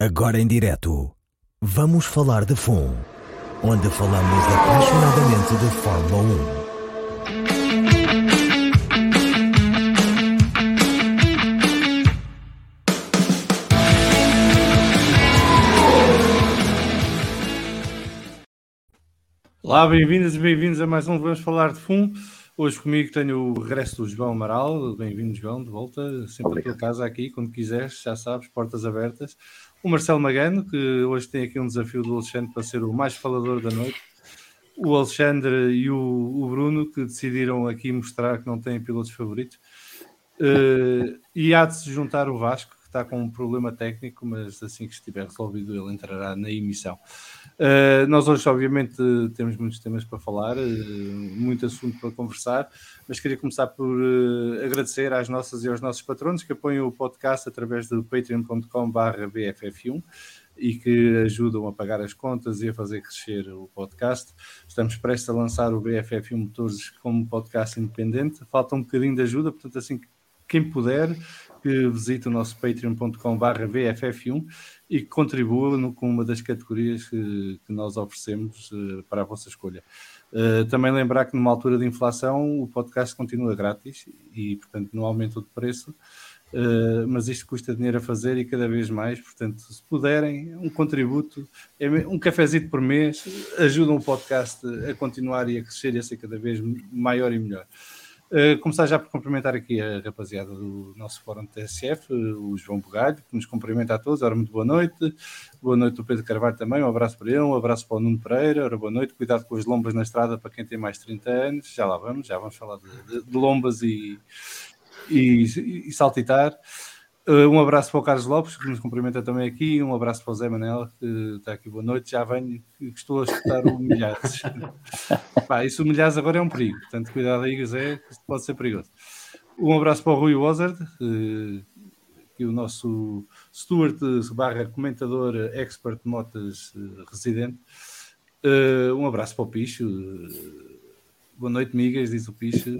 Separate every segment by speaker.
Speaker 1: Agora em direto, vamos falar de FUN, onde falamos apaixonadamente de Fórmula
Speaker 2: 1. Olá, bem-vindas e bem-vindos a mais um Vamos Falar de FUN. Hoje comigo tenho o regresso do João Amaral. Bem-vindo, João, de volta. Sempre Obrigado. a tua casa aqui, quando quiseres, já sabes, portas abertas o Marcelo Magano, que hoje tem aqui um desafio do Alexandre para ser o mais falador da noite. O Alexandre e o, o Bruno, que decidiram aqui mostrar que não têm pilotos favoritos. Uh, e há de se juntar o Vasco, está com um problema técnico, mas assim que estiver resolvido, ele entrará na emissão. Uh, nós hoje, obviamente, temos muitos temas para falar, uh, muito assunto para conversar, mas queria começar por uh, agradecer às nossas e aos nossos patronos que apoiam o podcast através do patreon.com/bff1 e que ajudam a pagar as contas e a fazer crescer o podcast. Estamos prestes a lançar o BFF1 Motores como podcast independente. Falta um bocadinho de ajuda, portanto, assim, quem puder, que visite o nosso patreon.com/bff1 e que contribua no, com uma das categorias que, que nós oferecemos uh, para a vossa escolha. Uh, também lembrar que numa altura de inflação o podcast continua grátis e, portanto, não aumenta de preço, uh, mas isto custa dinheiro a fazer e cada vez mais, portanto, se puderem, um contributo, é um cafezinho por mês, ajudam o podcast a continuar e a crescer e a ser cada vez maior e melhor. Uh, começar já por cumprimentar aqui a rapaziada do nosso fórum de TSF, o João Bugalho, que nos cumprimenta a todos. Ora, muito boa noite. Boa noite do Pedro Carvalho também. Um abraço para ele, um abraço para o Nuno Pereira. Ora, boa noite. Cuidado com as lombas na estrada para quem tem mais de 30 anos. Já lá vamos, já vamos falar de, de, de lombas e, e, e saltitar. Uh, um abraço para o Carlos Lopes, que nos cumprimenta também aqui. Um abraço para o Zé Manel, que está aqui. Boa noite. Já venho, que estou a escutar o Milhares. Pá, isso o Milhares agora é um perigo. Portanto, cuidado aí, Zé, que pode ser perigoso. Um abraço para o Rui Wozard, uh, que o nosso Stuart barra comentador expert de motas uh, residente. um abraço para o Picho. boa noite, migas, diz o Picho.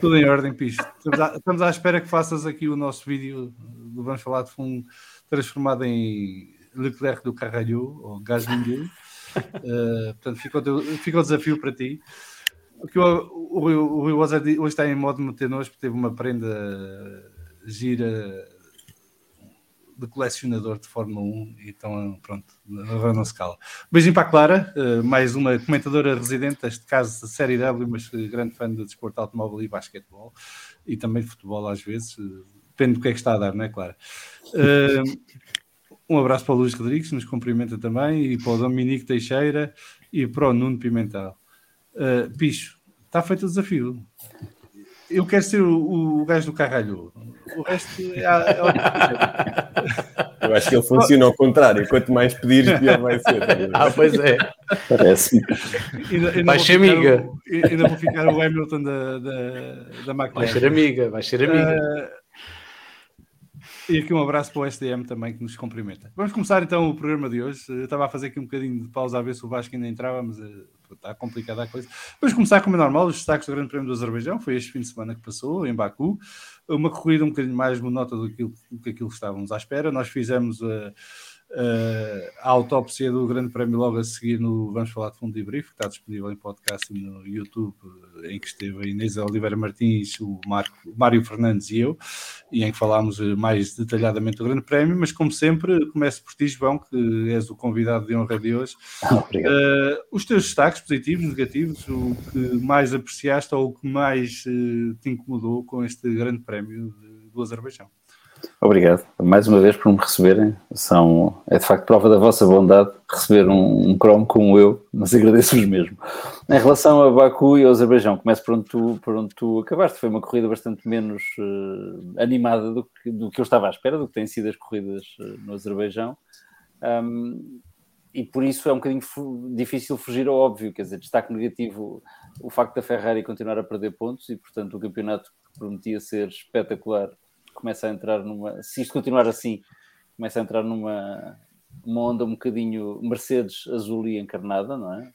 Speaker 2: Tudo em ordem, Picho. Estamos à, estamos à, espera que faças aqui o nosso vídeo do Vamos Falar de Fundo transformado em Leclerc do Carralho ou Gasly. Uh, portanto, fica o, fica o, desafio para ti. Porque o, o, o Rui hoje está em modo de meter nós porque teve uma prenda gira de colecionador de Fórmula 1, então pronto, agora não se cala. Beijinho para a Clara, eh, mais uma comentadora residente, neste caso da Série W, mas grande fã de desporto automóvel e basquetebol, e também de futebol às vezes, eh, depende do que é que está a dar, não é, Clara? Eh, um abraço para o Luís Rodrigues, nos cumprimenta também, e para o Dominique Teixeira e para o Nuno Pimentel. Picho, está feito o desafio eu quero ser o, o gajo do carralho. O resto é. é
Speaker 3: eu acho que ele funciona ao contrário. Quanto mais pedires, pior vai ser.
Speaker 4: ah, pois é.
Speaker 3: Parece.
Speaker 4: Vai ser amiga.
Speaker 2: ainda vou ficar o Hamilton da, da, da McLaren.
Speaker 4: Vai ser amiga, vai ser amiga. Uh,
Speaker 2: e aqui um abraço para o SDM também que nos cumprimenta. Vamos começar então o programa de hoje. Eu estava a fazer aqui um bocadinho de pausa a ver se o Vasco ainda entrava, mas uh, está complicada a coisa. Vamos começar como é normal, os destaques do Grande Prémio do Azerbaijão. Foi este fim de semana que passou, em Baku. Uma corrida um bocadinho mais que, do que aquilo que estávamos à espera. Nós fizemos. Uh, Uh, a autópsia do Grande Prémio logo a seguir no Vamos Falar de Fundo de Brief, que está disponível em podcast e no YouTube, em que esteve a Inês Oliveira Martins, o, Marco, o Mário Fernandes e eu, e em que falámos mais detalhadamente do Grande Prémio, mas como sempre, começo por ti, João, que és o convidado de honra de hoje.
Speaker 3: Obrigado. Uh,
Speaker 2: os teus destaques, positivos, negativos, o que mais apreciaste ou o que mais uh, te incomodou com este Grande Prémio do Azerbaijão?
Speaker 3: Obrigado mais uma vez por me receberem. São, é de facto prova da vossa bondade receber um, um Chrome como eu, mas agradeço-vos mesmo. Em relação a Baku e ao Azerbaijão, começo por onde tu, por onde tu acabaste. Foi uma corrida bastante menos uh, animada do que, do que eu estava à espera, do que têm sido as corridas uh, no Azerbaijão. Um, e por isso é um bocadinho difícil fugir ao óbvio, quer dizer, destaque negativo o facto da Ferrari continuar a perder pontos e, portanto, o campeonato que prometia ser espetacular começa a entrar numa. Se isto continuar assim, começa a entrar numa uma onda um bocadinho Mercedes azul e encarnada, não é?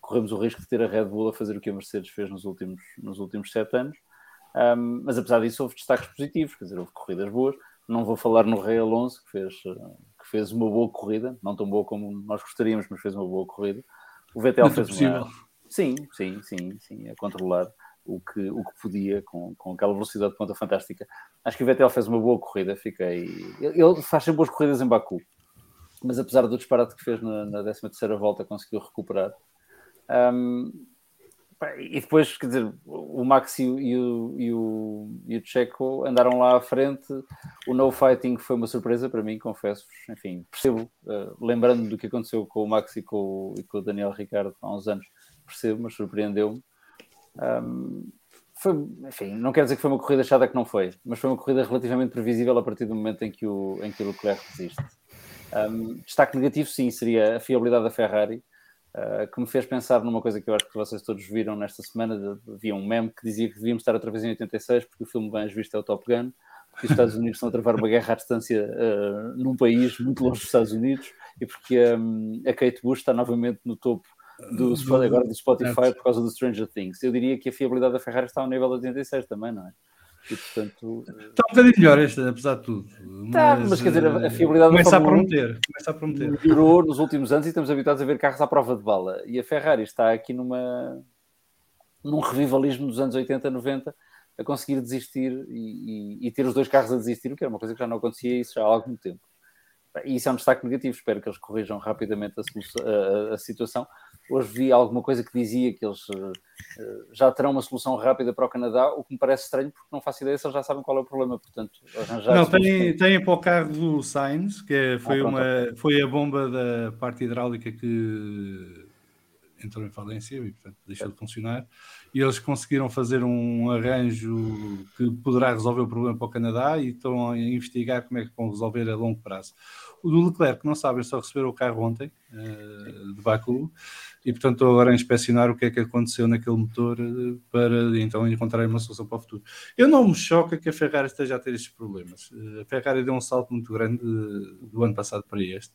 Speaker 3: Corremos o risco de ter a Red Bull a fazer o que a Mercedes fez nos últimos, nos últimos sete anos. Um, mas apesar disso, houve destaques positivos, quer dizer, houve corridas boas. Não vou falar no Rei Alonso, que fez, que fez uma boa corrida, não tão boa como nós gostaríamos, mas fez uma boa corrida. O Vettel fez possível. uma. Sim, sim, sim, sim, a controlar o que, o que podia com, com aquela velocidade de ponta fantástica. Acho que o Vettel fez uma boa corrida, fiquei. Ele faz sempre boas corridas em Baku, mas apesar do disparate que fez na, na 13 volta, conseguiu recuperar. Um, e depois, quer dizer, o Max e o, e o, e o, Checo andaram lá à frente. O no fighting foi uma surpresa para mim, confesso-vos. Enfim, percebo, uh, lembrando do que aconteceu com o Max e com, e com o Daniel Ricardo há uns anos, percebo, mas surpreendeu-me. Um, foi, enfim, não quero dizer que foi uma corrida chata que não foi, mas foi uma corrida relativamente previsível a partir do momento em que o, em que o Leclerc resiste. Um, destaque negativo, sim, seria a fiabilidade da Ferrari uh, que me fez pensar numa coisa que eu acho que vocês todos viram nesta semana. Havia um meme que dizia que devíamos estar outra vez em 86 porque o filme bem visto é o Top Gun, porque os Estados Unidos estão a travar uma guerra à distância uh, num país muito longe dos Estados Unidos e porque um, a Kate Bush está novamente no topo do, agora do Spotify por causa do Stranger Things. Eu diria que a fiabilidade da Ferrari está ao nível de 86 também, não é?
Speaker 2: E, portanto, está um bocadinho melhor este, apesar de tudo.
Speaker 3: Mas, tá, mas quer dizer, a, a fiabilidade
Speaker 2: começa a prometer, começa a prometer.
Speaker 3: Melhorou nos últimos anos e estamos habituados a ver carros à prova de bala. E a Ferrari está aqui numa num revivalismo dos anos 80, 90 a conseguir desistir e, e, e, ter os dois carros a desistir, o que era uma coisa que já não acontecia isso já há algum tempo. E isso é um destaque negativo, espero que eles corrijam rapidamente a, a, a situação, Hoje vi alguma coisa que dizia que eles uh, já terão uma solução rápida para o Canadá, o que me parece estranho, porque não faço ideia se eles já sabem qual é o problema. Portanto,
Speaker 2: não, tem, tem para o carro do Sainz, que é, foi, ah, uma, foi a bomba da parte hidráulica que entrou em falência e, portanto, deixou de funcionar. E eles conseguiram fazer um arranjo que poderá resolver o problema para o Canadá e estão a investigar como é que vão resolver a longo prazo. O do Leclerc, não sabem, só receberam o carro ontem, uh, de Baku, e portanto estou agora a inspecionar o que é que aconteceu naquele motor uh, para então encontrar uma solução para o futuro. Eu não me choca que a Ferrari esteja a ter estes problemas. Uh, a Ferrari deu um salto muito grande do ano passado para este.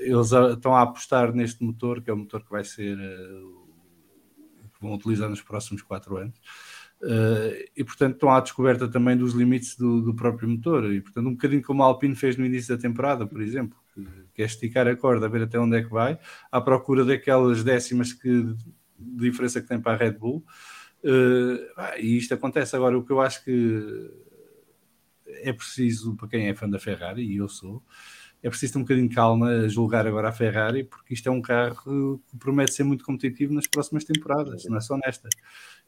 Speaker 2: eles estão a apostar neste motor, que é o motor que vai ser que vão utilizar nos próximos quatro anos. Uh, e portanto estão à descoberta também dos limites do, do, próprio motor e portanto um bocadinho como a Alpine fez no início da temporada, por exemplo, que, é esticar a corda, a ver até onde é que vai, à procura daquelas décimas que, de diferença que tem para a Red Bull. Uh, e isto acontece agora. O que eu acho que é preciso para quem é fã da Ferrari, e eu sou, é preciso ter um bocadinho de calma a julgar agora a Ferrari, porque isto é um carro que promete ser muito competitivo nas próximas temporadas, não é só nesta.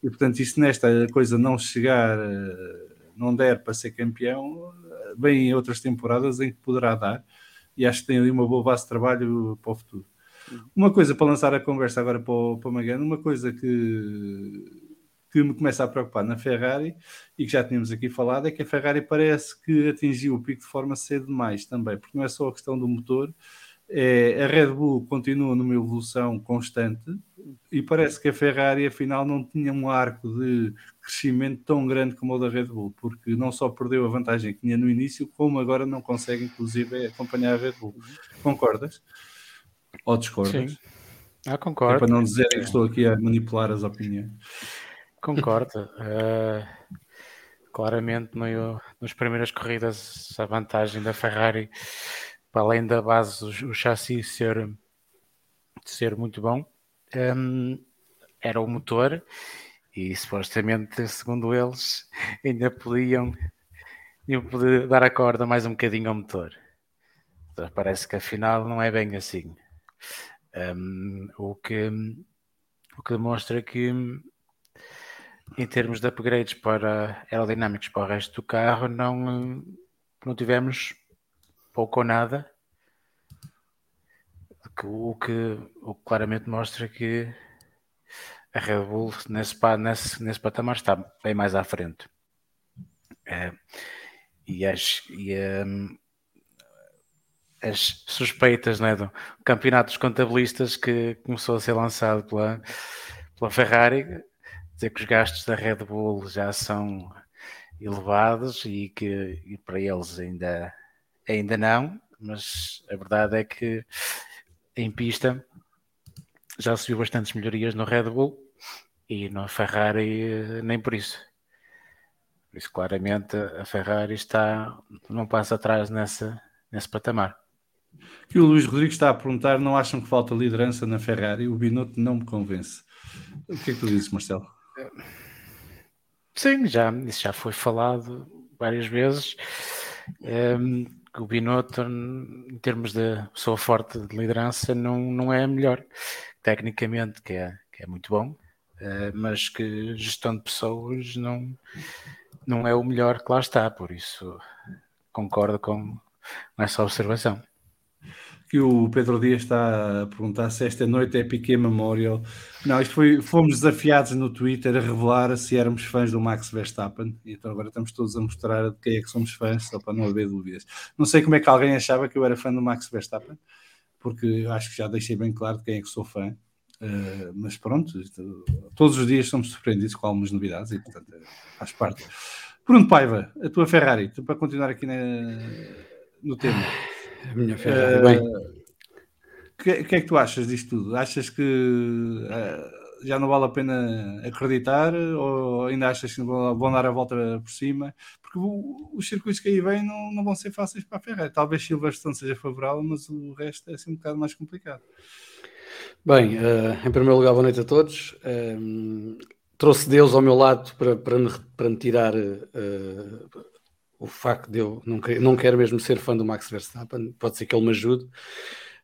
Speaker 2: E portanto, se nesta coisa não chegar, eh, não der para ser campeão, vem outras temporadas em que poderá dar, e acho que tem ali uma boa base de trabalho para o futuro. Uma coisa para lançar a conversa agora para o, para o Magano, uma coisa que que me começa a preocupar na Ferrari e que já tínhamos aqui falado é que a Ferrari parece que atingiu o pico de forma cedo demais também, porque não é só a questão do motor, é, a Red Bull continua numa evolução constante e parece que a Ferrari afinal não tinha um arco de crescimento tão grande como o da Red Bull, porque não só perdeu a vantagem que tinha no início, como agora não consegue inclusive acompanhar a Red Bull. Concordas? Ou discordas? Sim.
Speaker 4: Ah, concordo. É
Speaker 2: para não dizer que estou aqui a manipular as opiniões.
Speaker 4: Concordo. Uh, claramente, no, nas primeiras corridas, a vantagem da Ferrari, para além da base, o, o chassi ser, ser muito bom, um, era o motor e supostamente, segundo eles, ainda podiam, ainda podiam dar a corda mais um bocadinho ao motor. Então, parece que afinal não é bem assim. Um, o, que, o que demonstra que em termos de upgrades para aerodinâmicos para o resto do carro, não, não tivemos pouco ou nada. O que, o que claramente mostra que a Red Bull nesse, nesse, nesse patamar está bem mais à frente. É, e as, e, um, as suspeitas né, do campeonato dos contabilistas que começou a ser lançado pela, pela Ferrari dizer que os gastos da Red Bull já são elevados e que e para eles ainda, ainda não, mas a verdade é que em pista já se viu bastantes melhorias no Red Bull e no Ferrari nem por isso. Por isso, claramente, a Ferrari está, não passa atrás nessa, nesse patamar.
Speaker 2: Que o Luís Rodrigues está a perguntar: não acham que falta liderança na Ferrari? O Binotto não me convence. O que é que tu dizes, Marcelo?
Speaker 4: Sim, já, isso já foi falado várias vezes. Um, ehm, o Binotto, em termos de pessoa forte de liderança, não, não é a melhor. Tecnicamente, que é, que é muito bom, uh, mas que gestão de pessoas não, não é o melhor que lá está. Por isso, concordo com essa observação
Speaker 2: que o Pedro Dias está a perguntar se esta noite é Piquet Memorial. Não, isto foi, fomos desafiados no Twitter a revelar se éramos fãs do Max Verstappen, então agora estamos todos a mostrar de quem é que somos fãs, só para não haver dúvidas. Não sei como é que alguém achava que eu era fã do Max Verstappen, porque acho que já deixei bem claro de quem é que sou fã. Uh, mas pronto, todos os dias somos surpreendidos com algumas novidades e portanto faz parte. Bruno Paiva, a tua Ferrari, para continuar aqui na, no tema.
Speaker 5: A minha Ferrari, uh, bem.
Speaker 2: O que, que, é que tu achas disto tudo? Achas que uh, já não vale a pena acreditar ou ainda achas que vão dar a volta por cima? Porque o, os circuitos que aí vêm não, não vão ser fáceis para a Ferrari. Talvez Silverstone seja favorável, mas o resto é assim um bocado mais complicado.
Speaker 5: Bem, uh, em primeiro lugar, boa noite a todos. trouxe Deus ao meu lado para, para, me, para me tirar uh, o facto de eu não, não quero mesmo ser fã do Max Verstappen, pode ser que ele me ajude,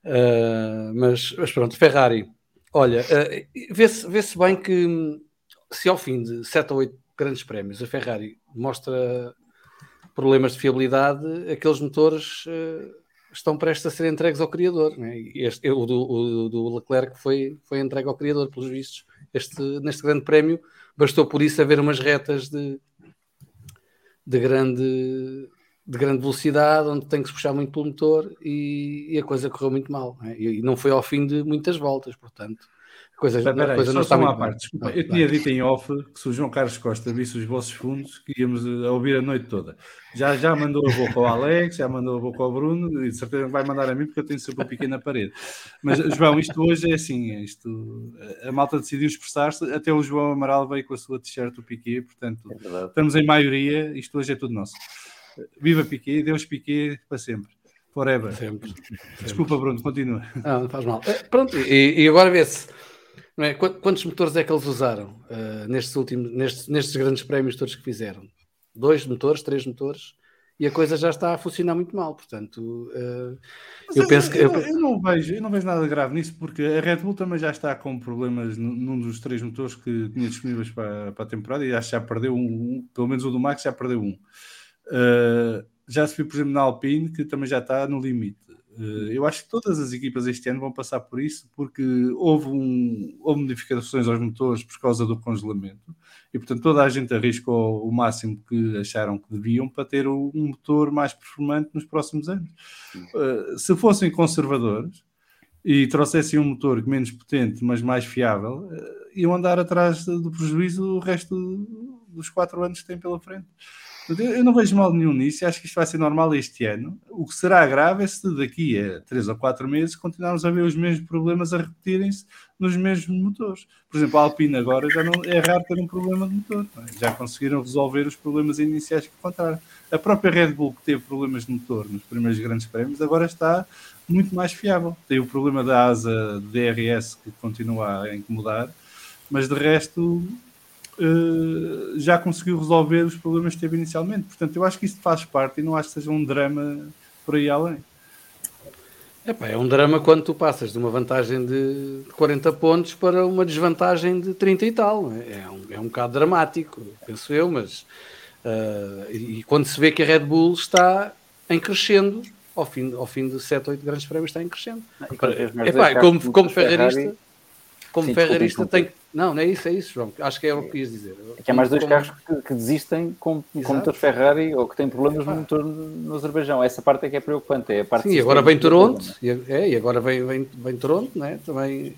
Speaker 5: uh, mas, mas, pronto, Ferrari, olha, uh, vê-se vê bem que se ao fim de 7 ou 8 grandes prémios a Ferrari mostra problemas de fiabilidade, aqueles motores uh, estão prestes a ser entregues ao criador. Né? Este, o, do, o do Leclerc foi, foi entregue ao criador, pelos vistos. Este, neste grande prémio, bastou por isso haver umas retas de de grande, de grande velocidade, onde tem que se puxar muito pelo motor e, e a coisa correu muito mal. Né? E, e, não foi ao fim de muitas voltas, portanto. A coisa,
Speaker 2: a coisa não está muito parte. Desculpa, eu tinha dito em off que se o João Carlos Costa visse os vossos fundos, que íamos a ouvir a noite toda. Já, já mandou a boca ao Alex, já mandou a boca ao Bruno, e de certeza vai mandar a mim, porque eu tenho sempre o pequeno na parede. Mas, João, isto hoje é assim: isto, a malta decidiu expressar-se, até o João Amaral veio com a sua t-shirt do Piquet, portanto, é estamos em maioria, isto hoje é tudo nosso. Viva Piquet, Deus Piquet para sempre. Forever. Sempre. Desculpa, Bruno, continua.
Speaker 5: Não, não faz mal. Eh, pronto, e, e agora vê-se é? Quantos motores é que eles usaram uh, nestes últimos, nestes, nestes grandes prémios todos que fizeram? Dois motores, três motores, e a coisa já está a funcionar muito mal. Portanto, uh, eu penso que.
Speaker 2: Eu, eu, não vejo, eu não vejo nada grave nisso, porque a Red Bull também já está com problemas num dos três motores que tinha disponíveis para, para a temporada e acho que já perdeu um, um, pelo menos o do Max já perdeu um. Uh, já se viu, por exemplo, na Alpine, que também já está no limite. Eh, eu acho que todas as equipas este ano vão passar por isso, porque houve, um, houve modificações aos motores por causa do congelamento, e portanto toda a gente arriscou o máximo que acharam que deviam para ter um motor mais performante nos próximos anos. Uh, se fossem conservadores e trouxessem um motor menos potente, mas mais fiável, uh, iam andar atrás do prejuízo o resto dos quatro anos que têm pela frente. Eu não vejo mal nenhum nisso, acho que isto vai ser normal este ano. O que será grave é se daqui a 3 ou 4 meses continuarmos a ver os mesmos problemas a repetirem-se nos mesmos motores. Por exemplo, a Alpine agora já não é raro ter um problema de motor, é? já conseguiram resolver os problemas iniciais que encontraram. A própria Red Bull, que teve problemas de motor nos primeiros grandes prémios, agora está muito mais fiável. Tem o problema da asa DRS que continua a incomodar, mas de resto uh, já conseguiu resolver os problemas que teve inicialmente. Portanto, eu acho que isto faz parte e não acho que seja um drama por aí além.
Speaker 5: Epá, é um drama quando tu passas de uma vantagem de 40 pontos para uma desvantagem de 30 e tal. É? é um, é um bocado dramático, penso eu, mas uh, e, e, quando se vê que a Red Bull está em crescendo, ao fim, ao fim de 7, 8 grandes prémios está em crescendo. Epá, como, como ferrarista, como Sim, ferrarista tem não, não é isso, é isso, João. Acho que é o que quis dizer.
Speaker 3: É que há mais dois como... carros que, que, desistem com, com motor Ferrari ou que têm problemas no motor no Azerbaijão. Essa parte é que é preocupante. É a parte
Speaker 5: Sim, agora vem Toronto. E, é, e agora vem, vem, vem Toronto, né? Também.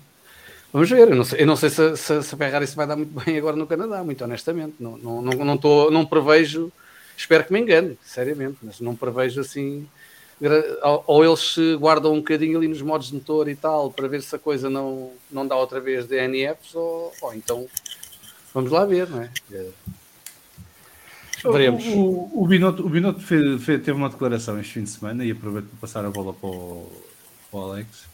Speaker 5: Vamos ver. Eu não sei, eu não sei se, se, se, a Ferrari se vai dar muito bem agora no Canadá, muito honestamente. Não, não, não, não, tô, não prevejo. Espero que me engane, seriamente, mas não prevejo assim ou eles se guardam um bocadinho ali nos modos de motor e tal, para ver se a coisa não, não dá outra vez DNFs, ou, ou então vamos lá ver, não é? Veremos.
Speaker 2: O, o, o Binotto, o Binotto fez, fez, teve uma declaração este fim de semana e aproveito para passar a bola para o, para o Alex.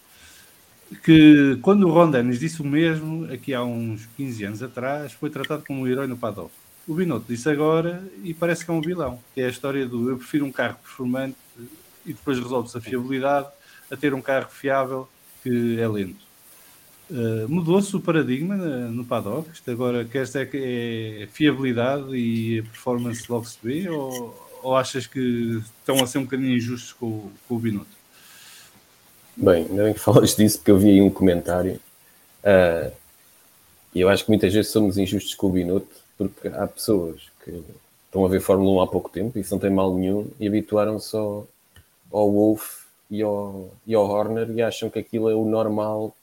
Speaker 2: Que quando o Ron Dennis disse o mesmo, aqui há uns 15 anos atrás, foi tratado como um herói no paddock. O Binotto disse agora e parece que é um vilão, que é a história do eu prefiro um carro performante e depois resolve-se a fiabilidade a ter um carro fiável que é lento. Uh, Mudou-se o paradigma no paddock? Isto agora que esta é, é fiabilidade e performance logo se vê? Ou, ou achas que estão a ser um bocadinho injustos com, com o Binotto?
Speaker 6: Bem, ainda bem que falas disso, porque eu vi aí um comentário. Uh, e eu acho que muitas vezes somos injustos com o Binotto, porque há pessoas que estão a ver Fórmula 1 há pouco tempo, e isso não tem mal nenhum, e habituaram-se ao Wolf e ao, e ao Horner e acham que aquilo é o normal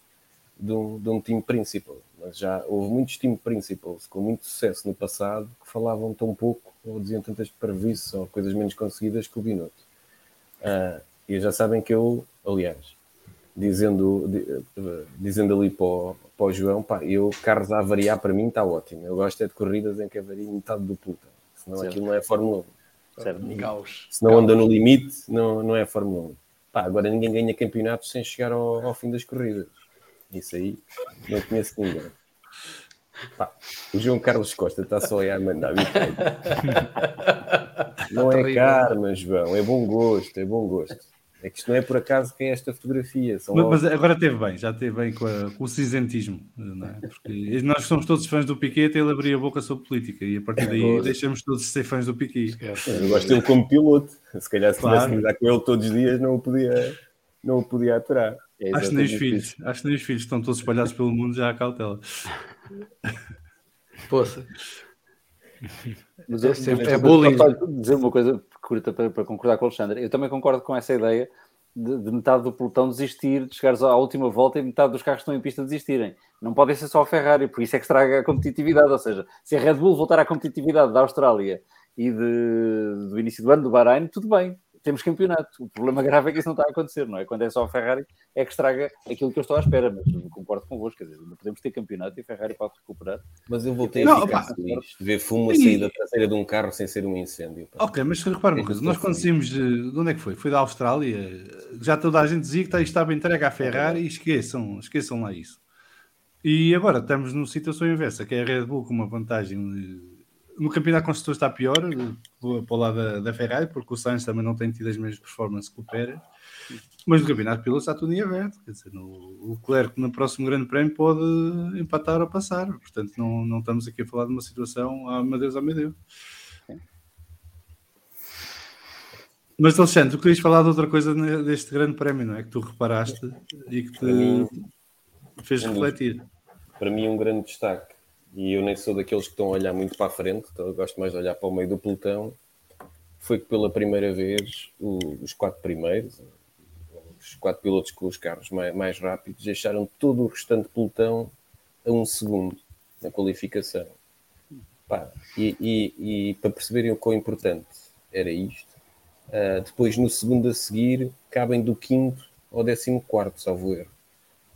Speaker 6: de um, de um time principal. Mas já houve muitos time principals com muito sucesso no passado que falavam tão pouco ou diziam tantas previsões ou coisas menos conseguidas que o Binotto. Uh, e já sabem que eu, aliás, dizendo, dizendo ali para o, para o João, pá, eu carros a variar para mim está ótimo. Eu gosto é de corridas em que avaria metade do pelotão. Senão certo. aquilo não é Fórmula 1. Certo. Caos. Se não anda no limite, não, não é Fórmula 1. Pá, agora ninguém ganha campeonatos sem chegar ao, ao fim das corridas. Isso aí não conheço ninguém. Pá, o João Carlos Costa está só aí a mandar Não é karma, João, é bom gosto, é bom gosto. É que isto não é por acaso que é esta fotografia.
Speaker 2: Mas, mas, agora teve bem, já teve bem com, a, com o cinzentismo, não é? Porque nós somos todos fãs do Piquet ele abria a boca sobre política e a partir daí deixamos todos de ser fãs do Piquet.
Speaker 6: Eu gosto dele como piloto. Se calhar se claro. tivesse que com ele todos os dias não o podia, não o podia aturar.
Speaker 2: É acho que nem os filhos, acho que nem os filhos estão todos espalhados pelo mundo já à cautela.
Speaker 5: Poça.
Speaker 3: Mas eu, sempre é bullying. dizer uma coisa curta para, para, concordar com o Alexandre. Eu também concordo com essa ideia de, de, metade do pelotão desistir, de chegares à última volta e metade dos carros que estão em pista desistirem. Não podem ser só a Ferrari, por isso é que estraga a competitividade. Ou seja, se a Red Bull voltar à competitividade da Austrália e de, do início do ano do Bahrein, tudo bem temos campeonato. O problema grave é que isso não está a acontecer, não é? Quando é só a Ferrari, é que estraga aquilo que eu estou à espera, mas concordo convosco, quer dizer, não podemos ter campeonato e a Ferrari pode recuperar.
Speaker 6: Mas eu voltei não, a ficar opa, feliz de ver fumo a sair da traseira de um carro sem ser um incêndio.
Speaker 2: Pá. Ok, mas repara uma coisa, nós quando saímos de, de onde é que foi? Foi da Austrália, já toda a gente dizia que estava entregue à Ferrari e esqueçam, esqueçam lá isso. E agora estamos numa situação inversa, que é a Red Bull com uma vantagem de no campeonato construtor está pior, para o lado da, da, Ferrari, porque o Sainz também não tem tido as mesmas performances que o Pérez. Mas no campeonato piloto está tudo em aberto. Quer dizer, no, o Clerc no próximo Grande Prémio pode empatar ou passar. Portanto, não, não estamos aqui a falar de uma situação, ah, meu Deus, ah, meu Deus. Mas Alexandre, tu querias falar de outra coisa deste grande prémio, não é? Que tu reparaste e que te mim, fez refletir.
Speaker 6: Para mim, um grande destaque e eu nem sou daqueles que estão a olhar muito para a frente, então eu gosto mais de olhar para o meio do pelotão, foi que pela primeira vez o, os quatro primeiros, os quatro pilotos com os carros mais, mais rápidos, deixaram todo o restante pelotão a um segundo na qualificação. Pá, e, e, e, para perceberem o quão importante era isto, uh, depois no segundo a seguir cabem do quinto ao décimo quarto, salvo erro.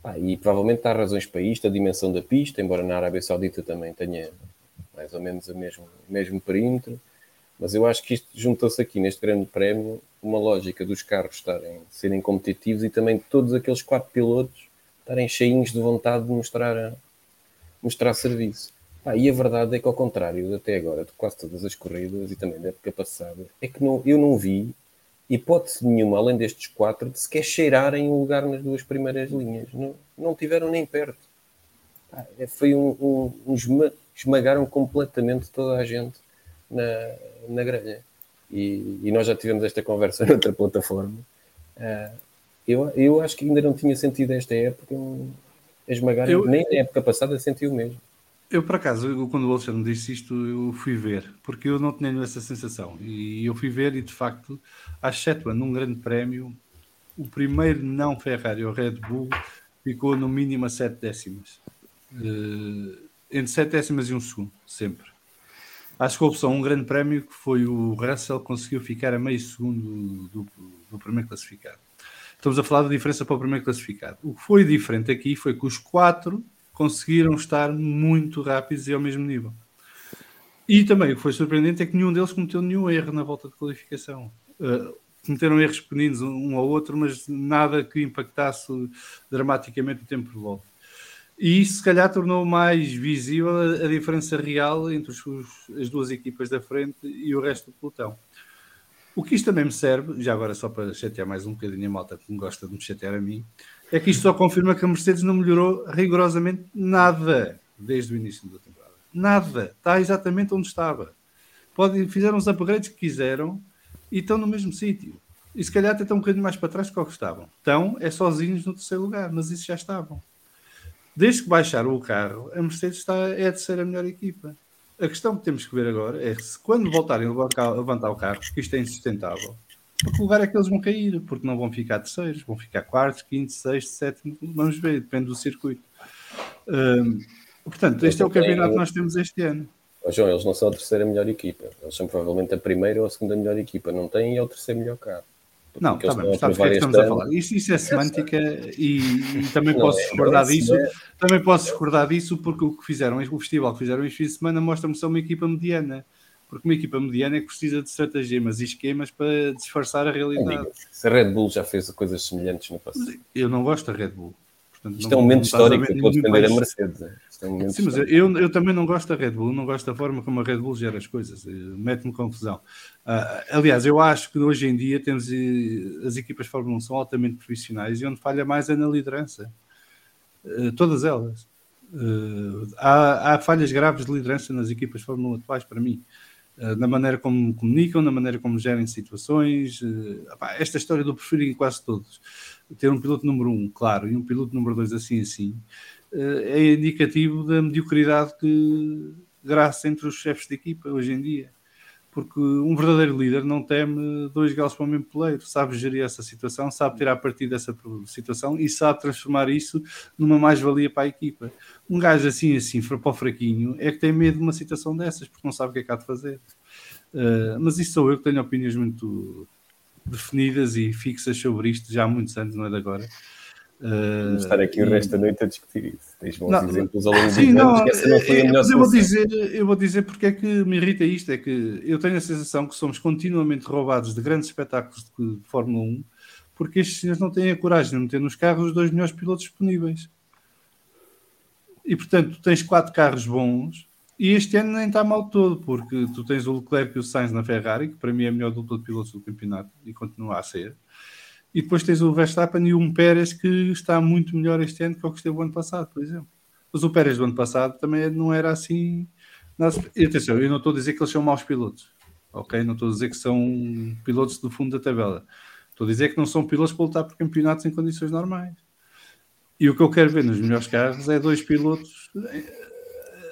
Speaker 6: Ah, e provavelmente há razões para isto, a dimensão da pista, embora na Arábia Saudita também tenha mais ou menos o mesmo, mesmo perímetro. Mas eu acho que isto juntou-se aqui neste grande prémio uma lógica dos carros estarem, serem competitivos e também de todos aqueles quatro pilotos estarem cheinhos de vontade de mostrar, mostrar serviço. Ah, e a verdade é que, ao contrário até agora, de quase todas as corridas e também da época passada, é que não, eu não vi hipótese nenhuma, além destes quatro, de sequer cheirarem um lugar nas duas primeiras linhas. Não, não tiveram nem perto. Ah, foi um, um, um esma, esmagaram completamente toda a gente na, na grelha. E, e, nós já tivemos esta conversa noutra plataforma. Ah, eu, eu acho que ainda não tinha sentido esta época esmagar, eu, nem na época passada senti o mesmo.
Speaker 2: Eu, por acaso, eu, quando o Alexandre me disse isto, eu fui ver, porque eu não tinha essa sensação. E eu fui ver, e de facto, a Shetland, num grande prémio, o primeiro não Ferrari, o Red Bull, ficou no mínimo a 7 décimas. Uh, entre 7 décimas e um segundo, sempre. Acho que houve só um grande prémio que foi o Russell conseguiu ficar a meio segundo do, do primeiro classificado. Estamos a falar da diferença para o primeiro classificado. O que foi diferente aqui foi que os quatro conseguiram estar muito rápidos e ao mesmo nível. E também o que foi surpreendente é que nenhum deles cometeu nenhum erro na volta de qualificação. Uh, cometeram erros pequeninos um ao outro, mas nada que impactasse dramaticamente o tempo de volta. E isso, se calhar, tornou mais visível a, diferença real entre os, as duas equipas da frente e o resto do pelotão. O que isto também me serve, já agora só para chatear mais um bocadinho a malta que gosta de me chatear a mim, é que isto só confirma que a Mercedes não melhorou rigorosamente nada desde o início da temporada. Nada. Está exatamente onde estava. Podem, fizeram os upgrades que quiseram e estão no mesmo sítio. E se calhar até estão um bocadinho mais para trás do que estavam. Estão é sozinhos no terceiro lugar, mas isso já estavam. Desde que baixaram o carro, a Mercedes está, é a terceira melhor equipa. A questão que temos que ver agora é se quando voltarem a levantar o carro, porque isto é insustentável, porque lugar é que eles vão cair, porque não vão ficar terceiros, vão ficar quartos, quintos, sexto, sétimo, vamos ver, depende do circuito. Um, portanto, este é o campeonato que nós temos este ano.
Speaker 6: Oh, João, eles não são a terceira melhor equipa, eles são provavelmente a primeira ou a segunda melhor equipa, não têm é o terceiro melhor carro.
Speaker 2: Não, está bem, sabes o que é que estamos a falar? Isso, isso é semântica e, e também posso é discordar disso. Também posso discordar disso porque o que fizeram, o festival que fizeram este fim de semana mostra-me só uma equipa mediana. Porque uma equipa mediana é que precisa de estratagemas e esquemas para disfarçar a realidade.
Speaker 6: Se a Red Bull já fez coisas semelhantes no passado.
Speaker 2: Eu não gosto da Red Bull.
Speaker 6: Portanto, Isto é um momento histórico que pode defender a Mercedes. É?
Speaker 2: É um Sim, mas eu, eu também não gosto da Red Bull, não gosto da forma como a Red Bull gera as coisas, eh, mete-me confusão. Uh, aliás, eu acho que hoje em dia temos eh, as equipas de Fórmula 1 são altamente profissionais e onde falha mais é na liderança. Uh, todas elas. Uh, há, há, falhas graves de liderança nas equipas de Fórmula 1 atuais, para mim. Na maneira como comunicam, na maneira como gerem situações. esta história do preferir em quase todos ter um piloto número um, claro, e um piloto número dois assim assim, eh, é indicativo da mediocridade que graça entre os chefes de equipa hoje em dia. Porque um verdadeiro líder não teme dois galos para o mesmo poleiro, sabe gerir essa situação, sabe tirar partido dessa situação e sabe transformar isso numa mais-valia para a equipa. Um gajo assim, assim, para o fraquinho, é que tem medo de uma situação dessas, porque não sabe o que é que há de fazer. Uh, mas isso sou eu que tenho opiniões muito definidas e fixas sobre isto já há muitos anos, não é de agora.
Speaker 6: Vamos estar aqui o resto da noite a discutir isso. Tens bons não, exemplos ao longo dos anos que essa não foi a melhor
Speaker 2: eu vou dizer Eu vou dizer porque é que me irrita isto, é que eu tenho a sensação que somos continuamente roubados de grandes espetáculos de, Fórmula 1 porque estes senhores não têm a coragem de meter nos carros os dois melhores pilotos disponíveis. E portanto, tens quatro carros bons e este ano nem está mal todo, porque tu tens o Leclerc e o Sainz na Ferrari, que para mim é a melhor dupla de pilotos do campeonato e continua a ser. E depois tens o Verstappen e um Pérez que está muito melhor este ano que o que esteve o ano passado, por exemplo. Mas o Pérez do ano passado também não era assim. E atenção, eu não estou a dizer que eles são maus pilotos, ok? Não estou a dizer que são pilotos do fundo da tabela. Estou a dizer que não são pilotos para lutar por campeonatos em condições normais. E o que eu quero ver nos melhores carros é dois pilotos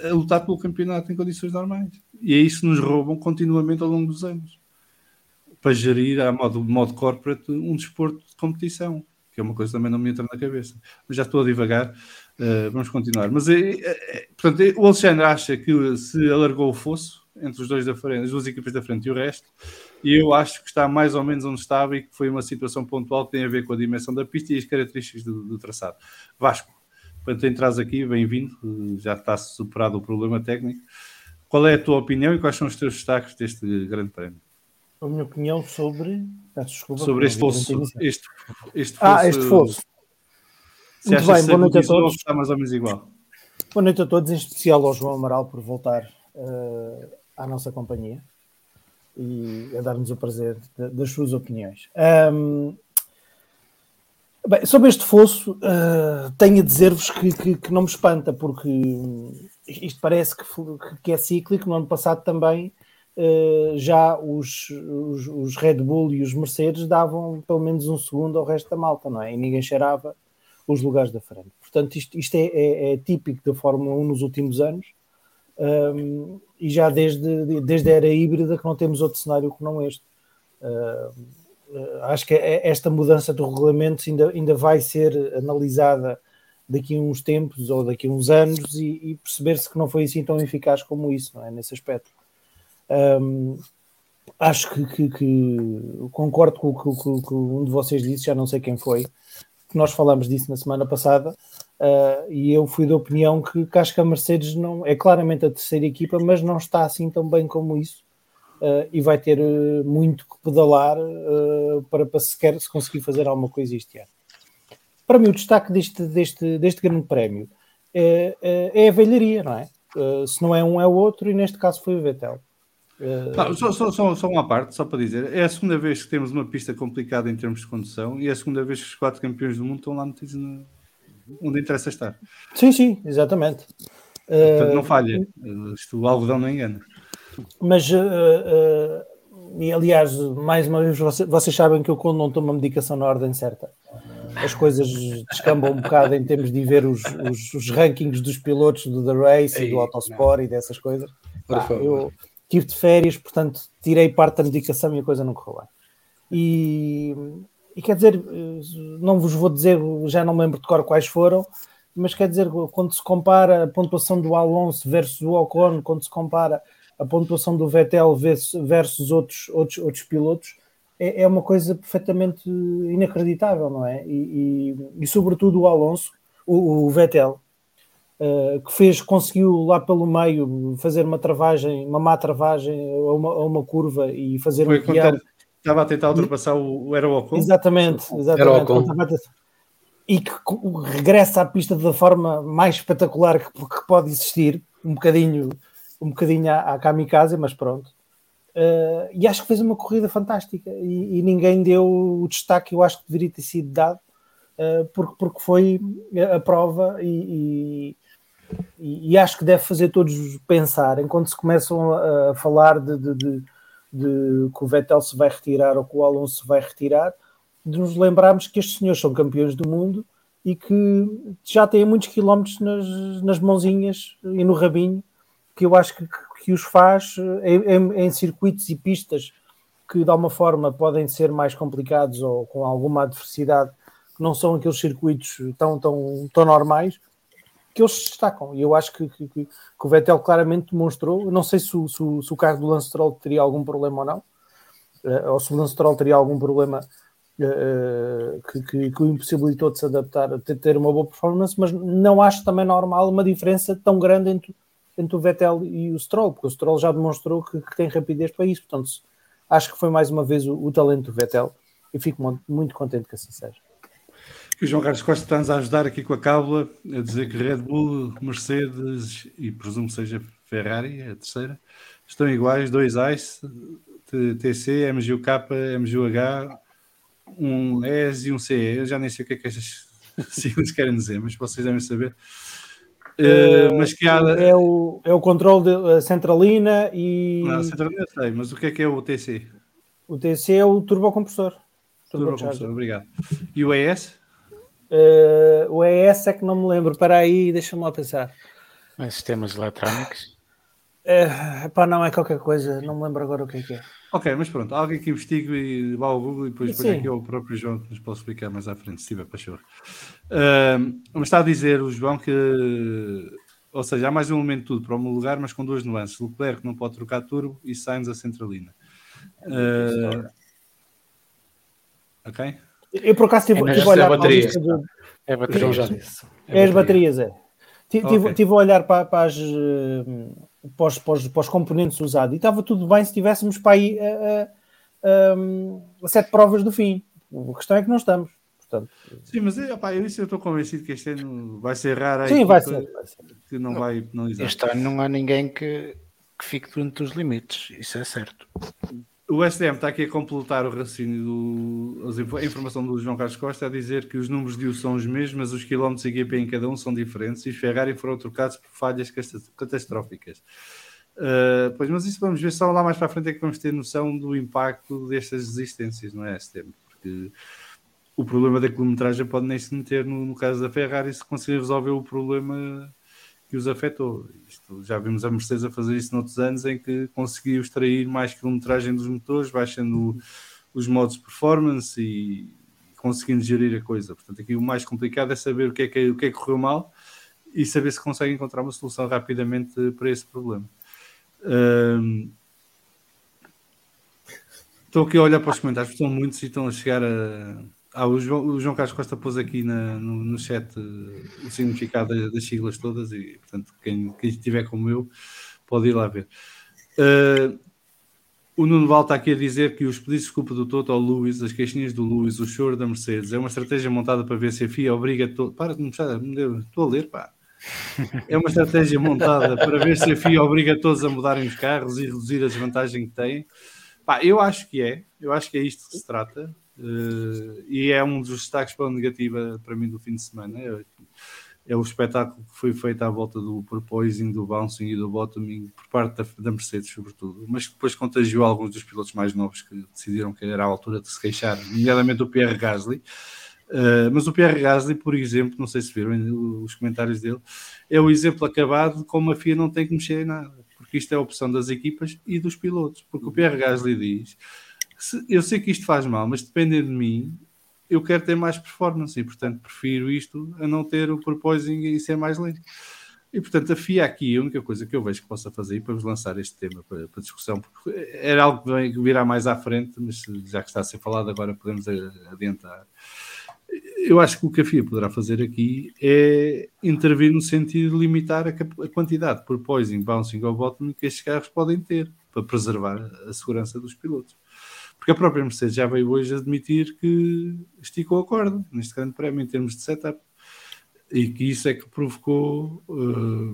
Speaker 2: a lutar pelo campeonato em condições normais. E é isso que nos roubam continuamente ao longo dos anos. Para gerir a modo, modo corporate um desporto de competição, que é uma coisa que também não me entra na cabeça. Mas já estou a divagar, uh, vamos continuar. Mas, é, é, portanto, o Alexandre acha que se alargou o fosso entre os dois da frente, as duas equipas da frente e o resto, e eu acho que está mais ou menos onde estava e que foi uma situação pontual que tem a ver com a dimensão da pista e as características do, do traçado. Vasco. Quando entras aqui, bem-vindo, já está superado o problema técnico. Qual é a tua opinião e quais são os teus destaques deste grande prémio?
Speaker 7: A minha opinião sobre. Desculpa,
Speaker 2: sobre este fosso, este, este
Speaker 7: fosso. Ah, este fosso.
Speaker 2: Se Muito bem, boa noite a todos. Está mais ou menos igual.
Speaker 7: Boa noite a todos, em especial ao João Amaral por voltar uh, à nossa companhia e a dar-nos o prazer de, das suas opiniões. Um, Bem, sobre este fosso, uh, tenho a dizer-vos que, que, que, não me espanta, porque isto parece que, que é cíclico. No ano passado também já os, os, os, Red Bull e os Mercedes davam pelo menos um segundo ao resto da malta, não é? E ninguém cheirava os lugares da frente. Portanto, isto, isto é, é, é, típico da Fórmula 1 nos últimos anos um, e já desde, desde a era híbrida que não temos outro cenário que não este. Uh, eh, acho que é, esta mudança do regulamento ainda, ainda vai ser analisada daqui a uns tempos ou daqui a uns anos e, e perceber-se que não foi assim tão eficaz como isso, não é? Nesse aspecto. Um, acho que, que, que, concordo com o que um de vocês disse, já não sei quem foi, que nós falamos disso na semana passada. Uh, e eu fui da opinião que, que acho que a Mercedes não é claramente a terceira equipa, mas não está assim tão bem como isso uh, e vai ter uh, muito que pedalar para, para sequer se conseguir fazer alguma coisa este ano. Para mim, o destaque deste, deste, deste grande prémio é, é, a velharia, não é? se não é um, é o outro, e neste caso foi o Vettel.
Speaker 2: Não, só, só, só, só, uma parte, só para dizer, é a segunda vez que temos uma pista complicada em termos de condução e é a segunda vez que os quatro campeões do mundo estão lá metidos no, onde interessa estar.
Speaker 7: Sim, sim, exatamente.
Speaker 2: Portanto, não falha. Isto, o algodão não engana.
Speaker 7: Mas, uh, uh, e aliás, mais uma vez, vocês, vocês, sabem que eu quando não tomo a medicação na ordem certa, as coisas descambam um bocado em termos de ver os, os, os rankings dos pilotos do The Race Ei, e do Autosport não. e dessas coisas. Pá, eu tive de férias, portanto, tirei parte da medicação e a coisa não correu bem. E e quer dizer, não vos vou dizer, já não me lembro de cor quais foram, mas quer dizer, quando se compara a pontuação do Alonso versus o Ocon, quando se compara a pontuação do Vettel versus outros, outros, outros pilotos, é, é uma coisa perfeitamente inacreditável, não é? E, e, e sobretudo o Alonso, o, o Vettel, uh, que fez, conseguiu lá pelo meio fazer uma travagem, uma má travagem a uma, a uma curva e fazer
Speaker 2: Foi um guiar Estava a tentar ultrapassar o, o Aerocon.
Speaker 7: Exatamente, exatamente. E que regressa à pista da forma mais espetacular que, que pode existir, um bocadinho, um bocadinho à, à kamikaze, mas pronto. Uh, e acho que fez uma corrida fantástica e, e, ninguém deu o destaque que eu acho que deveria ter sido dado, uh, porque, porque foi a prova e, e, e, acho que deve fazer todos pensar enquanto se começam a, a falar de, de, de de que o Vettel se vai retirar ou que o Alonso se vai retirar, de nos lembrarmos que estes senhores são campeões do mundo e que já têm muitos quilómetros nas, nas mãozinhas e no rabinho, que eu acho que, que os faz em, em, em, circuitos e pistas que de alguma forma podem ser mais complicados ou com alguma adversidade, que não são aqueles circuitos tão, tão, tão normais, que eles destacam. E eu acho que, que, que, o Vettel claramente demonstrou. não sei se o, se, se o carro do Lance Stroll teria algum problema ou não, uh, ou se o Lance Stroll teria algum problema uh, que, que, que, o impossibilitou de se adaptar, de ter uma boa performance, mas não acho também normal uma diferença tão grande entre, entre o Vettel e o Stroll, porque o Stroll já demonstrou que, tem rapidez para isso. Portanto, acho que foi mais uma vez o, o talento do Vettel e fico muito, muito contente que assim seja
Speaker 2: o João Carlos Costa está-nos a ajudar aqui com a cábula, a dizer que Red Bull, Mercedes e presumo seja Ferrari, a terceira, estão iguais, dois ICE, TC, MGUK, MGUH, um ES e um CE. Eu já nem sei o que é que estas siglas querem dizer, mas vocês devem saber.
Speaker 7: Uh, mas que há... é, o, é o controle da centralina e.
Speaker 2: Não, a centralina sei, mas o que é que é o TC?
Speaker 7: O TC é o turbocompressor.
Speaker 2: Turbocompressor, obrigado. E o ES?
Speaker 7: Uh, o ES é que não me lembro. Para aí, deixa-me lá pensar.
Speaker 4: É sistemas eletrónicos?
Speaker 7: Uh, pá, não é qualquer coisa, não me lembro agora o que é que é.
Speaker 2: Ok, mas pronto, alguém que investigue e vá ao Google e depois põe aqui o próprio João que nos pode explicar mais à frente, se tiver para Uh, mas está a dizer o João que, ou seja, há mais um elemento de tudo para o meu lugar, mas com duas nuances. Leclerc não pode trocar turbo e Sainz a centralina. Uh, ok?
Speaker 7: Eu por acaso tive, é tive a olhar para a lista do... É baterias. Já disse. É, é as baterias, é. Tive, okay. tive a olhar para, para, as, eh, para, os, para, os, para os componentes usados e estava tudo bem se estivéssemos para aí a, a, a, a, sete provas do fim. A questão é que não estamos. Portanto,
Speaker 2: Sim, mas opa, eu, isso eu estou convencido que este ano vai ser raro.
Speaker 7: Sim, vai ser, vai ser.
Speaker 2: Que não, não vai penalizar.
Speaker 4: Este ano não há ninguém que, que fique dentro dos limites, isso é certo.
Speaker 2: O SDM está aqui a completar o raciocínio, do, a informação do João Carlos Costa, a dizer que os números de U são os mesmos, mas os quilómetros e GP em cada um são diferentes e os Ferrari foram trocados por falhas catastróficas. Uh, pois, mas isso vamos ver só lá mais para a frente é que vamos ter noção do impacto destas resistências, não é, STM? Porque o problema da quilometragem pode nem se meter no, no caso da Ferrari se conseguir resolver o problema que os afetou. Isto, já vimos a Mercedes a fazer isso noutros anos em que conseguiu extrair mais quilometragem dos motores, baixando os modos performance e conseguindo gerir a coisa. Portanto, aqui o mais complicado é saber o que é que, o que, é que correu mal e saber se consegue encontrar uma solução rapidamente para esse problema. Um, estou aqui a olhar para os comentários, estão muitos e estão a chegar a, Ah, o, João, o João Carlos Costa pôs aqui na, no, no chat uh, o significado das siglas todas e, portanto, quem, quem estiver como eu pode ir lá ver. Uh, o Nuno Val está aqui a dizer que os pedidos de desculpa do Toto ao Luís, as queixinhas do Luís, o choro da Mercedes, é uma estratégia montada para ver se a FIA obriga todo. Para de me estou a ler, pá. É uma estratégia montada para ver se a FIA obriga todos a mudarem os carros e reduzir a desvantagem que têm. Pá, eu acho que é, eu acho que é isto que se trata. Uh, e é um dos destaques para a negativa para mim do fim de semana. É, é, o espetáculo que foi feito à volta do proposing, do bouncing e do bottoming por parte da, da, Mercedes, sobretudo, mas que depois contagiou alguns dos pilotos mais novos que decidiram que era a altura de se queixar, nomeadamente o Pierre Gasly. Uh, mas o Pierre Gasly, por exemplo, não sei se viram os comentários dele, é o exemplo acabado de como a FIA não tem que mexer em nada, porque isto é a opção das equipas e dos pilotos. Porque o Pierre Gasly diz: se, eu sei que isto faz mal, mas dependendo de mim, eu quero ter mais performance e, portanto, prefiro isto a não ter o proposing e ser mais lento. E, portanto, a FIA aqui, a única coisa que eu vejo que possa fazer, para vos lançar este tema para, para, discussão, porque era algo que virá mais à frente, mas já que está a ser falado agora, podemos adiantar eu acho que o que a FIA poderá fazer aqui é intervir no sentido de limitar a, a quantidade por poising, bouncing ou bottoming que estes carros podem ter para preservar a segurança dos pilotos. Porque a própria Mercedes já veio hoje admitir que esticou a corda neste grande prémio em termos de setup e que isso é que provocou uh,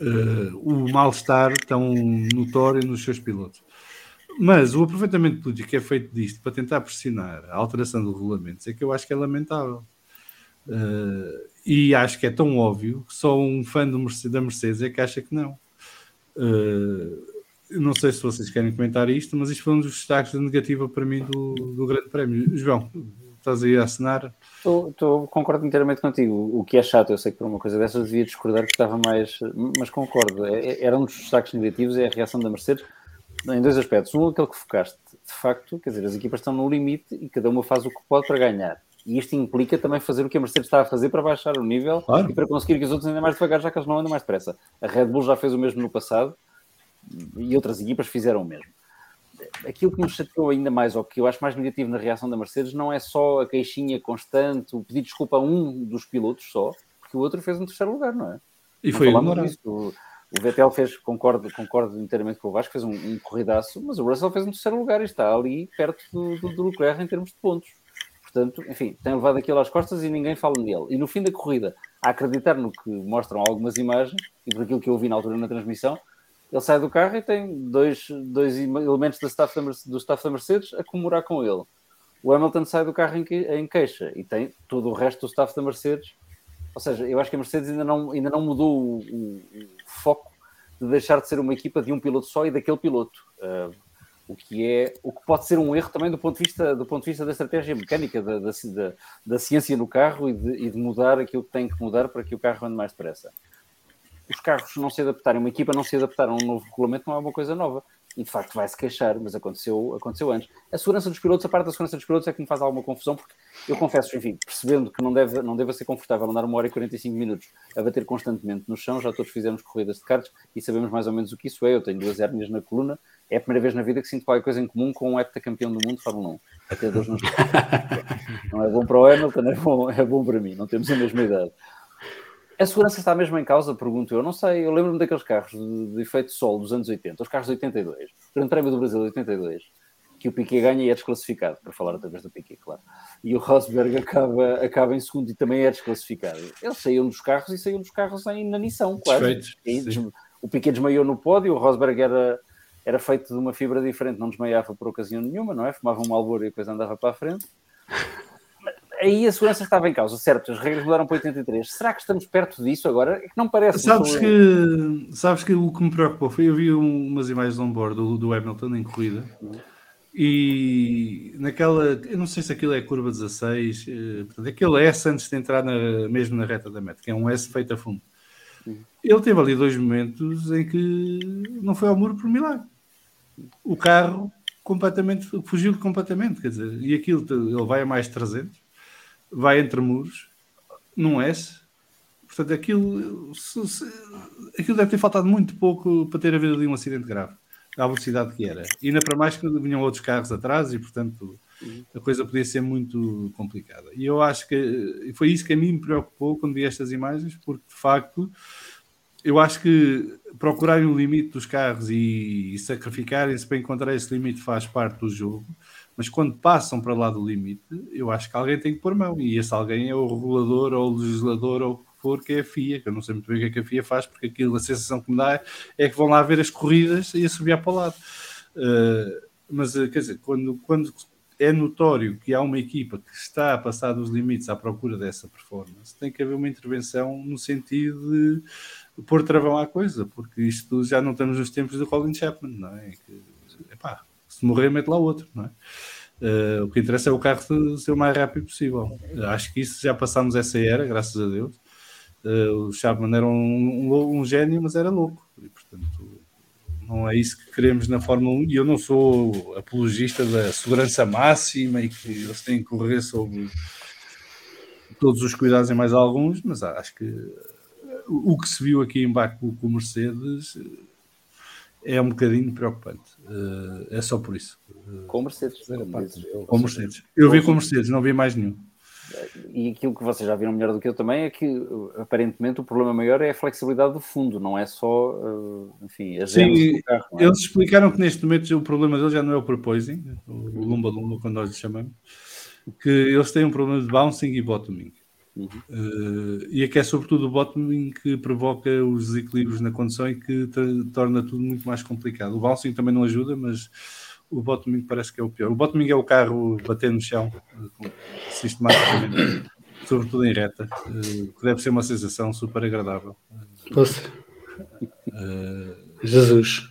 Speaker 2: uh, o mal-estar tão notório nos seus pilotos. Mas o aproveitamento político que é feito disto para tentar pressionar a alteração dos regulamentos é que eu acho que é lamentável. Uh, e acho que é tão óbvio que só um fã Mercedes, da Mercedes é que acha que não. Uh, não sei se vocês querem comentar isto, mas isto foi um dos destaques da negativa para mim do, do Grande Prémio. João, estás aí a assinar?
Speaker 3: Estou, concordo inteiramente contigo. O que é chato, eu sei que por uma coisa dessas devia discordar que estava mais. Mas concordo. É, é, era um dos destaques negativos, é a reação da Mercedes em dois aspectos. Um, aquele que focaste, de facto, quer dizer, as equipas estão no limite e cada uma faz o que pode para ganhar. E isto implica também fazer o que a Mercedes está a fazer para baixar o nível claro. e para conseguir que os outros andem mais devagar, já que eles não andam mais depressa. A Red Bull já fez o mesmo no passado e outras equipas fizeram o mesmo. Aquilo que me chateou ainda mais, ou que eu acho mais negativo na reação da Mercedes, não é só a queixinha constante, o pedir desculpa a um dos pilotos só, porque o outro fez um terceiro lugar, não é?
Speaker 2: E não foi
Speaker 3: ignorado. O Vettel fez, concordo, concordo inteiramente com o Vasco, fez um, um corridaço, mas o Russell fez um terceiro lugar e está ali perto do, do, do Leclerc em termos de pontos. Portanto, enfim, tem levado aquilo às costas e ninguém fala nele. E no fim da corrida, a acreditar no que mostram algumas imagens e por aquilo que eu vi na altura na transmissão, ele sai do carro e tem dois, dois elementos da staff da, do staff da Mercedes a comemorar com ele. O Hamilton sai do carro em, em queixa e tem todo o resto do staff da Mercedes ou seja, eu acho que a Mercedes ainda não, ainda não mudou o, o, o foco de deixar de ser uma equipa de um piloto só e daquele piloto. Uh, o que é o que pode ser um erro também do ponto de vista, do ponto de vista da estratégia mecânica, da, da, da, da ciência no carro e de, e de, mudar aquilo que tem que mudar para que o carro ande mais depressa. Os carros não se adaptarem, uma equipa não se adaptar a um novo regulamento não é uma coisa nova e de facto vai se queixar, mas aconteceu, aconteceu antes. A segurança dos pilotos, a parte da segurança dos pilotos é que me faz alguma confusão, porque eu confesso, enfim, percebendo que não deve, não deve ser confortável andar uma hora e 45 minutos a bater constantemente no chão, já todos fizemos corridas de karts e sabemos mais ou menos o que isso é. Eu tenho duas hérnias na coluna, é a primeira vez na vida que sinto qualquer coisa em comum com um heptacampeão do mundo de Fórmula 1. Até Deus nos Não é bom para o Hamilton, é bom, é bom para mim, não temos a mesma idade. A segurança está mesmo em causa, pergunto eu. Não sei, eu lembro-me daqueles carros de, de efeito sol dos anos 80, os carros de 82, o Grande Prémio do Brasil de 82, que o Piquet ganha e é desclassificado, para falar outra vez do Piquet, claro. E o Rosberg acaba, acaba em segundo e também é desclassificado. Eles saíam dos carros e saíam dos carros em inanição, quase. E, o Piquet desmaiou no pódio, o Rosberg era, era feito de uma fibra diferente, não desmaiava por ocasião nenhuma, não é? Fumava um malboro e a coisa andava para a frente aí a segurança estava em causa, certo? As regras mudaram para 83. Será que estamos perto disso agora? É que não parece.
Speaker 2: Sabes que, sabes que o que me preocupou foi eu vi umas imagens on board do, do Hamilton em corrida e naquela, eu não sei se aquilo é curva 16, eh, portanto, aquele S antes de entrar na, mesmo na reta da meta, que é um S feito a fundo. Ele teve ali dois momentos em que não foi ao muro por milagre. O carro completamente fugiu completamente, quer dizer, e aquilo ele vai a mais 300 vai entre muros, num S. Portanto, aquilo, se, se, aquilo deve ter faltado muito pouco para ter havido ali um acidente grave, à velocidade que era. E ainda para mais que vinham outros carros atrás e, portanto, a coisa podia ser muito complicada. E eu acho que foi isso que a mim me preocupou quando vi estas imagens, porque de facto eu acho que procurarem o limite dos carros e, e sacrificarem-se para encontrar esse limite faz parte do jogo, mas quando passam para lá do limite, eu acho que alguém tem que pôr mão, e esse alguém é o regulador ou o legislador ou o que for, que é a FIA, que eu não sei muito bem o que é que a FIA faz, porque aquilo, a sensação que me dá é que vão lá ver as corridas e a subir para o lado. Uh, mas, quer dizer, quando, quando é notório que há uma equipa que está a passar dos limites à procura dessa performance, tem que haver uma intervenção no sentido de pôr travão à coisa, porque isto já não estamos nos tempos do Colin Chapman, não é? Que, epá, se morrer, mete lá outro, não é? Uh, o que interessa é o carro ser o mais rápido possível. Acho que isso já passámos essa era, graças a Deus. Uh, o Chapman era um, um, um, gênio, mas era louco. E, portanto, não é isso que queremos na Fórmula 1 e eu não sou apologista da segurança máxima e que eles têm que correr sobre todos os cuidados e mais alguns, mas acho que o que se viu aqui em Baku com o Mercedes é um bocadinho preocupante. É só por isso.
Speaker 3: Com Mercedes.
Speaker 2: Com Mercedes. Eu vi com Mercedes, não vi mais nenhum.
Speaker 3: E aquilo que vocês já viram melhor do que eu também é que aparentemente o problema maior é a flexibilidade do fundo, não é só, eh, enfim, a
Speaker 2: Sim, do carro. É? Eles explicaram que neste momento o problema deles já não é o proposing, o Lumba Lumba, quando nós lhe chamamos, que eles têm um problema de bouncing e bottoming. Uhum. Uh, e é que é sobretudo o bottoming que provoca os desequilíbrios na condução e que torna tudo muito mais complicado. O bouncing também não ajuda, mas o bottoming parece que é o pior. O bottoming é o carro bater no chão sistematicamente, sobretudo em reta, eh, que deve ser uma sensação super agradável.
Speaker 5: Uh, Jesus.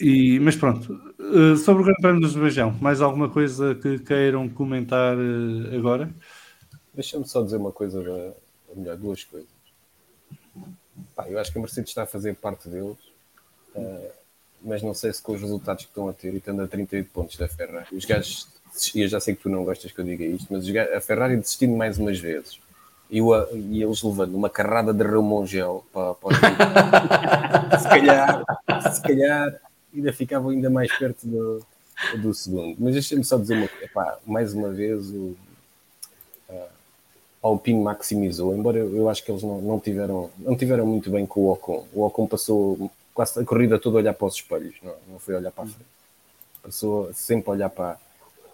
Speaker 2: E, mas pronto, uh, sobre o Grande Prémio do Azerbaijão, mais alguma coisa que queiram comentar uh, agora?
Speaker 6: Deixa-me só dizer uma coisa, ou melhor, duas coisas. Pá, eu acho que a Mercedes está a fazer parte deles. Uh, mas não sei se com os resultados que estão a ter e estando a 38 pontos da Ferrari, os gajos, e eu já sei que tu não gostas que eu diga isto, mas gajos, a Ferrari desistindo mais umas vezes e, o, e eles levando uma carrada de Ramon Gel para, para se calhar, se calhar ainda ficavam ainda mais perto do, do segundo. Mas deixa-me só dizer uma coisa, mais uma vez o Alpine maximizou, embora eu, acho que eles não, não, tiveram, não tiveram muito bem com o Ocon. O Ocon passou quase a corrida toda a olhar para os espelhos, não, não foi olhar para a frente. Passou sempre a olhar para.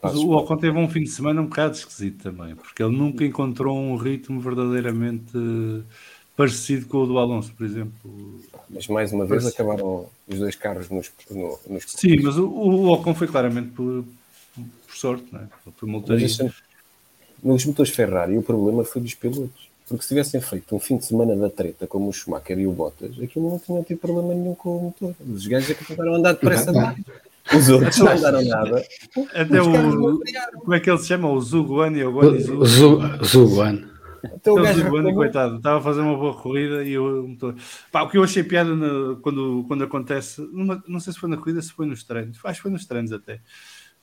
Speaker 2: para o Ocon teve um fim de semana um bocado esquisito também, porque ele nunca encontrou um ritmo verdadeiramente parecido com o do Alonso, por exemplo.
Speaker 6: Mas mais uma vez Parece... acabaram os dois carros nos. No, nos
Speaker 2: Sim, mas o, o Ocon foi claramente por, por sorte, não é? Por motorista.
Speaker 6: Nos motores Ferrari, o problema foi dos pilotos. Porque se tivessem feito um fim de semana da treta como o Schumacher e o Bottas, aquilo não tinha tido problema nenhum com o motor. Os gajos é que tentaram andar depressa demais. Os outros não andaram nada.
Speaker 2: Até o. Como é que ele se chama? O Zuguani ou o
Speaker 5: Zuguani.
Speaker 2: Então, o gajo Zuguani, coitado, estava a fazer uma boa corrida e o motor. Pá, o que eu achei piada na, quando, quando acontece, numa, não sei se foi na corrida, se foi nos treinos, acho que foi nos treinos até,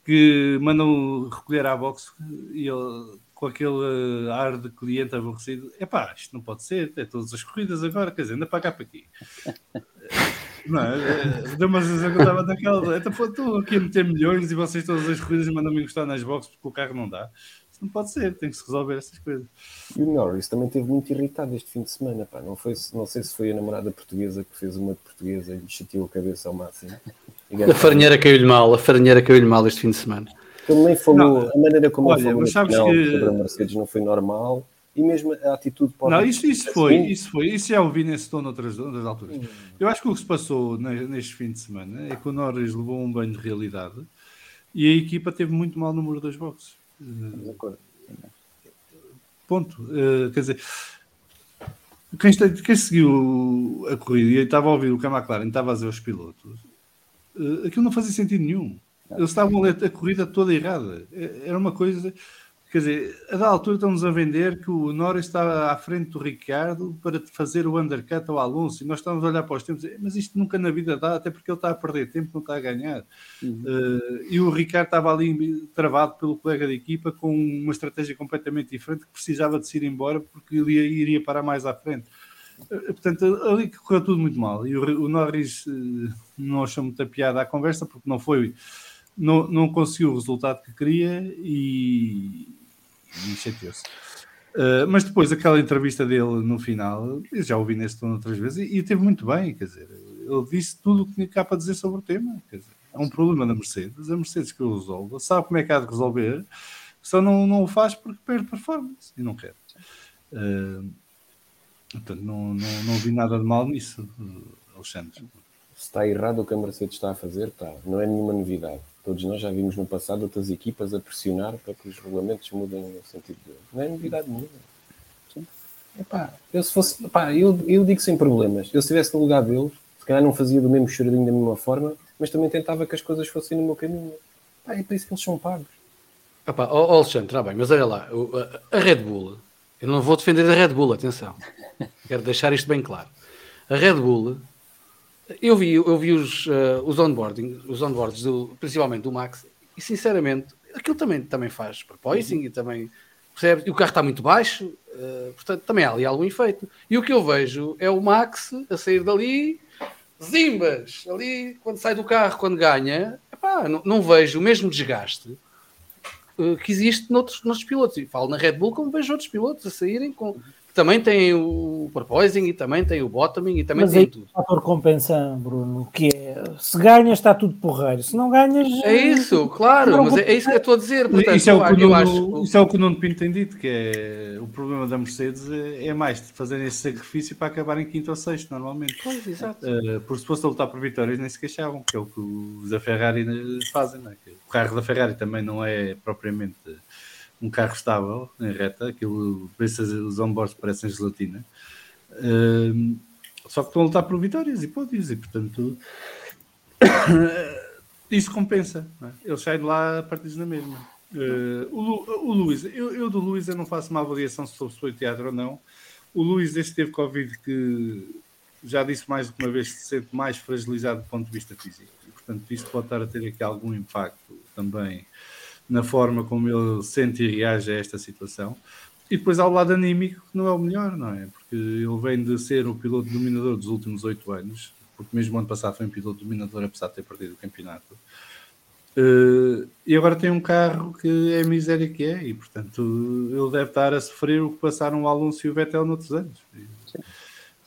Speaker 2: que mandam recolher à boxe e ele com aquele ar de cliente aborrecido. É pá, isto não pode ser, é todas as corridas agora, quer dizer, anda para cá para aqui. Não, é, é, deu uma sensação que eu estava naquela. Então, estou aqui a meter milhões e vocês todas as corridas mandam-me encostar nas boxes porque o carro não dá. Isso não pode ser, tem que se resolver essas coisas.
Speaker 6: E o Norris também esteve muito irritado este fim de semana. Pá. Não, foi, não sei se foi a namorada portuguesa que fez uma de portuguesa e lhe chateou a cabeça ao máximo.
Speaker 5: A farinheira caiu-lhe mal, a farinheira caiu-lhe mal este fim de semana.
Speaker 6: Ele nem falou, não, a maneira como olha, ele falou sabes final, que... sobre a Mercedes não foi normal e mesmo a atitude
Speaker 2: pode Não, isso, isso foi, assim. isso foi, isso já ouvi nesse tom noutras, noutras alturas. Hum. Eu acho que o que se passou neste fim de semana é que o Norris levou um banho de realidade e a equipa teve muito mal número das boxes. De acordo. Ponto. Uh, quer dizer, quem, está, quem, seguiu a corrida e estava a ouvir o que a McLaren estava a dizer aos pilotos, uh, aquilo não fazia sentido nenhum. Eles estavam a ler a corrida toda errada. É, era uma coisa. Quer dizer, a da altura estão-nos a vender que o Norris estava à frente do Ricardo para fazer o undercut ao Alonso e nós estamos a olhar para os tempos, mas isto nunca na vida dá, até porque ele está a perder tempo, não está a ganhar. Uhum. Uh, e o Ricardo estava ali travado pelo colega de equipa com uma estratégia completamente diferente que precisava de se ir embora porque ele iria, iria parar mais à frente. Uh, portanto, ali correu tudo muito mal. E o, o Norris uh, não achou muita piada à conversa porque não foi não, não conseguiu o resultado que queria e, e chateou-se. Uh, mas depois aquela entrevista dele no final, eu já ouvi nesse tom outras vezes e, e teve muito bem, quer dizer, ele disse tudo o que tinha cá para dizer sobre o tema. Quer dizer, é um problema da Mercedes, a Mercedes que o resolve, sabe como é que há de resolver, só não, não o faz porque perde performance e não quer. Uh, portanto, não, não, não vi nada de mal nisso, Alexandre.
Speaker 6: Se está errado o que a Mercedes está a fazer, está. Não é nenhuma novidade. Todos nós já vimos no passado outras equipas a pressionar para que os regulamentos mudem no sentido de. Não é novidade nenhuma. Epá, eu se fosse. Epá, eu, eu digo sem problemas. Eu se estivesse no lugar deles, se calhar não fazia do mesmo choradinho da mesma forma, mas também tentava que as coisas fossem no meu caminho. Epá, é para isso que eles são pagos.
Speaker 5: Epá, oh, Alexandre, está bem, mas olha lá, a Red Bull, eu não vou defender a Red Bull, atenção. Quero deixar isto bem claro. A Red Bull eu vi, eu vi os, uh, os onboarding, os onboards, do, principalmente do Max, e sinceramente, aquilo também, também faz proposing uhum. e também percebe, e o carro está muito baixo, uh, portanto também há ali algum efeito. E o que eu vejo é o Max a sair dali, zimbas, ali quando sai do carro, quando ganha, epá, não, não vejo o mesmo desgaste uh, que existe noutros, noutros pilotos. E falo na Red Bull como vejo outros pilotos a saírem com também tem o proposing e também tem o bottoming e também
Speaker 7: Mas
Speaker 2: tem
Speaker 7: aí,
Speaker 2: tudo.
Speaker 7: O fator compensa, Bruno, que é se ganhas está tudo porreiro, se não ganhas.
Speaker 5: É isso, claro, não, mas é, é, isso que eu estou a dizer. Portanto,
Speaker 2: isso, é o que eu, acho... isso é o que o Nuno Pinto tem dito, que é o problema da Mercedes é, é mais de fazerem esse sacrifício para acabar em quinto ou sexto, normalmente.
Speaker 5: Pois, exato.
Speaker 2: Uh, por se fosse a lutar por vitórias, nem se queixavam, que é o que os da Ferrari fazem. Não é? O carro da Ferrari também não é propriamente um carro estável em reta, aquilo, os onboards parecem gelatina. Uh, só que estão a lutar por vitórias e pódios, e portanto isso compensa. É? Eles saem de lá a partir na mesma. Uh, o, o Luís, eu, eu, do Luís eu não faço uma avaliação sobre se foi teatro ou não. O Luís, desde que teve Covid, que já disse mais do que uma vez se sente mais fragilizado do ponto de vista físico. E, portanto, isto pode estar a ter aqui algum impacto também na forma como ele sente e reage a esta situação. E depois há o lado anímico, que não é o melhor, não é? Porque ele vem de ser o piloto dominador dos últimos oito anos, porque mesmo ano passado foi um piloto dominador, apesar de ter perdido o campeonato. Uh, e agora tem um carro que é a miséria que é, e portanto ele deve estar a sofrer o que passaram o Alonso e o Vettel noutros anos.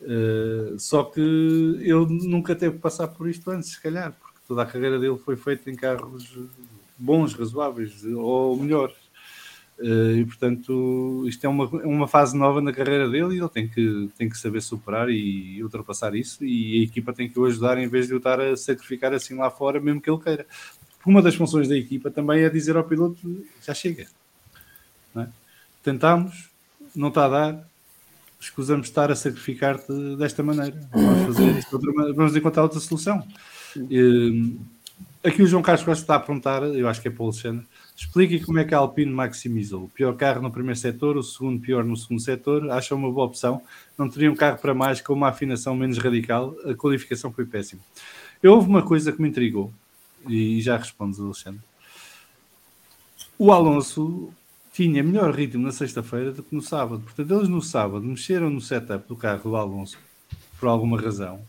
Speaker 2: Uh, só que ele nunca teve que passar por isto antes, se calhar, porque toda a carreira dele foi feita em carros bons, razoáveis ou melhores. Uh, e portanto, isto é uma, uma fase nova na carreira dele e ele tem que, tem que saber superar e ultrapassar isso. E a equipa tem que o ajudar em vez de o estar a sacrificar assim lá fora, mesmo que ele queira. Porque uma das funções da equipa também é dizer ao piloto: já chega, não é? tentamos, não está a dar, escusamos de estar a sacrificar-te desta maneira. Vamos fazer isto vamos encontrar outra solução. Uh, Aqui o João Carlos Costa está a perguntar, eu acho que é para o Alexandre, explique como é que a Alpine maximizou. O pior carro no primeiro setor, o segundo pior no segundo setor, acha uma boa opção. Não teria um carro para mais com uma afinação menos radical, a qualificação foi péssima. Eu houve uma coisa que me intrigou, e já respondes, Alexandre. O Alonso tinha melhor ritmo na sexta-feira do que no sábado. Portanto, eles no sábado mexeram no setup do carro do Alonso, por alguma razão,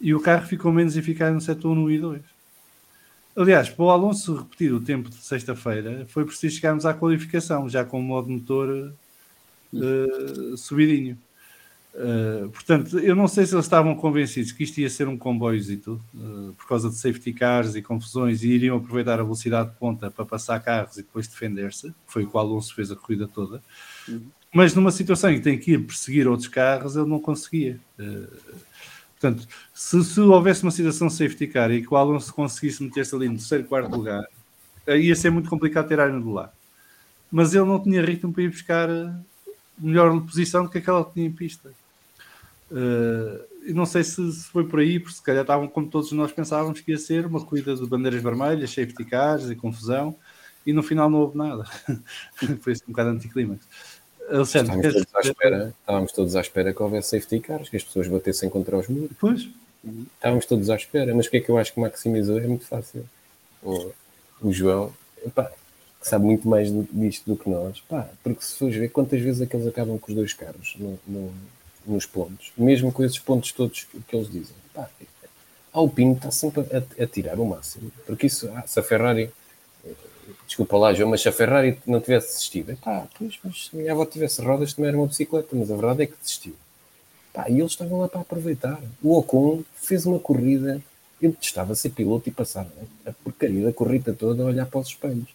Speaker 2: e o carro ficou menos eficaz no setor 1 e 2. Aliás, para o Alonso repetir o tempo de sexta-feira, foi preciso chegarmos à qualificação, já com o modo motor uh, subidinho. Uh, portanto, eu não sei se eles estavam convencidos que isto ia ser um comboiozito uh, por causa de safety cars e confusões e iriam aproveitar a velocidade de ponta para passar carros e depois defender-se. Foi o que o Alonso fez a corrida toda. Uhum. Mas numa situação em que tem que ir perseguir outros carros, ele não conseguia. Uh, Portanto, se, se houvesse uma situação safety car e que o Alonso conseguisse meter-se ali no terceiro, quarto lugar, ia ser muito complicado ter Arno de lá. Mas ele não tinha ritmo para ir buscar eh, melhor posição do que aquela que tinha em pista. Uh, não sei se, se, foi por aí, porque se calhar estavam como todos nós pensávamos que ia ser uma corrida de bandeiras vermelhas, safety cars e confusão, e no final não houve nada. foi assim um bocado anticlímax.
Speaker 6: Alexandre, estávamos, todos à espera, estávamos todos à espera que houvesse safety cars, que as pessoas batessem contra os muros.
Speaker 2: Pois.
Speaker 6: Estávamos todos à espera, mas o que é que eu acho que maximizou é muito fácil. O, o João, epá, que sabe muito mais do, disto do que nós, pá, porque se fores ver quantas vezes é que eles acabam com os dois carros no, no, nos pontos, mesmo com esses pontos todos que eles dizem, pá, a Alpine está sempre a, a, tirar o máximo. Porque isso, ah, se a Ferrari, desculpa lá, João, mas se a Ferrari não tivesse desistido, pá, pois, mas se a minha avó tivesse rodas também era uma bicicleta, mas a verdade é que desistiu. Pá, e eles estavam lá para aproveitar. O Ocon fez uma corrida, ele estava a ser piloto e passar a porcaria da corrida toda a olhar para os espelhos.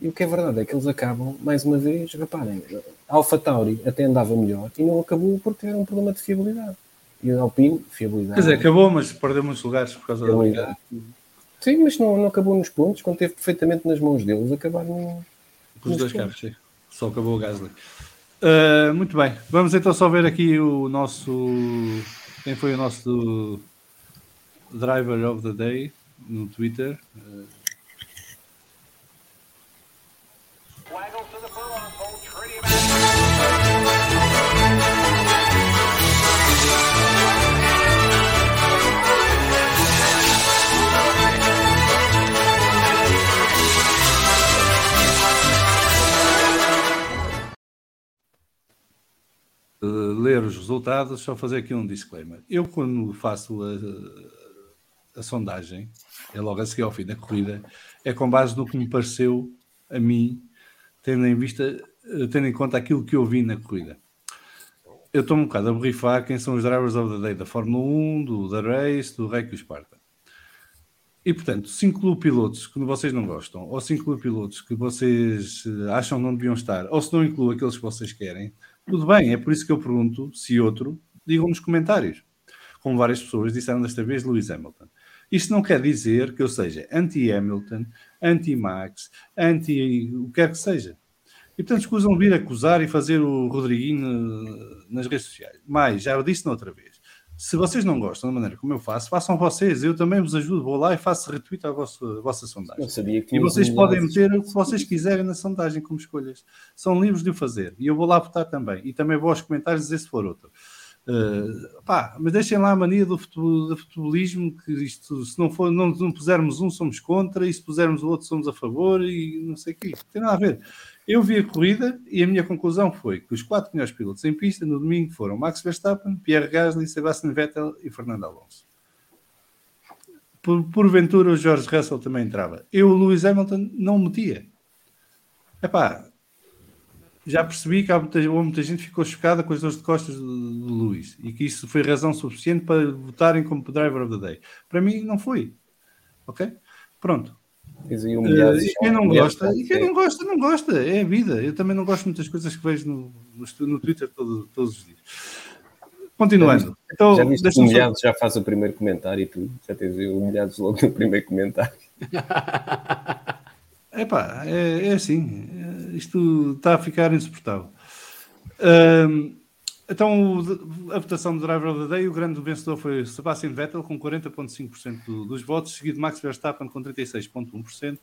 Speaker 6: E o que é verdade é que eles acabam, mais uma vez, reparem, a Alpha Tauri até andava melhor e não acabou porque tiveram um problema de fiabilidade. E a Alpine, fiabilidade.
Speaker 2: Quer dizer, acabou, mas perdeu muitos lugares por causa da
Speaker 6: Sim, mas não, não acabou nos pontos, quando teve perfeitamente nas mãos deles, acabaram.
Speaker 2: Os dois carros, sim. Só acabou o Gasly. Uh, muito bem, vamos então só ver aqui o nosso. Quem foi o nosso Driver of the Day no Twitter? Uh, ler os resultados, só fazer aqui um disclaimer. Eu, quando faço a, a, sondagem, é logo a seguir ao fim da corrida, é com base no que me pareceu a mim, tendo em vista, tendo em conta aquilo que eu vi na corrida. Eu estou um bocado a borrifar quem são os drivers of the day da Fórmula 1, do da Race, do Reiki Sparta. E portanto, se incluo pilotos que vocês não gostam, ou se incluo pilotos que vocês acham que não deviam estar, ou se não incluo aqueles que vocês querem, tudo bem, é por isso que eu pergunto se outro, digam nos comentários. Como várias pessoas disseram desta vez, Lewis Hamilton. Isto não quer dizer que eu seja anti-Hamilton, anti-Max, anti o que quer que seja. E portanto escusam vir acusar e fazer o Rodriguinho eh, nas redes sociais. Mas, já disse na outra vez, se vocês não gostam da maneira como eu faço, façam vocês. Eu também vos ajudo. Vou lá e faço retweet à vossa, à vossa sondagem. e vocês podem meter o que vocês quiserem na sondagem como escolhas. São livres de o fazer. E eu vou lá votar também. E também vou aos comentários dizer se for outro. Uh, pá, mas deixem lá a mania do, futebol, do futebolismo, que isto, se não, for, não, não pusermos um, somos contra, e se pusermos o outro, somos a favor, e não sei o quê. Não tem nada a ver. Eu vi a corrida e a minha conclusão foi que os quatro melhores pilotos em pista no domingo foram Max Verstappen, Pierre Gasly, Sebastian Vettel e Fernando Alonso. Por, porventura o George Russell também entrava. Eu, o Lewis Hamilton, não metia. Epá, já percebi que há muita, muita gente ficou chocada com as dores de costas do Lewis e que isso foi razão suficiente para votarem como driver of the day. Para mim, não foi. Ok? Pronto. Uh, e quem não gosta, e quem não gosta, não gosta, é a vida. Eu também não gosto de muitas coisas que vejo no, no, no Twitter todo, todos os dias. Continuando.
Speaker 6: Então, já viste humilhados só... já faz o primeiro comentário e tu já tens humilhados logo no primeiro comentário.
Speaker 2: Epá, é, é assim, isto está a ficar insuportável. Um, então, a votação do Driver of the Day, o grande vencedor foi Sebastian Vettel, com 40,5% dos votos, seguido Max Verstappen, com 36,1%,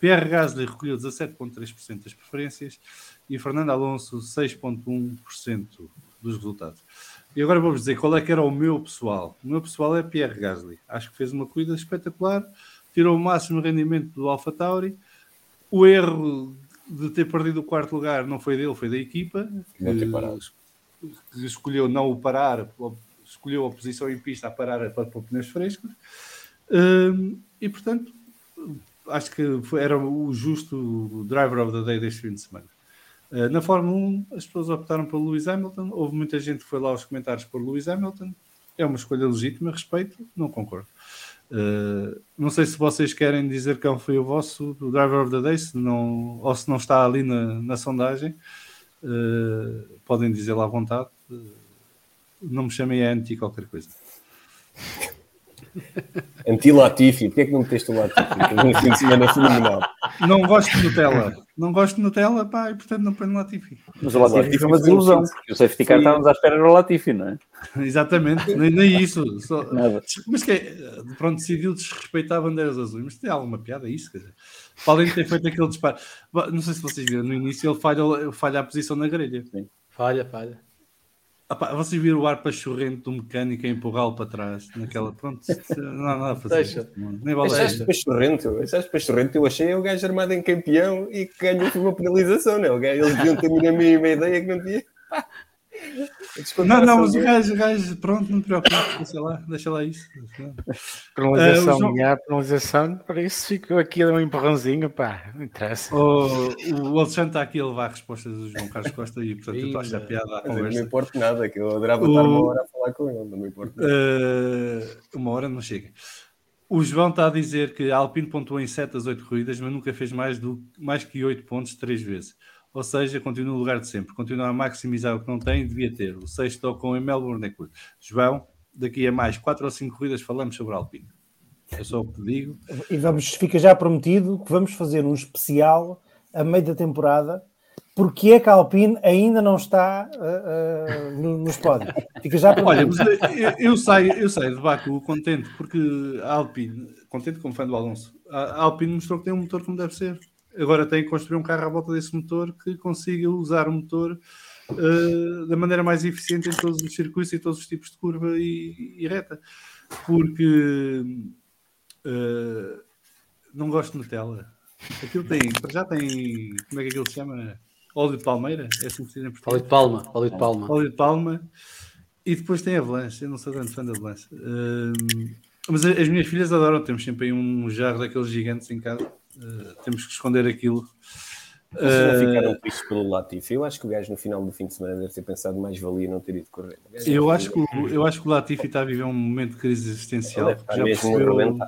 Speaker 2: Pierre Gasly recolheu 17,3% das preferências e Fernando Alonso 6,1% dos resultados. E agora vou-vos dizer qual é que era o meu pessoal. O meu pessoal é Pierre Gasly. Acho que fez uma corrida espetacular, tirou o máximo rendimento do Alpha Tauri. O erro de ter perdido o quarto lugar não foi dele, foi da equipa.
Speaker 6: Não ter parado
Speaker 2: que escolheu não o parar, escolheu a posição em pista a parar para pôr pneus frescos. Um, e portanto, acho que era o justo driver of the day deste fim de semana. Uh, na Fórmula 1, as pessoas optaram por Lewis Hamilton. Houve muita gente que foi lá aos comentários por Lewis Hamilton. É uma escolha legítima, respeito, não concordo. Uh, não sei se vocês querem dizer qual foi o vosso driver of the day, se não, ou se não está ali na, na sondagem. Uh, podem dizer lá à vontade. Uh, não me chamem anti qualquer coisa.
Speaker 6: Anti-Latifi, porquê é que não meteste o Latifi? Fim de semana fenomenal.
Speaker 2: Não gosto de Nutella. Não gosto de Nutella, pá, e portanto não ponho Latifi.
Speaker 3: Mas o Latifi foi uma desilusão, porque o safety car estávamos à espera do Latifi, não é?
Speaker 2: Exatamente, nem, nem isso. Só... Mas que é, pronto, decidiu desrespeitar bandeiras azuis, mas tem alguma piada isso, quer dizer. Podem ter feito aquele disparo. Não sei se vocês viram, no início ele falha, falha a posição na grelha. Sim.
Speaker 5: Falha, falha.
Speaker 2: Opa, vocês viram o ar para chorrente do mecânico a empurrá-lo para trás, naquela. Pronto, não há nada a fazer.
Speaker 6: Deixa. Nem vale Achaste pachorrento, achaste pachorrento, eu achei o gajo armado em campeão e que ganhou uma penalização, não é? Eles deviam ter a mínima ideia que não tinha.
Speaker 2: Não, não, mas o gajo, o gajo, pronto, não te preocupes, deixa lá, deixa lá isso.
Speaker 4: Penalização
Speaker 2: o João-
Speaker 4: minha, penalização, para isso ficou aqui a dar um empurrãozinho, pá, não interessa.
Speaker 2: O, o Alexandre está aqui a levar respostas do João Carlos Costa e, portanto, eu estou a achar piada à
Speaker 6: eu não me
Speaker 2: conversa.
Speaker 6: importo nada, que eu adorava
Speaker 2: O-
Speaker 6: estar uma hora a falar com ele, não me importo nada.
Speaker 2: Uh, uma hora não chega. O João está a dizer que a Alpine pontuou em 7 das 8 corridas, mas nunca fez mais, do, mais que 8 pontos três vezes. Ou seja, continua no lugar de sempre. Continua a maximizar o que não tem e devia ter. O sexto tocou em Melbourne é curto. João, daqui a mais 4 ou 5 corridas falamos sobre a Alpine. É só o que te digo.
Speaker 7: E vamos, fica já prometido que vamos fazer um especial a meio da temporada. Porque é que a Alpine ainda não está uh, uh, no- nos pódios? Fica já
Speaker 2: Olha,
Speaker 7: prometido.
Speaker 2: mas eu, eu saio, eu saio de Baku contente, porque a Alpine, contente como fã do Alonso, a Alpine mostrou que tem um motor como deve ser. Agora tem que construir um carro à volta desse motor que consiga usar o motor eh, da maneira mais eficiente em todos os circuitos e todos os tipos de curva e, e reta. Porque eh, não gosto de Nutella. Aquilo tem, já tem, como é que aquilo se chama? Óleo de palmeira? É assim que se diz em português?
Speaker 5: Óleo de palma, óleo de palma.
Speaker 2: Óleo de palma e depois tem Avalanche. Eu não sou grande fã da Avalanche. Hum, mas as minhas filhas adoram. Temos sempre aí um jarro daqueles gigantes em casa. Uh, temos que esconder aquilo.
Speaker 6: Vocês não
Speaker 2: Uh,
Speaker 6: ficaram tristes pelo Latifi? Eu acho que o gajo no final do fim de semana deve ter pensado mais valia não ter ido correr.
Speaker 2: Eu, acho que, eu acho que o Latifi está a viver um momento de crise
Speaker 6: Ele
Speaker 2: existencial.
Speaker 6: estar
Speaker 2: Já percebeu,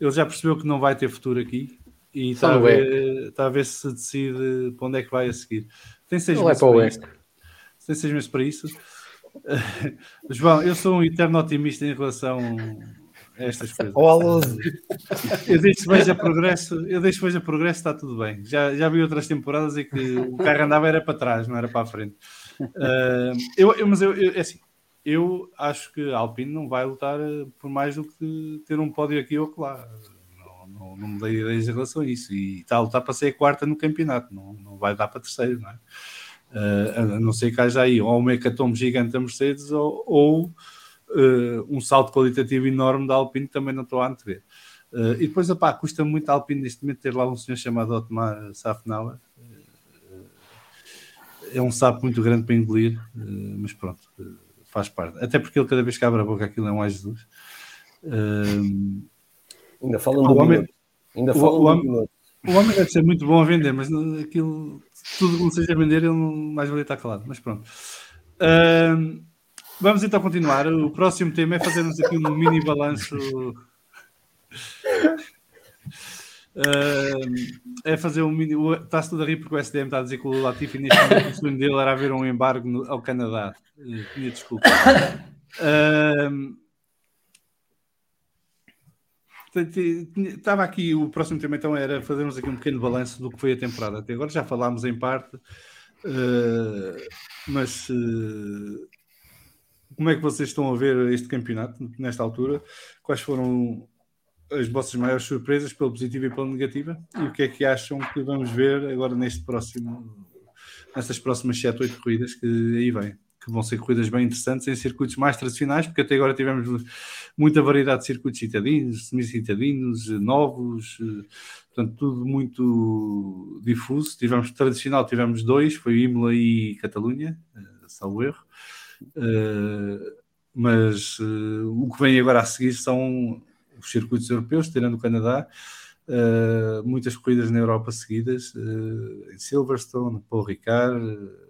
Speaker 2: ele já percebeu que não vai ter futuro aqui e está a, ver, está a ver se decide para onde é que vai a seguir. Tem seis
Speaker 5: Ele é
Speaker 2: meses
Speaker 5: para o
Speaker 2: para isso. Tem seis meses para isso. João, eu sou um eterno otimista em relação estas coisas. Eu deixo que veja progresso, eu deixo veja progresso, está tudo bem. Já, já vi outras temporadas em que o carro andava era para trás, não era para a frente. Ah, eu, eu- mas eu, eu- é assim, eu acho que a Alpine não vai lutar eh, por mais do que ter um pódio aqui ou lá. Não, não, não me dei ideias em relação a isso. E está a lutar para ser a quarta no campeonato, não, não vai dar para terceiro, não é? Ah, a não ser que haja aí ou um hecatombe gigante da Mercedes ou, ou, eh, um salto qualitativo enorme da Alpine que também não estou a antever. Eh, e depois, opá, custa muito a Alpine neste momento ter lá um senhor chamado Otmar Safnauer. Eh, é um sapo muito grande para engolir, mas pronto, faz parte. Até porque ele cada vez que abre a boca aquilo é um ai Jesus.
Speaker 6: Ainda falam
Speaker 2: O
Speaker 6: do
Speaker 2: homem-.
Speaker 6: Ainda falam
Speaker 2: o
Speaker 6: do
Speaker 2: homem- o homem deve ser muito bom a vender, mas aquilo, tudo que não seja vender, ele não, mais valia estar calado. Mas pronto. Ahm, vamos então continuar. O próximo tema é fazermos aqui um mini balanço. Ahm, é fazer um mini. Está-se tudo a rir porque o SDM está a dizer que o Latifi neste momento o sonho dele era haver um embargo no- ao Canadá. Pedia desculpa. Ahm, Estava aqui, o próximo tema então era fazermos aqui um pequeno balanço do que foi a temporada até agora. Já falámos em parte, eh, mas eh, como é que vocês estão a ver este campeonato nesta altura? Quais foram as vossas maiores surpresas pela positiva e pela negativa? E o que é que acham que vamos ver agora neste próximo, nestas próximas 7, 8 corridas que aí vêm? Que vão ser corridas bem interessantes em circuitos mais tradicionais, porque até agora tivemos muita variedade de circuitos citadinos, semi-citadinos, novos, portanto, tudo muito difuso. Tivemos tradicional, tivemos dois, foi Imola e Catalunha, eh, salvo erro. Eh, mas eh, o que vem agora a seguir são os circuitos europeus, tirando o Canadá, eh, muitas corridas na Europa seguidas, em Silverstone, Paul Ricard,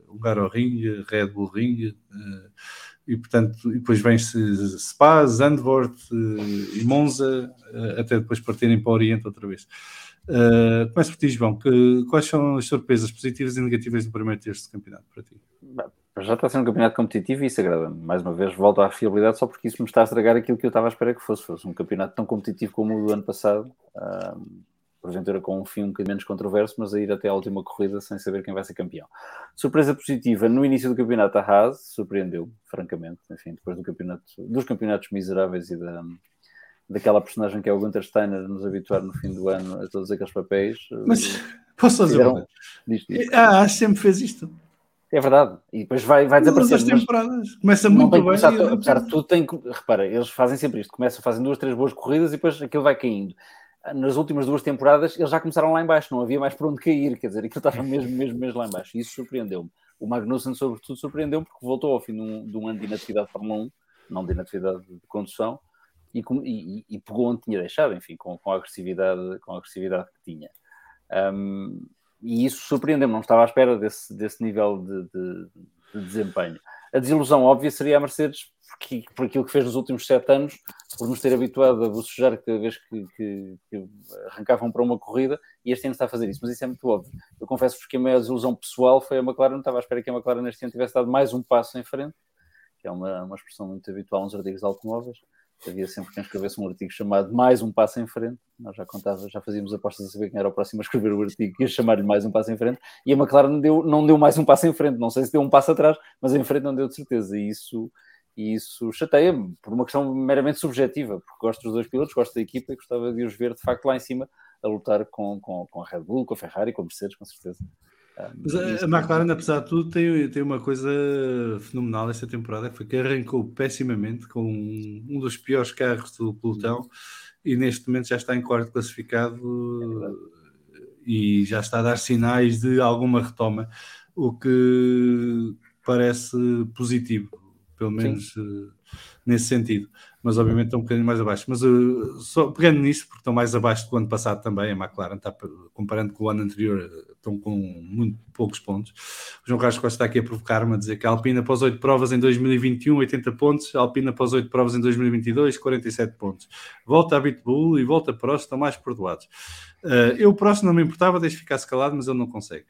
Speaker 2: Hungaroring, Red Bull Ring, e portanto, e depois vem-se Spa, Zandvoort e Monza, até depois partirem para o Oriente outra vez. Uh, começo por ti, João. Que, quais são as surpresas positivas e negativas do primeiro terço de campeonato para ti?
Speaker 3: Já está a ser um campeonato competitivo e isso agrada-me. Mais uma vez, volto à fiabilidade só porque isso me está a estragar aquilo que eu estava à espera que fosse. Fosse um campeonato tão competitivo como o do ano passado. Um, porventura com um fim um bocadinho menos controverso, mas a ir até a última corrida sem saber quem vai ser campeão. Surpresa positiva, no início do campeonato a Haas surpreendeu, francamente, enfim, depois do campeonato, dos campeonatos miseráveis e da, daquela personagem que é o Gunter Steiner nos habituar no fim do ano a todos aqueles papéis.
Speaker 2: Mas posso fazer uma?
Speaker 3: diz, diz.
Speaker 2: Ah, sempre fez isto.
Speaker 3: É verdade, e depois vai, vai desaparecer.
Speaker 2: as
Speaker 3: mas-
Speaker 2: temporadas. Começa muito bem.
Speaker 3: começar,
Speaker 2: e
Speaker 3: apesar de tudo, tem que, repara, eles fazem sempre isto, começam, fazem duas, três boas corridas e depois aquilo vai caindo. Nas últimas duas temporadas, eles já começaram lá em baixo, não havia mais por onde cair, quer dizer, aquilo estava mesmo, mesmo, mesmo lá em baixo, e isso surpreendeu-me. O Magnussen, sobretudo, surpreendeu porque voltou ao fim de um, de um ano de inatividade de Fórmula 1, não de inatividade de condução, e, e, e, pegou onde tinha deixado, enfim, com, com, a, agressividade, com a agressividade que tinha. Um, e isso surpreendeu-me, não estava à espera desse, desse nível de, de, de, desempenho. A desilusão óbvia seria a Mercedes, porque, por aquilo que fez nos últimos sete anos, por nos ter habituado a bocejar cada vez que, que, que, arrancavam para uma corrida, e este ano está a fazer isso, mas isso é muito óbvio. Eu confesso-vos que a minha desilusão pessoal foi a McLaren, não estava à espera que a McLaren neste ano tivesse dado mais um passo em frente, que é uma, uma expressão muito habitual nos artigos de automóveis, havia sempre quem escrevesse um artigo chamado Mais um Passo em Frente. Nós já contava, já fazíamos apostas a saber quem era o próximo a escrever o artigo e chamar-lhe Mais um Passo em Frente. E a McLaren deu, não deu mais um passo em frente. Não sei se deu um passo atrás, mas em frente não deu de certeza. E isso, isso chateia-me por uma questão meramente subjetiva, porque gosto dos dois pilotos, gosto da equipa e gostava de os ver de facto lá em cima a lutar com, com, com a Red Bull, com a Ferrari, com a Mercedes, com certeza.
Speaker 2: Mas a, a McLaren, apesar de tudo, tem, tem uma coisa fenomenal esta temporada, que foi que arrancou pessimamente com um, um dos piores carros do pelotão e neste momento já está em quarto classificado e já está a dar sinais de alguma retoma, o que parece positivo, pelo menos uh, nesse sentido mas obviamente estão um bocadinho mais abaixo. Mas uh, só pegando nisso, porque estão mais abaixo do ano passado também, a McLaren está comparando com o ano anterior, estão com muito poucos pontos. O João Carlos Costa está aqui a provocar-me a dizer que a Alpina após 8 provas em 2021, 80 pontos, a Alpina após 8 provas em 2022, 47 pontos. Volta a Bitbull e volta a Prost, estão mais perdoados. Uh, eu, Prost, não me importava, deixe ficar calado, mas ele não consegue.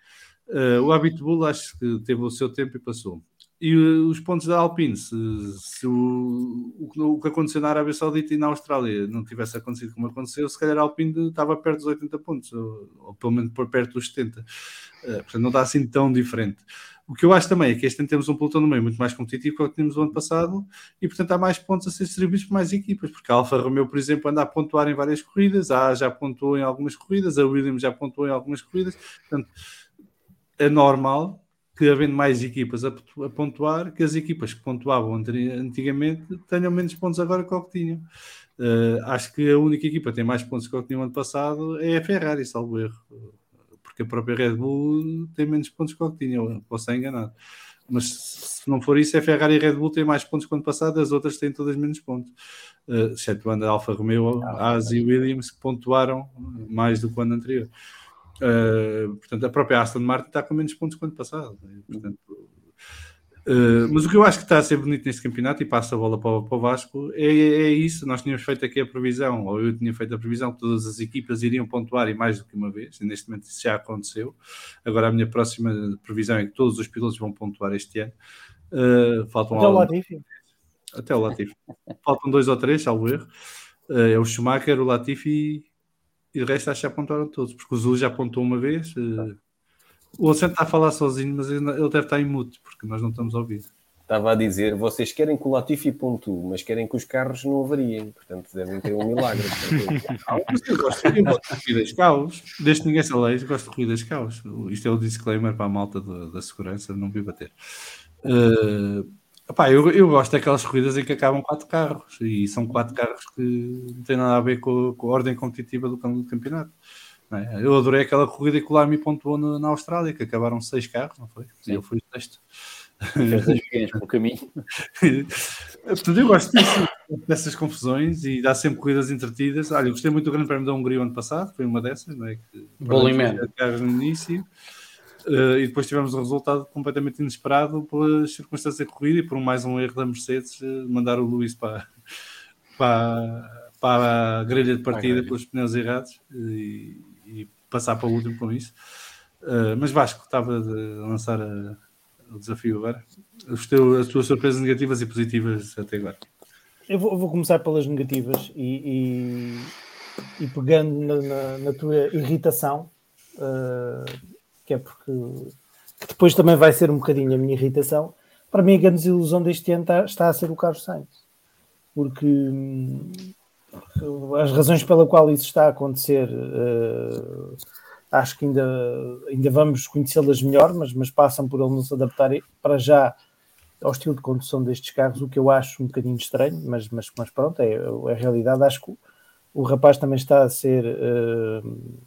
Speaker 2: Uh, o Abitbull acho que teve o seu tempo e passou. E os pontos da Alpine, se, se o, o, que aconteceu na Arábia Saudita e na Austrália não tivesse acontecido como aconteceu, se calhar a Alpine estava perto dos 80 pontos, ou, ou pelo menos por perto dos 70. Uh, eh, portanto, não está assim tão diferente. O que eu acho também é que este ano temos um pelotão no meio muito mais competitivo que o que tínhamos o ano passado e, portanto, há mais pontos a ser distribuídos por mais equipas, porque a Alfa Romeo, por exemplo, anda a pontuar em várias corridas, a A já pontuou em algumas corridas, a Williams já pontuou em algumas corridas, portanto, é normal que havendo mais equipas a, a, pontuar, que as equipas que pontuavam antigamente tenham menos pontos agora que o que tinham. Uh, acho que a única equipa que tem mais pontos que o que tinha ano passado é a Ferrari, salvo erro, porque a própria Red Bull tem menos pontos que o que tinha, posso estar enganado. Mas se não for isso, a Ferrari e a Red Bull têm mais pontos que o ano passado, as outras têm todas menos pontos. Uh, exceto a Alfa Romeo, ah, As e Williams, que pontuaram mais do que o ano anterior. Uh, portanto, a própria Aston Martin está com menos pontos que o ano passado. Né? Portanto, uh, mas o que eu acho que está a ser bonito neste campeonato, e passa a bola para, para o Vasco, é, é, isso. Nós tínhamos feito aqui a previsão, ou eu tinha feito a previsão, que todas as equipas iriam pontuar e mais do que uma vez, e neste momento isso já aconteceu. Agora a minha próxima previsão é que todos os pilotos vão pontuar este ano. Uh, faltam
Speaker 7: Até o Latifi.
Speaker 2: Até o Latifi. faltam dois ou três, salvo erro. é o Schumacher, o Latifi e o resto acho que já apontaram todos, porque o Zul já apontou uma vez. Uh, o Alcento está a falar sozinho, mas ele deve estar em mute, porque nós não estamos a ouvir.
Speaker 6: Estava a dizer, vocês querem que o Latifi pontue, mas querem que os carros não avariem, portanto devem ter um milagre.
Speaker 2: eu, gosto, eu gosto de corridas caos, desde que ninguém se aleije, gosto de corridas caos. Isto é o disclaimer para a malta da, da segurança, não vi bater. Uh, Epá, eu, eu gosto daquelas corridas em que acabam quatro carros e são quatro carros que não têm nada a ver com, com a ordem competitiva do, do campeonato. É? Eu adorei aquela corrida que o Lamy pontuou no, na Austrália, que acabaram seis carros, não foi? Sim. Eu fui o sexto.
Speaker 3: Fez pequenos pelo caminho.
Speaker 2: Portanto, eu gosto disso, dessas confusões e dá sempre corridas entretidas. Olha, eu gostei muito do Grande Prémio da Hungria ano passado, foi uma dessas, não é? Que,
Speaker 5: Bowling
Speaker 2: carros no início. Uh, e depois tivemos um resultado completamente inesperado pelas circunstâncias da corrida e por mais um erro da Mercedes uh, mandar o Luís para, para, para a grelha de partida pelos pneus errados e, e, passar para o último com isso. Uh, mas Vasco, estava a lançar a, o desafio agora. Os teu, as tuas surpresas negativas e positivas até agora.
Speaker 7: Eu vou, vou começar pelas negativas e, e, e pegando na, na, na, tua irritação. Uh, que é porque depois também vai ser um bocadinho a minha irritação. Para mim, a grande desilusão deste ano está, está a ser o Carlos Sainz, porque, porque, as razões pela qual isso está a acontecer, uh, acho que ainda, ainda vamos conhecê-las melhor, mas, mas passam por ele não se adaptar para já ao estilo de condução destes carros, o que eu acho um bocadinho estranho, mas, mas, mas pronto, é, é a realidade. Acho que o, o rapaz também está a ser. Uh,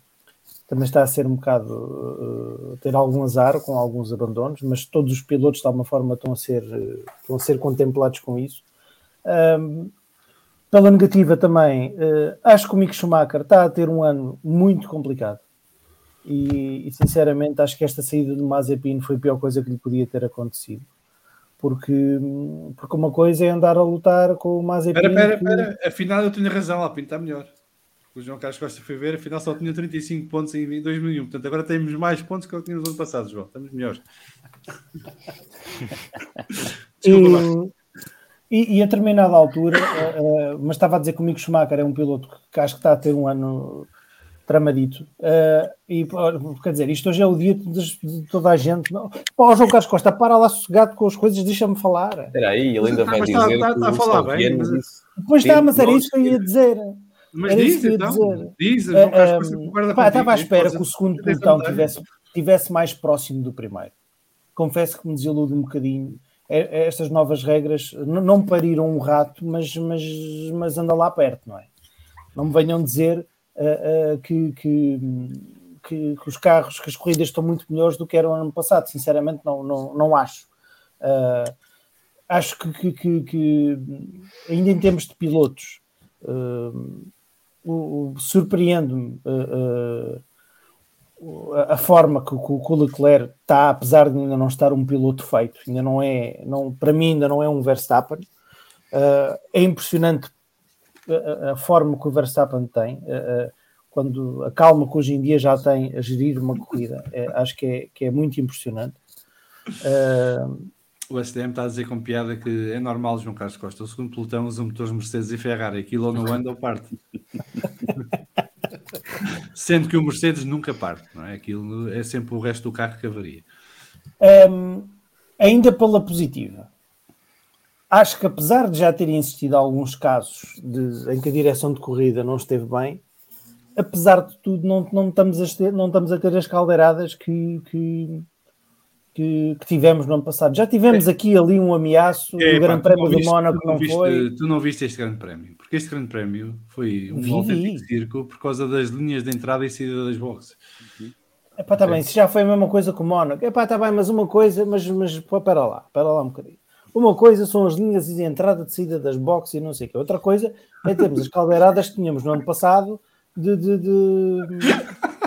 Speaker 7: também está a ser um bocado uh, ter algum azar com alguns abandonos, mas todos os pilotos de alguma forma estão a ser, uh, estão a ser contemplados com isso. Um, pela negativa também, uh, acho que o Mick Schumacher está a ter um ano muito complicado. E, e, sinceramente acho que esta saída do Mazepin foi a pior coisa que lhe podia ter acontecido. Porque, porque uma coisa é andar a lutar com o Mazepin.
Speaker 2: Espera, espera, espera. Afinal eu tenho razão, Alpine está melhor o João Carlos Costa foi ver, afinal só tinha 35 pontos em 2001. Portanto, agora temos mais pontos que o que tínhamos no ano passado, João. Estamos melhores.
Speaker 7: Desculpa, e, e, a determinada altura, uh, uh, mas estava a dizer que o Mico Schumacher é um piloto que, que, acho que está a ter um ano tramadito. Uh, e quer dizer, isto hoje é o dia de, de toda a gente. Não. Oh, João Carlos Costa, para lá sossegado com as coisas, deixa-me falar.
Speaker 6: Espera aí, ele ainda vai dizer. Está, está, está a falar bem. Mas...
Speaker 7: Pois está, mas era isso que eu ia dizer.
Speaker 2: Mas Era diz, então. Dizer. Diz,
Speaker 7: uh, um, pá, estava à espera que o segundo pelotão tivesse, tivesse mais próximo do primeiro. Confesso que me desilude um bocadinho. É, é, estas novas regras não pariram um rato, mas, mas, mas anda lá perto, não é? Não me venham dizer uh, uh, que, que, que, que, os carros, que as corridas estão muito melhores do que eram ano passado. Sinceramente, não, não, não acho. Uh, acho que, que, que, ainda em termos de pilotos, uh, surpreende-me uh, uh, a forma que, o Leclerc está, apesar de ainda não estar um piloto feito, ainda não é, não, para mim ainda não é um Verstappen. Uh, é impressionante a, a, forma que o Verstappen tem, quando a calma que hoje em dia já tem a gerir uma corrida, é, acho que é, que é muito impressionante.
Speaker 2: O SDM está a dizer com piada que é normal, João Carlos Costa. O segundo pelotão usa motores Mercedes e Ferrari. Aquilo ou não anda ou parte. Sendo que o Mercedes nunca parte, não é? Aquilo é sempre o resto do carro que avaria.
Speaker 7: Um, ainda pela positiva, acho que apesar de já ter existido alguns casos de, em que a direção de corrida não esteve bem, apesar de tudo, não, não, estamos, a ter, não estamos a ter as caldeiradas que, que que, que, tivemos no ano passado. Já tivemos é. aqui ali um ameaço é, do Grande Prémio do Mónaco, não,
Speaker 2: viste,
Speaker 7: foi?
Speaker 2: Tu não viste este Grande Prémio, porque este Grande Prémio foi um autêntico circo por causa das linhas de entrada e saída das boxes.
Speaker 7: É pá, tá bem, se já foi a mesma coisa com o Mónaco, é pá, tá bem, mas uma coisa, mas, mas pô, pera lá, pera lá um bocadinho. Uma coisa são as linhas de entrada e saída das boxes e não sei o que. Outra coisa é termos as caldeiradas que tínhamos no ano passado de, de, de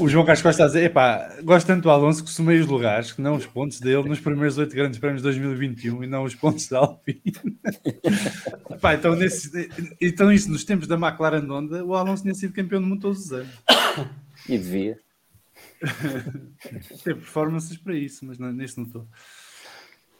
Speaker 2: o João Carlos Costa a dizer: epá, gosto tanto do Alonso que somei os lugares, que não os pontos dele nos primeiros oito grandes prémios de 2021 e não os pontos da Alpine. epá, então, nesse, então, isso nos tempos da McLaren Honda, o Alonso tinha sido campeão do mundo todos os anos.
Speaker 3: E devia.
Speaker 2: Tem performances para isso, mas não, nesse não estou.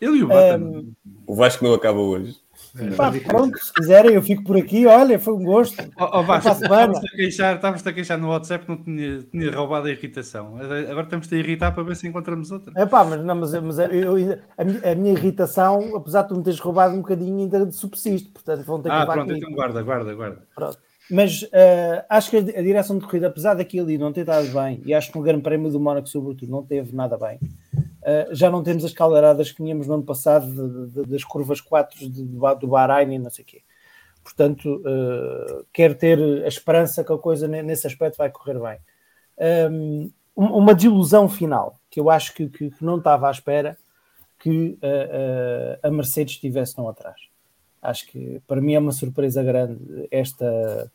Speaker 2: Ele e o Bata.
Speaker 6: Um... O Vasco não acaba hoje.
Speaker 7: É, Pá, pronto, se quiserem, eu fico por aqui. Olha, foi um gosto.
Speaker 2: Oh, oh, Estavas-te a, queixar, a queixar no WhatsApp que não tinha, tinha roubado a irritação. Agora estamos a irritar para ver se encontramos outra.
Speaker 7: É pá, mas, não, mas, mas eu, a, minha, a, minha, irritação, apesar de tu me teres roubado um bocadinho, ainda subsiste. Portanto, vão ter que
Speaker 2: Ah, pronto, então guarda, guarda, guarda.
Speaker 7: Pronto. Mas uh, acho que a, direção de corrida, apesar daquilo ali não ter dado bem, e acho que no Grande Prémio do Mónaco, sobretudo, não teve nada bem, uh, já não temos as caldeiradas que tínhamos no ano passado de, de, das curvas 4 de, do Bahrein e não sei o quê. Portanto, uh, quero ter a esperança que a coisa nesse aspecto vai correr bem. Um, uma desilusão final, que eu acho que, que, que não estava à espera que a Mercedes estivesse não atrás. Acho que para mim é uma surpresa grande esta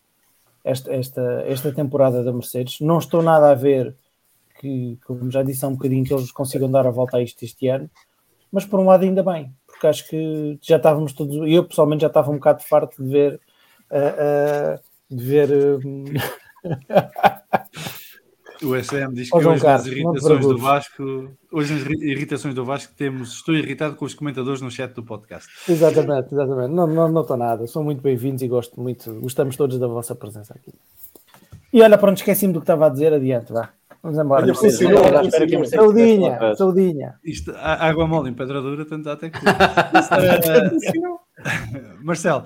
Speaker 7: esta, esta, esta temporada da Mercedes. Não estou nada a ver que, como já disse há um bocadinho, que eles consigam dar a volta a isto este ano, mas por um lado ainda bem, porque acho que já estávamos todos, eu pessoalmente já estava um bocado farto de ver uh, uh, de ver
Speaker 2: O SM diz que hoje Carlos, nas irritações do Vasco, hoje nas irritações do Vasco temos, estou irritado com os comentadores no chat do podcast.
Speaker 7: Exatamente, exatamente. Não, não, não estou nada, são muito bem-vindos e gosto muito, gostamos todos da vossa presença aqui. E olha, pronto, esqueci-me do que estava a dizer, adiante, vá. Vamos embora. Olha, funcionou, funcionou. Saudinha, saudinha.
Speaker 2: Isto, água mole em pedra dura, tanto até que. Marcelo,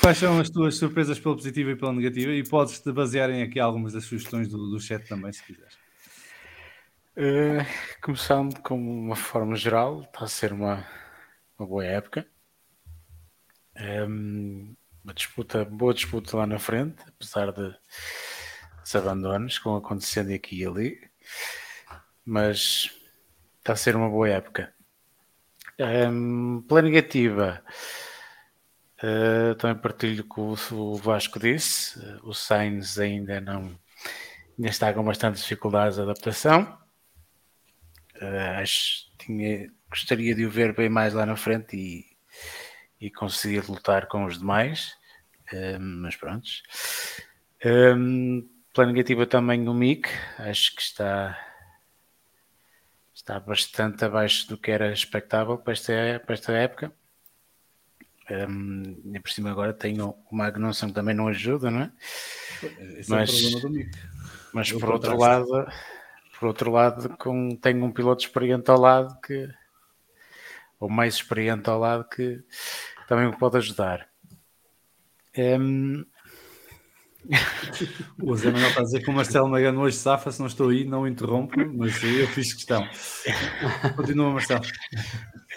Speaker 2: Quais são as tuas surpresas pela positiva e pela negativa? E podes-te basear em aqui algumas das sugestões do, do chat também, se quiseres.
Speaker 4: Uh, começando com uma forma geral, está a ser uma, uma boa época. Um, uma disputa, boa disputa lá na frente, apesar de os abandonos que vão acontecendo aqui e ali, mas está a ser uma boa época. Um, pela negativa, uh, também partilho com o, o Vasco disse, uh, o Sainz ainda não ainda está com bastante dificuldades de adaptação. Uh, acho tinha, gostaria de o ver bem mais lá na frente e, e conseguir lutar com os demais. Um, mas pronto. Um, pela negativa também o Mick, acho que está está bastante abaixo do que era expectável para esta, para esta época. Um, e por cima agora tenho o Magnussen que também não ajuda, não é?
Speaker 2: Esse mas, é o problema do Mick.
Speaker 4: Mas por outro lado, por outro lado, com, tenho um piloto experiente ao lado que ou mais experiente ao lado que também me pode ajudar. Um,
Speaker 2: o Zé Manuel está a dizer que o Marcelo Magano hoje safa, se não estou aí, não interrompo, mas eu fiz questão. Continua, Marcelo.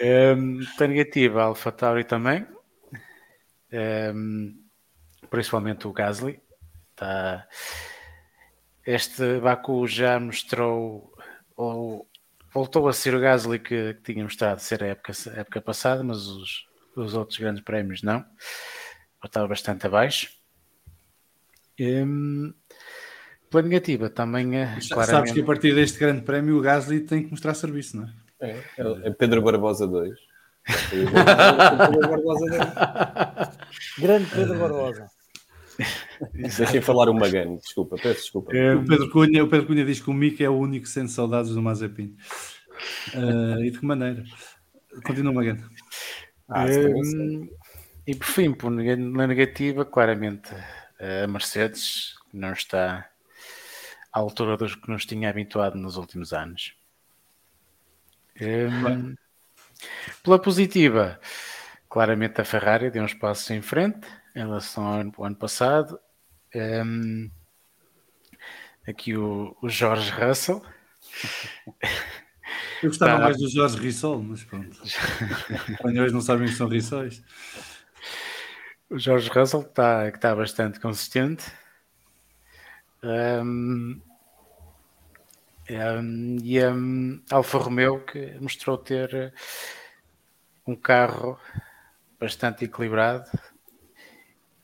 Speaker 4: Um, está negativa a Alpha Tauri também, um, principalmente o Gasly. Está... Este Baku já mostrou, ou voltou a ser o Gasly que, que tinha mostrado ser a época, a época passada, mas os, os outros grandes prémios não. Estava bastante abaixo. Um, pela negativa, também é.
Speaker 2: Claramente... Sabes que a partir deste grande prémio o Gasly tem que mostrar serviço, não é?
Speaker 6: É, é, é Pedro Barbosa 2.
Speaker 7: grande Pedro Barbosa.
Speaker 6: Deixem falar o Magano, desculpa, peço desculpa.
Speaker 2: É, o, Pedro Cunha, o Pedro Cunha diz que o Mico é o único que sente saudades do Mazepin. Uh, e de que maneira? Continua, Magano.
Speaker 4: Ah, um, e por fim, por, na negativa, claramente a Mercedes não está à altura dos que nos tinha habituado nos últimos anos. Um, pela positiva, claramente a Ferrari deu uns passos em frente em relação ao ano, ao ano passado. Um, aqui o, o, Jorge Russell.
Speaker 2: Eu gostava tá. mais do Jorge Rissol, mas pronto. Os espanhóis não sabem que são rissóis.
Speaker 4: O Jorge Russell que está bastante consistente. Um, um, e a um, Alfa Romeo que mostrou ter um carro bastante equilibrado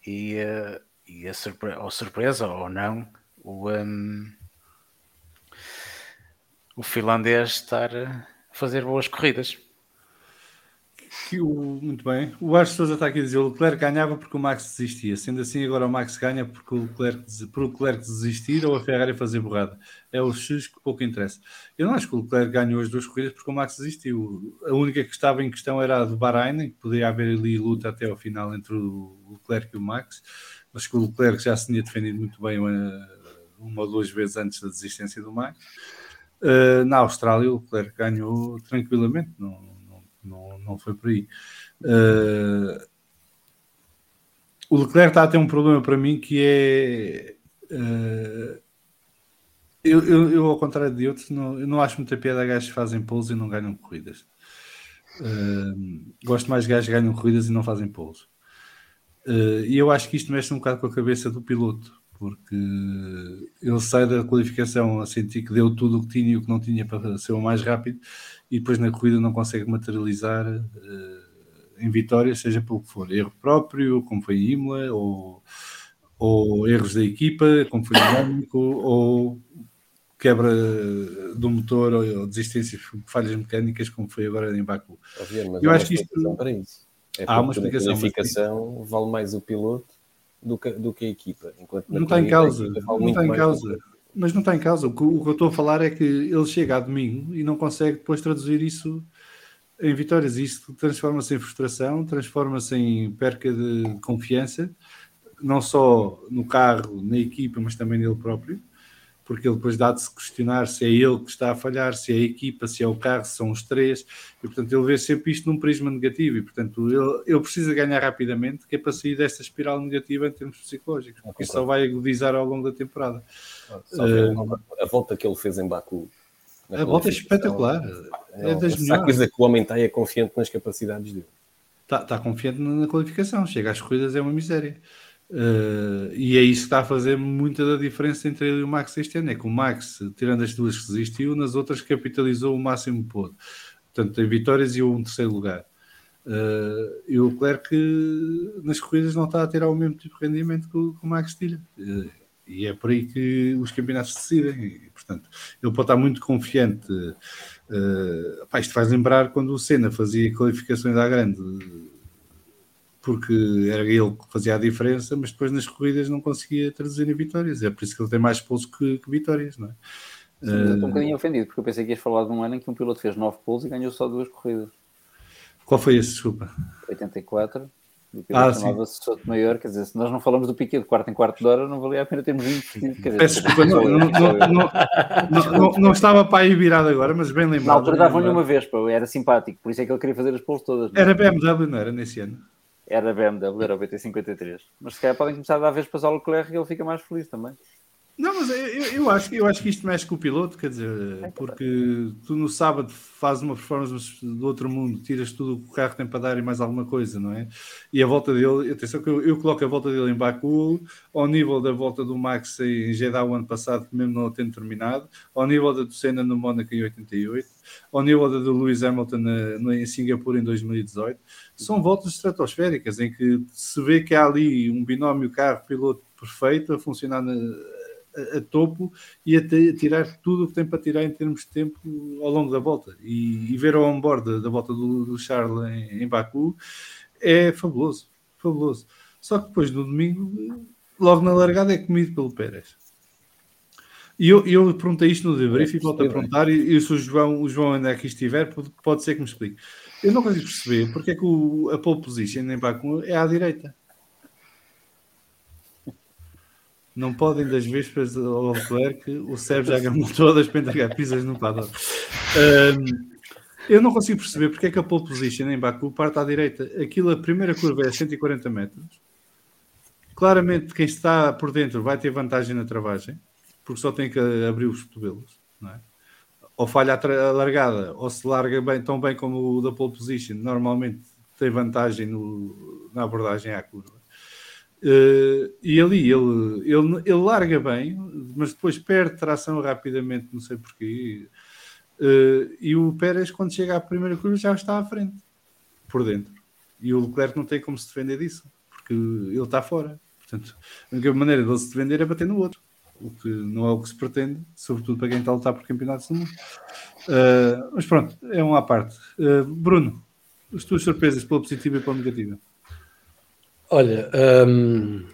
Speaker 4: e, uh, e a surpre ou surpresa ou não o, um, o finlandês estar a fazer boas corridas.
Speaker 2: Que o, muito bem. O Vasco Souza está aqui a dizer: o Leclerc ganhava porque o Max desistia. Sendo assim, agora o Max ganha porque o Leclerc, por o Leclerc desistir ou a Ferrari fazer borrada. É o X que pouco interessa. Eu não acho que o Leclerc ganhou as duas corridas porque o Max desistiu. A única que estava em questão era a do Bahrein, que poderia haver ali luta até ao final entre o Leclerc e o Max. Mas que o Leclerc já se tinha defendido muito bem uma, uma ou duas vezes antes da desistência do Max. Uh, na Austrália, o Leclerc ganhou tranquilamente. Não, não, não foi por aí. Uh, o Leclerc está a ter um problema para mim que é. Uh, eu, eu, eu, ao contrário de outros, não, eu não acho muita piada a gajos que fazem polos e não ganham corridas. Uh, gosto mais de gajos que ganham corridas e não fazem polos. E eu acho que isto mexe um bocado com a cabeça do piloto, porque ele sai da qualificação a sentir que deu tudo o que tinha e o que não tinha para ser o mais rápido, e depois na corrida não consegue materializar uh, em vitórias, seja pelo que for, erro próprio, como foi em Imola, ou, ou erros da equipa, como foi em Mónaco, ou quebra do motor ou desistências, falhas mecânicas, como foi agora em Baku.
Speaker 6: Eu acho que isto para isso. É há uma explicação. A qualificação vale mais o piloto do que, do que a equipa.
Speaker 2: Enquanto não está em causa. Não está em causa mas não está em causa. O que, o que eu estou a falar é que ele chega a domingo e não consegue depois traduzir isso em vitórias. Isso transforma-se em frustração, transforma-se em perca de confiança, não só no carro, na equipa, mas também nele próprio, porque ele depois dá de se questionar se é ele que está a falhar, se é a equipa, se é o carro, se são os três, e portanto ele vê sempre isto num prisma negativo, e portanto ele, ele precisa ganhar rapidamente, que é para sair desta espiral negativa em termos psicológicos, porque isso só vai agudizar ao longo da temporada.
Speaker 6: Uh, a volta que ele fez em Baku.
Speaker 2: A volta é espetacular. É, é das melhores.
Speaker 6: coisa que o homem está é confiante nas capacidades dele.
Speaker 2: Está, está confiante na qualificação. Chega às corridas, é uma miséria. Uh, e é isso que está a fazer muita da diferença entre ele e o Max este ano. É que o Max, tirando as duas que resistiu, nas outras capitalizou o máximo que pôde. Portanto, tem vitórias e um terceiro lugar. Uh, e o Leclerc nas corridas não está a tirar o mesmo tipo de rendimento que o, que o Max tira. Uh, e é por aí que os campeonatos decidem. E, portanto, ele pode estar muito confiante. Uh, pá, isto faz lembrar quando o Senna fazia qualificações à grande porque era ele que fazia a diferença, mas depois nas corridas não conseguia traduzir em vitórias. É por isso que ele tem mais polos que, que vitórias, não é?
Speaker 3: Sim. Estou um bocadinho ofendido, porque eu pensei que ias falar de um ano em que um piloto fez 9 polos e ganhou só duas corridas.
Speaker 2: Qual foi esse, desculpa?
Speaker 3: 84. O ah, chamava-se Soto Maior, quer dizer, se nós não falamos do Piquet de quarto em quarto de hora, não valia a pena termos investido.
Speaker 2: Peço desculpa, não, não, não, não, estava para aí virado agora, mas bem lembrado.
Speaker 3: Na altura davam-lhe uma vez, era simpático, por isso é que ele queria fazer as polos todas.
Speaker 2: Era BMW, não era nesse ano?
Speaker 3: Era BMW, era o BT53. Mas se calhar podem começar a dar vez para o Leclerc e ele fica mais feliz também.
Speaker 2: Não, mas eu, eu, acho, eu acho que isto mexe com o piloto, quer dizer, é porque tu no sábado fazes uma performance do outro mundo, tiras tudo o que o carro tem para dar e mais alguma coisa, não é? E a volta dele, atenção que eu, eu coloco a volta dele em Baku, ao nível da volta do Max em Jeddah o ano passado, mesmo não tendo terminado, ao nível da do Senna no Mónaco em 88, ao nível da do Lewis Hamilton na, na, em Singapura em 2018. São voltas estratosféricas em que se vê que há ali um binómio carro-piloto perfeito a funcionar na a, topo e a, a, tirar tudo o que tem para tirar em termos de tempo ao longo da volta. E, e ver ao on-board da volta do, do Charles em, em, Baku é fabuloso, fabuloso. Só que depois no domingo, logo na largada, é comido pelo Pérez. E eu, eu perguntei isto no debrief e volto a perguntar, e, e se o João, o João ainda aqui estiver, pode, pode ser que me explique. Eu não consigo perceber porque é que o, a pole position em Baku é à direita. Não podem das vésperas ao Leclerc, o Sérgio já gamou todas para entregar pizzas no paddock. Um, eu não consigo perceber porque é que a pole position em Baku parte à direita. Aquilo, a primeira curva é 140 metros. Claramente, quem está por dentro vai ter vantagem na travagem, porque só tem que abrir os cotovelos. Não é? Ou falha a, largada, ou se larga bem, tão bem como o da pole position, normalmente tem vantagem no, na abordagem à curva. Uh, e ali ele, ele, ele larga bem, mas depois perde tração rapidamente, não sei porquê. Uh, e o Pérez, quando chega à primeira curva, já está à frente, por dentro. E o Leclerc não tem como se defender disso, porque ele está fora. Portanto, a única maneira de ele se defender é bater no outro, o que não é o que se pretende, sobretudo para quem está a lutar por campeonatos do mundo. Uh, mas pronto, é uma à parte. Bruno, as tuas surpresas pela positiva e pela negativa.
Speaker 5: Olha, um,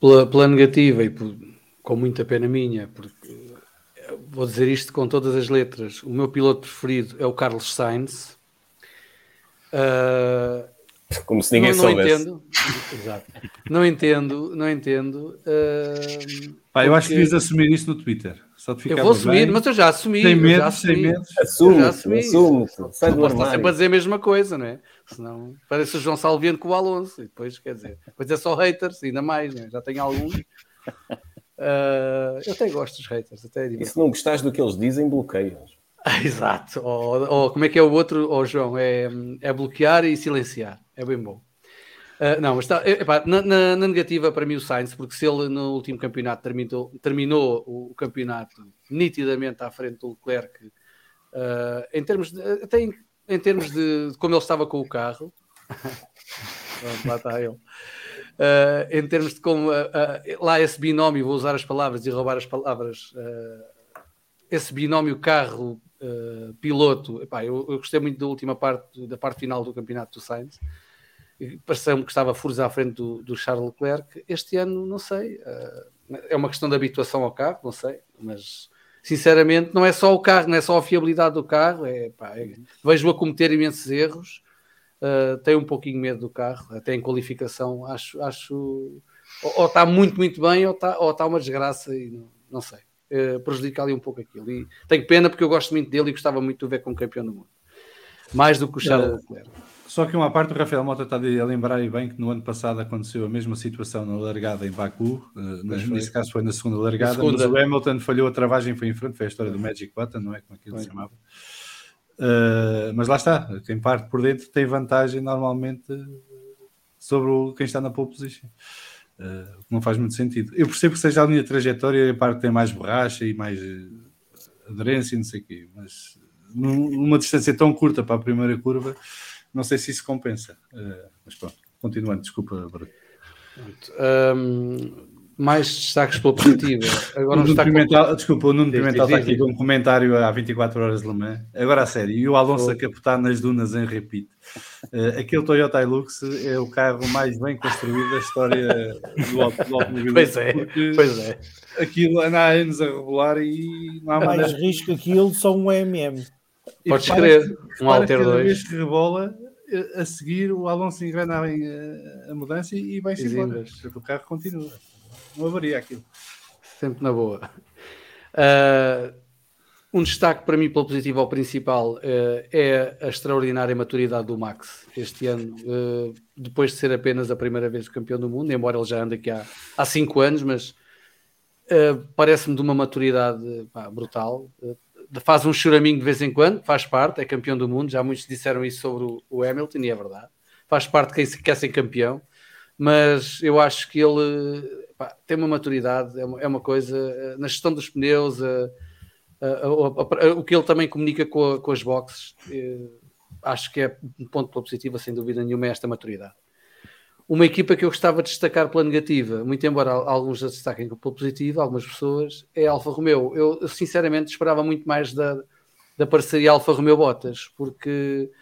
Speaker 5: pela, pela, negativa e por, com muita pena minha, porque vou dizer isto com todas as letras: o meu piloto preferido é o Carlos Sainz. Uh,
Speaker 6: Como se ninguém
Speaker 5: não,
Speaker 6: não soubesse.
Speaker 5: Entendo, exato. Não entendo, não entendo. Uh,
Speaker 2: Pá, eu acho que devias assumir isso no Twitter. Só
Speaker 5: eu vou assumir,
Speaker 2: bem.
Speaker 5: mas eu já assumi.
Speaker 2: Sem medo,
Speaker 5: assumi,
Speaker 2: sem medo.
Speaker 6: Assume, assume. Sai do
Speaker 5: armário. sempre a dizer a mesma coisa, não é? Senão parece o João Salviano com o Alonso. E depois, quer dizer, depois é só haters, ainda mais, é? já tenho alguns. Uh, eu até gosto dos haters. Até
Speaker 6: e se não gostares do que eles dizem, bloqueias.
Speaker 5: Exato. Ou, ou, como é que é o outro, oh, João? É, é bloquear e silenciar. É bem bom. Uh, não, mas está, epá, na, na, na, negativa para mim o Sainz, porque se ele no último campeonato terminou, terminou o, campeonato nitidamente à frente do Leclerc, uh, em termos de, até em, em, termos de, de, como ele estava com o carro, Pronto, lá está ele. Uh, em termos de como lá esse binómio, vou usar as palavras e roubar as palavras, esse binómio carro piloto, eu, eu, gostei muito da última parte, da parte final do campeonato do Sainz pareceu-me que estava furos à frente do, do, Charles Leclerc. Este ano, não sei, uh, é uma questão de habituação ao carro, não sei, mas sinceramente não é só o carro, não é só a fiabilidade do carro, é, pá, é, vejo-o a cometer imensos erros, uh, tenho um pouquinho medo do carro, até em qualificação, acho, acho ou, está muito, muito bem, ou está, ou está uma desgraça e não, não sei. Uh, prejudica ali um pouco aquilo. E tenho pena porque eu gosto muito dele e gostava muito de o ver como campeão do mundo. Mais do que o Charles Leclerc.
Speaker 2: Só que uma parte, o Rafael Mota está a lembrar bem que no ano passado aconteceu a mesma situação na largada em Baku, uh, nesse caso foi na segunda largada, segunda. mas o Hamilton falhou a travagem foi em frente, foi a história do Magic Button, não é como aquilo se chamava. Uh, mas lá está, quem parte por dentro tem vantagem normalmente sobre o, quem está na pole position. Uh, não faz muito sentido. Eu percebo que seja a linha de trajetória a parte tem mais borracha e mais aderência e não sei o quê, mas numa distância tão curta para a primeira curva, não sei se isso compensa. Uh, mas pronto, continuando, desculpa, Bruno.
Speaker 5: Um, mais destaques pela positiva. Agora
Speaker 2: o Nuno Pimentel, Desculpa, o Nuno Pimentel está aqui com um comentário há 24 horas de Le Mans. Agora a sério, e o Alonso oh. a capotar nas dunas em repeat. Uh, aquele Toyota Hilux é o carro mais bem construído da história do, automobilismo.
Speaker 5: Pois é, pois é.
Speaker 2: Aquilo anda há anos a regular e não há
Speaker 7: mais risco que aquilo, só um MM.
Speaker 5: Podes crer, um Alter 2. Cada
Speaker 2: vez que rebola, a seguir o Alonso engrena a, a mudança e vai-se embora. O carro continua não haveria aquilo.
Speaker 5: Sempre na boa. Uh, um destaque para mim pelo positivo ao principal uh, é a extraordinária maturidade do Max este ano, uh, depois de ser apenas a primeira vez campeão do mundo, embora ele já ande aqui há, há cinco anos, mas parece-me de uma maturidade pá, brutal. Faz um choraminho de vez em quando, faz parte, é campeão do mundo. Já muitos disseram isso sobre o, o Hamilton, e é verdade. Faz parte quem quer ser campeão, mas eu acho que ele pá, tem uma maturidade, é uma, é uma, coisa eh, na gestão dos pneus, a, a, a, o que ele também comunica com, com as boxes, eh, acho que é um ponto pela positiva, sem dúvida nenhuma, é esta maturidade. Uma equipa que eu gostava de destacar pela negativa, muito embora alguns a destaquem pela positiva, algumas pessoas, é a Alfa Romeo. Eu, sinceramente esperava muito mais da, da parceria Alfa Romeo Bottas, porque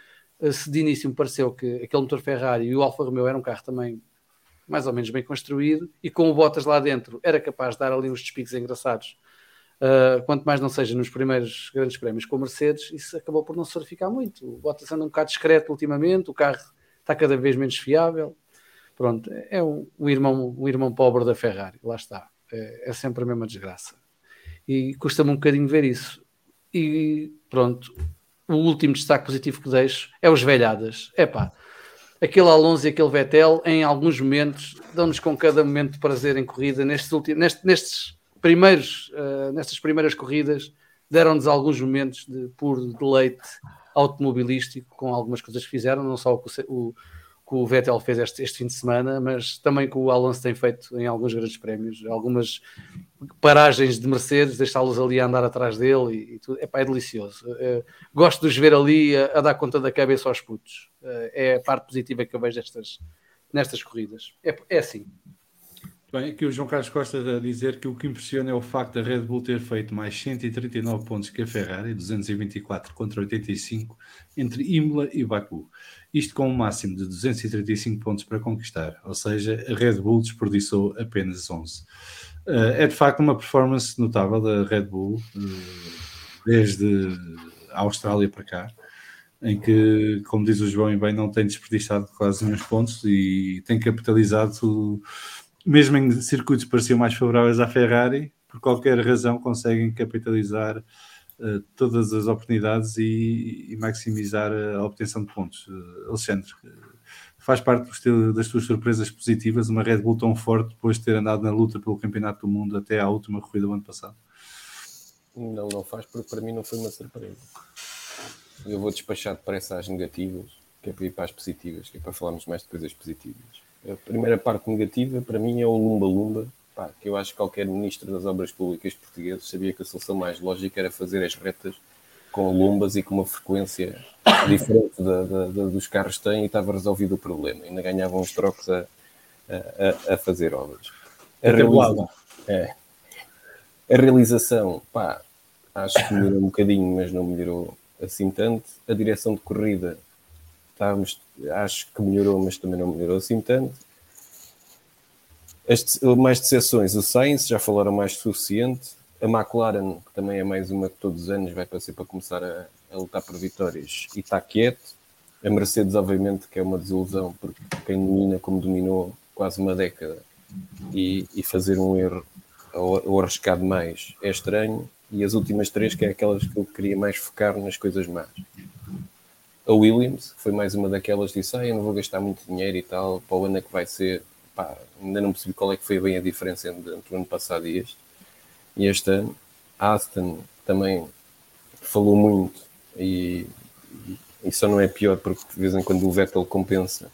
Speaker 5: eh, se de início me pareceu que aquele motor Ferrari e o Alfa Romeo era um carro também mais ou menos bem construído, e com o Bottas lá dentro era capaz de dar ali uns despiques engraçados. Uh, quanto mais não seja nos primeiros grandes prémios com a Mercedes, isso acabou por não se verificar muito. O Bottas anda um bocado discreto ultimamente, o carro está cada vez menos fiável. Pronto, é o, o irmão, o irmão pobre da Ferrari, lá está. É, é sempre a mesma desgraça. E custa-me um bocadinho ver isso. E pronto, o último destaque positivo que deixo é os velhadas. É pá, aquele Alonso e aquele Vettel, em alguns momentos, dão-nos com cada momento de prazer em corrida. Nestes, últimos, nestes, nestes primeiros, uh, nestas primeiras corridas, deram-nos alguns momentos de puro deleite automobilístico com algumas coisas que fizeram, não só o, o, que o Vettel fez este, este, fim de semana, mas também que o Alonso tem feito em alguns grandes prémios, algumas paragens de Mercedes, deixá-los ali a andar atrás dele e, e tudo. Epá, é delicioso. Uh, gosto de os ver ali a, a, dar conta da cabeça aos putos. Uh, é a parte positiva que eu vejo nestas, nestas corridas. É, é assim.
Speaker 2: Bem, aqui o João Carlos Costa a dizer que o que impressiona é o facto da Red Bull ter feito mais 139 pontos que a Ferrari, 224 contra 85, entre Imola e Baku. Isto com um máximo de 235 pontos para conquistar, ou seja, a Red Bull desperdiçou apenas 11. Uh, eh, é de facto uma performance notável da Red Bull, uh, desde a Austrália para cá, em que, como diz o João e bem, não tem desperdiçado quase nenhum pontos e tem capitalizado mesmo em circuitos que pareciam mais favoráveis à Ferrari, por qualquer razão conseguem capitalizar uh, todas as oportunidades e, e, maximizar a obtenção de pontos. Uh, Alexandre, uh, faz parte das tuas surpresas positivas uma Red Bull tão forte depois de ter andado na luta pelo Campeonato do Mundo até à última corrida do ano passado?
Speaker 6: Não, não faz, porque para mim não foi uma surpresa. Eu vou despachar depressa às negativas, que é para ir para as positivas, que é para falarmos mais de coisas positivas. A primeira parte negativa, para mim, é o lumba-lumba, que eu acho que qualquer ministro das obras públicas portugues sabia que a solução mais lógica era fazer as retas com lumbas e com uma frequência diferente da, da, da, dos carros têm e estava resolvido o problema. Ainda ganhavam os trocos a, a, a fazer obras. A, realiza... é. a realização, pá, acho que melhorou um bocadinho, mas não melhorou assim tanto. A direção de corrida estávamos, acho que melhorou, mas também não melhorou assim tanto. As mais decepções, o Sainz, já falaram mais suficiente. A McLaren, que também é mais uma que todos os anos vai para para começar a, a lutar por vitórias e está quieto. A Mercedes, obviamente, que é uma desilusão, porque quem domina como dominou quase uma década e, e fazer um erro ou, ou arriscar demais é estranho. E as últimas três, que é aquelas que eu queria mais focar nas coisas más a Williams, foi mais uma daquelas que disse: ah, eu não vou gastar muito dinheiro e tal, para o ano é que vai ser. Pá, ainda não percebi qual é que foi bem a diferença entre, o ano passado e este. E este ano, Aston também falou muito e, e só não é pior porque de vez em quando o Vettel compensa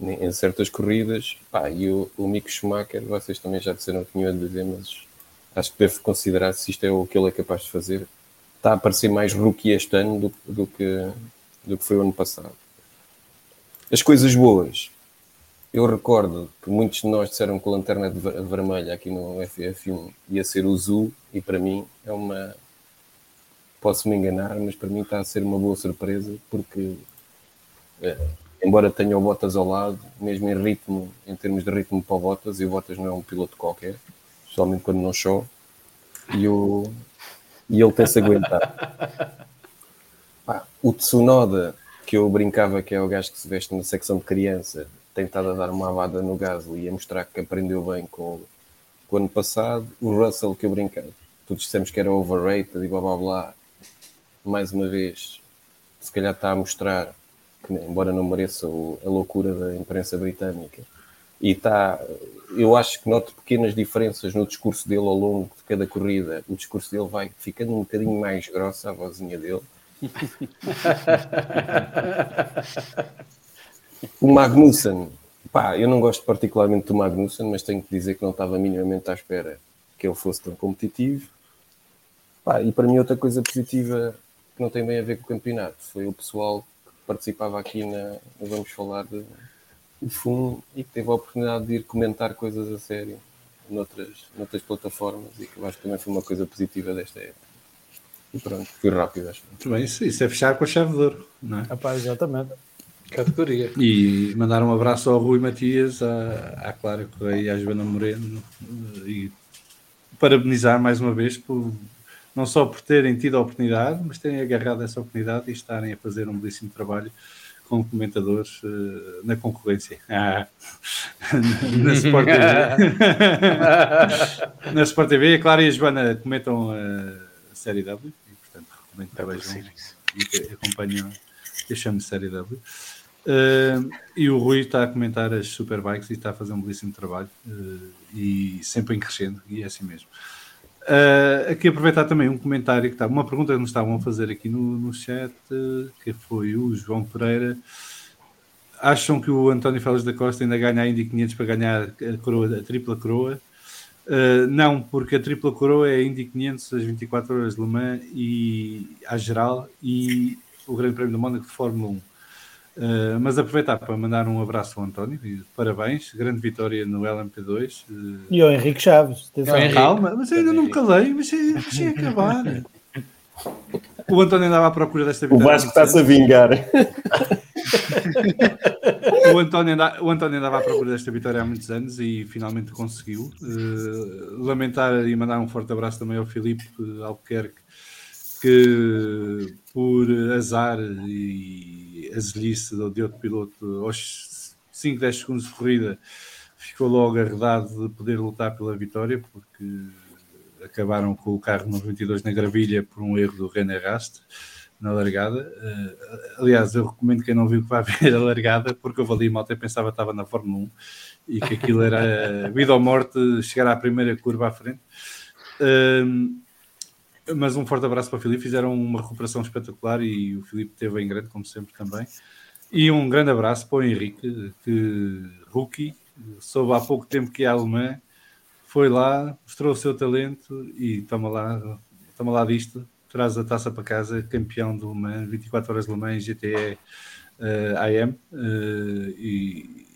Speaker 6: em certas corridas. Pá, e o, o Mick Schumacher, vocês também já disseram que tinham a dizer, mas acho que deve considerar se isto é o que ele é capaz de fazer. Está a parecer mais rookie este ano do, do, que, do que foi o ano passado. As coisas boas. Eu recordo que muitos de nós disseram que a lanterna vermelha aqui no FF1 ia ser o Zu, e para mim é uma. Posso me enganar, mas para mim está a ser uma boa surpresa, porque é, embora tenha o Bottas ao lado, mesmo em ritmo, em termos de ritmo para o Bottas, e o Bottas não é um piloto qualquer, especialmente quando não chove, e, o, e ele tem-se o Tsunoda, que eu brincava que é o gajo que se veste na secção de criança, tem estado a dar uma avada no Gasly e a mostrar que aprendeu bem com, com o ano passado. O Russell, que eu brincava, todos dissemos que era overrated e blá blá blá. Mais uma vez, se calhar está a mostrar que, embora não mereça a loucura da imprensa britânica, e está, eu acho que noto pequenas diferenças no discurso dele ao longo de cada corrida. O discurso dele vai ficando um bocadinho mais grossa, a vozinha dele. o Magnussen, pá, eu não gosto particularmente do Magnussen, mas tenho que dizer que não estava minimamente à espera que ele fosse tão competitivo. Pá, e para mim, outra coisa positiva que não tem bem a ver com o campeonato foi o pessoal que participava aqui na. Vamos falar de fundo e que teve a oportunidade de ir comentar coisas a sério noutras, noutras plataformas e que eu acho que também foi uma coisa positiva desta época. E pronto, fui rápido, acho.
Speaker 2: Muito bem, isso, isso é fechar com a chave de ouro, não é?
Speaker 7: Rapaz, exatamente.
Speaker 5: Categoria.
Speaker 2: E mandar um abraço ao Rui Matias, à, à Clara Correia e à Joana Moreno e parabenizar mais uma vez por não só por terem tido a oportunidade, mas terem agarrado essa oportunidade e estarem a fazer um belíssimo trabalho com comentadores uh, na concorrência. Ah, na Sport TV. na Sport TV, a Clara e a Joana comentam a Série W e, portanto, recomendo que vejam e que acompanham. Eu chamo Série W. Uh, e o Rui está a comentar as Superbikes e está a fazer um belíssimo trabalho uh, e sempre em crescendo, e é assim mesmo. Uh, aqui aproveitar também um comentário que está, uma pergunta que nos estavam a fazer aqui no, no chat, que foi o João Pereira. Acham que o António Félix da Costa ainda ganha a Indy 500 para ganhar a, coroa, a tripla coroa? Uh, não, porque a tripla coroa é a Indy 500, as 24 horas de Le Mans e a geral e o Grande Prémio do Mónaco de Fórmula 1. Uh, mas aproveitar para mandar um abraço ao António e parabéns, grande vitória no LMP2.
Speaker 7: Uh, e ao Henrique Chaves.
Speaker 2: Henrique. Calma, mas eu ainda não me calei, mas deixei acabar. O António andava à procura desta
Speaker 6: vitória. O Vasco está-se a vingar.
Speaker 2: o, António andava, o António andava à procura desta vitória há muitos anos e finalmente conseguiu. Uh, lamentar e mandar um forte abraço também ao Filipe Albuquerque que por azar e azelice de outro piloto aos 5, 10 segundos de corrida ficou logo arredado de poder lutar pela vitória porque acabaram com o carro 92 na gravilha por um erro do René Rast na largada. Uh, aliás, eu recomendo quem não viu que vá ver a largada, porque eu ali malta e pensava que estava na Fórmula 1 e que aquilo era vida ou morte chegar à primeira curva à frente. Uh, mas um forte abraço para o Filipe. Fizeram uma recuperação espetacular e o Filipe teve em grande, como sempre, também. E um grande abraço para o Henrique, que rookie, soube há pouco tempo que é alemã, foi lá, mostrou o seu talento e toma lá, toma lá disto, traz a taça para casa, campeão do Mans, 24 horas de Le Mans, GTE uh, AM. Uh, e,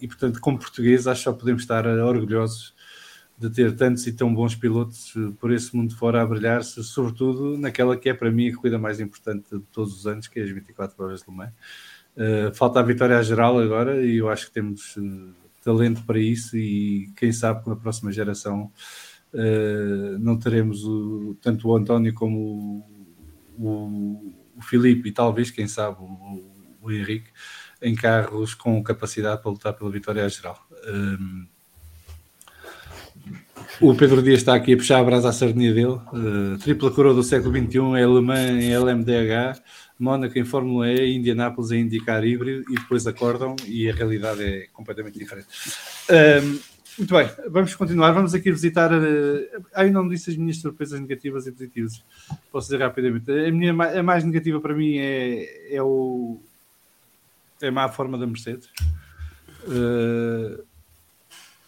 Speaker 2: e, portanto, como português, acho que só podemos estar orgulhosos de ter tantos e tão bons pilotos eh, por esse mundo fora a brilhar-se, sobretudo naquela que é para mim a corrida mais importante de todos os anos, que é as 24 horas de Le Mans. Uh, falta a vitória à geral agora e eu acho que temos uh, talento para isso e quem sabe com a próxima geração uh, não teremos o, tanto o António como o, o, o Filipe e talvez, quem sabe, o, o Henrique em carros com capacidade para lutar pela vitória geral. O Pedro Dias está aqui a puxar a brasa à sardinha dele. Uh, tripla coroa do século XXI é alemã em LMDH, Mónaco em Fórmula E, Indianápolis em indicar híbrido e depois acordam e a realidade é completamente diferente. Uh, muito bem, vamos continuar. Vamos aqui visitar. Uh, ah, não disse as minhas surpresas negativas e positivas. Posso dizer rapidamente. A, minha, a mais negativa para mim é, é, o, é a má forma da Mercedes. Uh,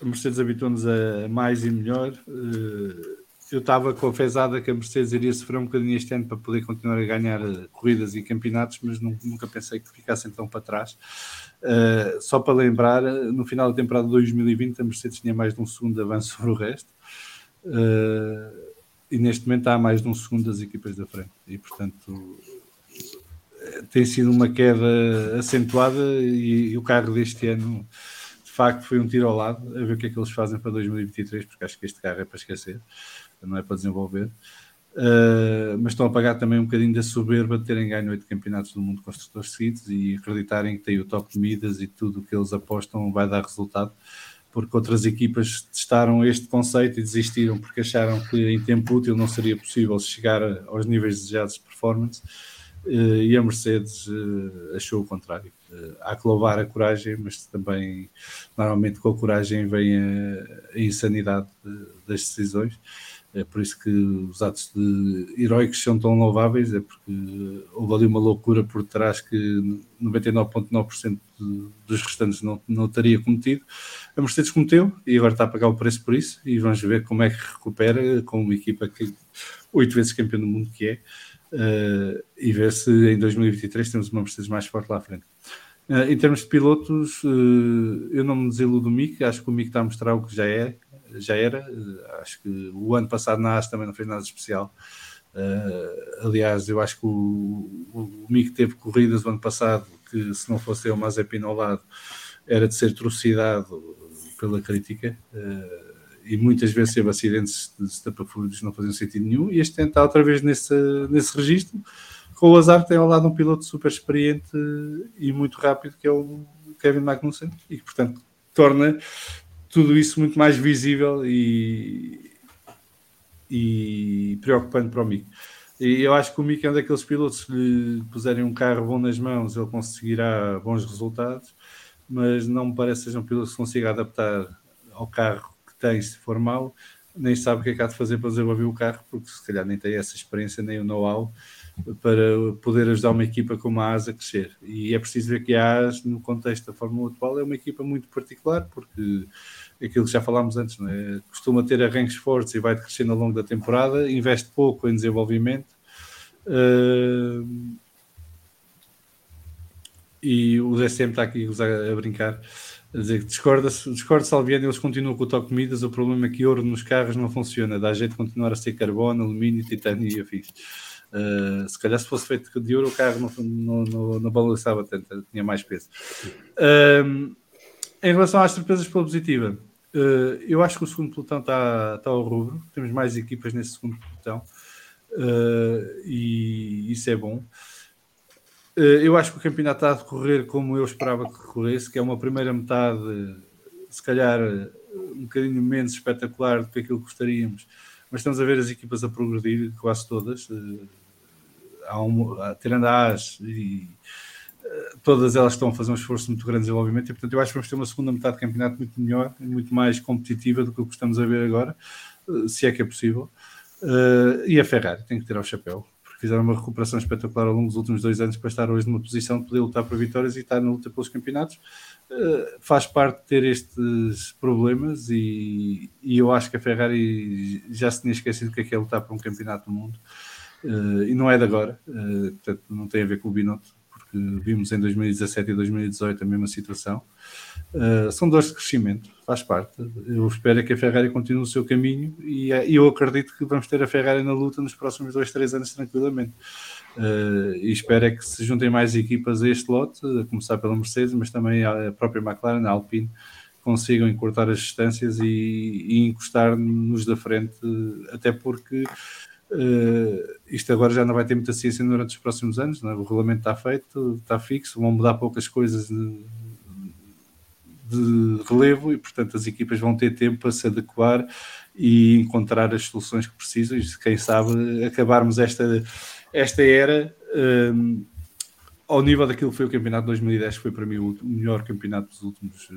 Speaker 2: a Mercedes habitou-nos a mais e melhor. Uh, eu estava com a que a Mercedes iria sofrer um bocadinho este ano para poder continuar a ganhar uh, corridas e campeonatos, mas nunca pensei que ficassem tão para trás. Uh, só para lembrar, no final da temporada de 2020, a Mercedes tinha mais de um segundo de avanço sobre o resto. Uh, e neste momento há mais de um segundo das equipas da frente. E portanto tem sido uma queda acentuada e, e o carro deste ano de facto foi um tiro ao lado a ver o que é que eles fazem para 2023, porque acho que este carro é para esquecer não é para desenvolver. Uh, mas estão a pagar também um bocadinho da soberba de terem ganho oito campeonatos do mundo construtores seguidos e acreditarem que tem o top de medidas e tudo o que eles apostam vai dar resultado, porque outras equipas testaram este conceito e desistiram porque acharam que em tempo útil não seria possível chegar aos níveis desejados de performance uh, e a Mercedes uh, achou o contrário. há que louvar a coragem, mas também normalmente com a coragem vem a insanidade das decisões é por isso que os atos de são tão louváveis, é porque houve ali uma loucura por trás que 99,9% dos restantes não, não teria cometido. A Mercedes cometeu e agora está a pagar o preço por isso e vamos ver como é que recupera com uma equipa que oito vezes campeão do mundo que é uh, e ver se em 2023 temos uma Mercedes mais forte lá à frente. Uh, em termos de pilotos, uh, eu não me desiludo do Mick, acho que o Mick está a mostrar o que já é, já era. Eh, acho que o ano passado na AS também não fez nada especial. Uh, aliás, eu acho que o, o, Mick teve corridas o ano passado que, se não fosse o Mazepin ao lado, era de ser trucidado pela crítica. Uh, e muitas vezes teve acidentes de estapafúrdios que não faziam sentido nenhum. E este ano está outra vez nesse, nesse registro. Com o azar, tem ao lado um piloto super experiente e muito rápido, que é o Kevin Magnussen, e que, portanto, torna tudo isso muito mais visível e, e preocupante para o Mick. E eu acho que o Mick é um daqueles pilotos que lhe puserem um carro bom nas mãos, ele conseguirá bons resultados, mas não me parece que seja um piloto que consiga adaptar ao carro que tem se for mau, nem sabe o que é que há de fazer para desenvolver o carro, porque se calhar nem tem essa experiência nem o know-how para poder ajudar uma equipa como a AS a crescer. E é preciso ver que a AS, no contexto da Fórmula atual, é uma equipa muito particular, porque aquilo que já falámos antes, é? costuma ter arranques fortes e vai crescendo ao longo da temporada, investe pouco em desenvolvimento. Uh, e o DSM está aqui a, a brincar, a dizer que discorda, discorda Salviano, eles continuam com o toque de medidas, o problema é que ouro nos carros não funciona, dá jeito de continuar a ser carbono, alumínio, titânio e afins. Uh, se calhar se fosse feito de ouro o carro não, não, não, não balançava tanto, tinha mais peso. Uh, em relação às surpresas pela positiva, Uh, eu acho que o segundo pelotão está, está ao rubro, temos mais equipas nesse segundo pelotão e isso é bom. Eu acho que o campeonato está a decorrer como eu esperava que decorresse, que é uma primeira metade, se calhar um bocadinho menos espetacular do que aquilo que gostaríamos, mas estamos a ver as equipas a progredir, quase todas. A AS e todas elas estão a fazer um esforço muito grande de desenvolvimento e, portanto, eu acho que vamos ter uma segunda metade de campeonato muito melhor, muito mais competitiva do que o que estamos a ver agora, eh, se é que é possível. Uh, e a Ferrari tem que ter ao chapéu, porque fizeram uma recuperação espetacular ao longo dos últimos dois anos para estar hoje numa posição de poder lutar por vitórias e estar na luta pelos campeonatos. Faz parte de ter estes problemas e, e, eu acho que a Ferrari já se tinha esquecido do que é, que é lutar por um campeonato do mundo. Uh, e não é de agora, portanto, não tem a ver com o Binotto que vimos em 2017 e 2018 a mesma situação. Uh, são dores de crescimento, faz parte. Eu espero que a Ferrari continue o seu caminho e uh, eu acredito que vamos ter a Ferrari na luta nos próximos dois, três anos tranquilamente. Uh, e espero é que se juntem mais equipas a este lote, a começar pela Mercedes, mas também a própria McLaren, a Alpine, consigam encurtar as distâncias e, e encostar-nos da frente, até porque Uh, isto agora já não vai ter muita ciência durante os próximos anos, é? o regulamento está feito, está fixo, vão mudar poucas coisas de, de, relevo e, portanto, as equipas vão ter tempo para se adequar e encontrar as soluções que precisam. E, quem sabe, acabarmos esta, esta era um, eh, ao nível daquilo que foi o campeonato de 2010, que foi para mim o melhor campeonato dos últimos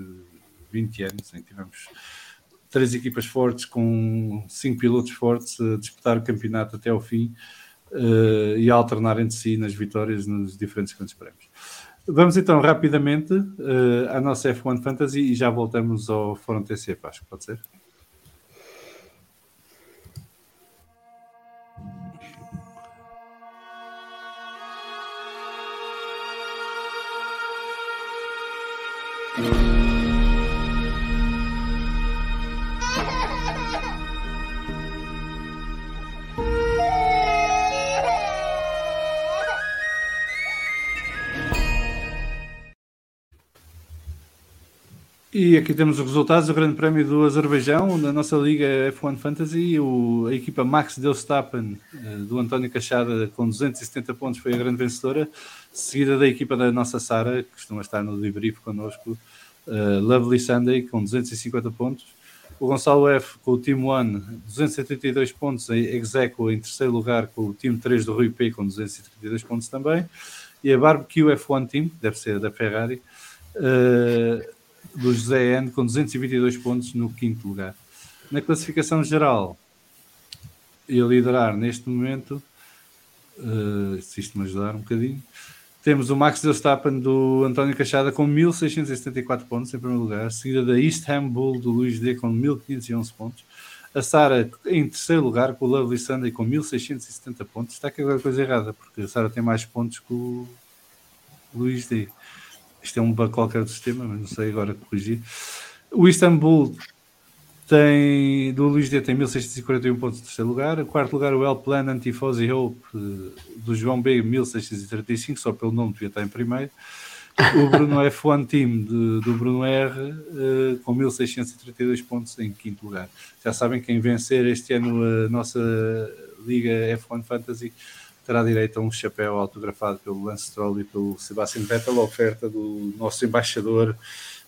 Speaker 2: 20 eh, anos, em que tivemos três equipas fortes com cinco pilotos fortes a disputar o campeonato até ao fim uh, e a alternar entre si nas vitórias nos diferentes grandes prémios. Vamos então rapidamente uh, à nossa F1 Fantasy e já voltamos ao Fórum TC, que pode ser. E aqui temos os resultados do Grande Prémio do Azerbaijão, na nossa liga F1 Fantasy. O, a equipa Max Delstappen, eh, do António Cachada, com 270 pontos, foi a grande vencedora, seguida da equipa da nossa Sara, que costuma estar no debrief connosco, uh, Lovely Sunday, com 250 pontos. O Gonçalo F, com o Team One, 272 pontos, em Execo em terceiro lugar, com o Team 3 do Rui P, com 232 pontos também. E a Barbecue F1 Team, deve ser da Ferrari. Uh, do José N com 222 pontos no quinto lugar. Na classificação geral, e a liderar neste momento, uh, se isto me ajudar um bocadinho, temos o Max Verstappen do António Cachada com 1674 pontos em primeiro lugar, seguida da East Ham Bull do Luís D com 1511 pontos. A Sara em terceiro lugar com o Lovely Sunday com 1670 pontos. Está aqui alguma coisa errada, porque a Sara tem mais pontos que o Luís D. Isto é um bug qualquer do sistema, mas não sei agora corrigir. O Istanbul tem, do Luís D tem 1641 pontos terceiro lugar. Em quarto lugar, o El Plan Antifose Hope do João B, 1635, só pelo nome devia estar em primeiro. O Bruno F1 Team de, do Bruno R uh, com 1632 pontos em quinto lugar. Já sabem quem vencer este ano a nossa Liga F1 Fantasy terá direito a um chapéu autografado pelo Lance Stroll e pelo Sebastian Vettel, a oferta do nosso embaixador,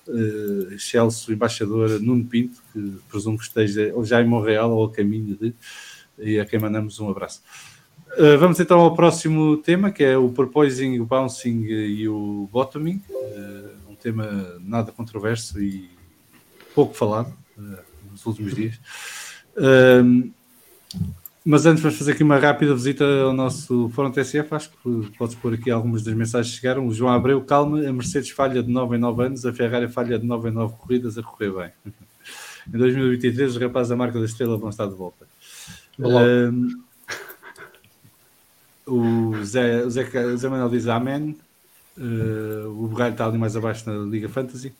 Speaker 2: uh, Chelsea, embaixador Nuno Pinto, que presumo que esteja ou já em Montreal ou a caminho de, e a quem mandamos um abraço. Uh, vamos então ao próximo tema, que é o Proposing, o Bouncing e o Bottoming, uh, um tema nada controverso e pouco falado nos últimos dias. Mas antes vamos fazer aqui uma rápida visita ao nosso Fórum TSF. Acho que podes pôr aqui algumas das mensagens que chegaram. O João Abreu, calma, a Mercedes falha de 9 em 9 anos, a Ferrari falha de 9 em 9 corridas a correr bem. Em 2023, os rapazes da marca da estrela vão estar de volta. Um, o Zé, o Zé, o Zé Manuel diz Amém. Uh, o Borralho está ali mais abaixo na Liga Fantasy.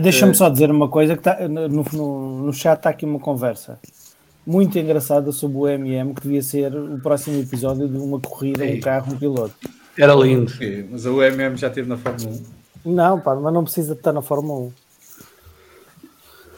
Speaker 7: Deixa-me uh, só dizer uma coisa: que está, no, no, no chat está aqui uma conversa muito engraçada sobre o MM, que devia ser o próximo episódio de uma corrida, Ei. um carro, um piloto.
Speaker 5: Era lindo.
Speaker 2: Mas o MM já esteve na Fórmula 1.
Speaker 7: Não, pá, mas não precisa de estar na Fórmula 1.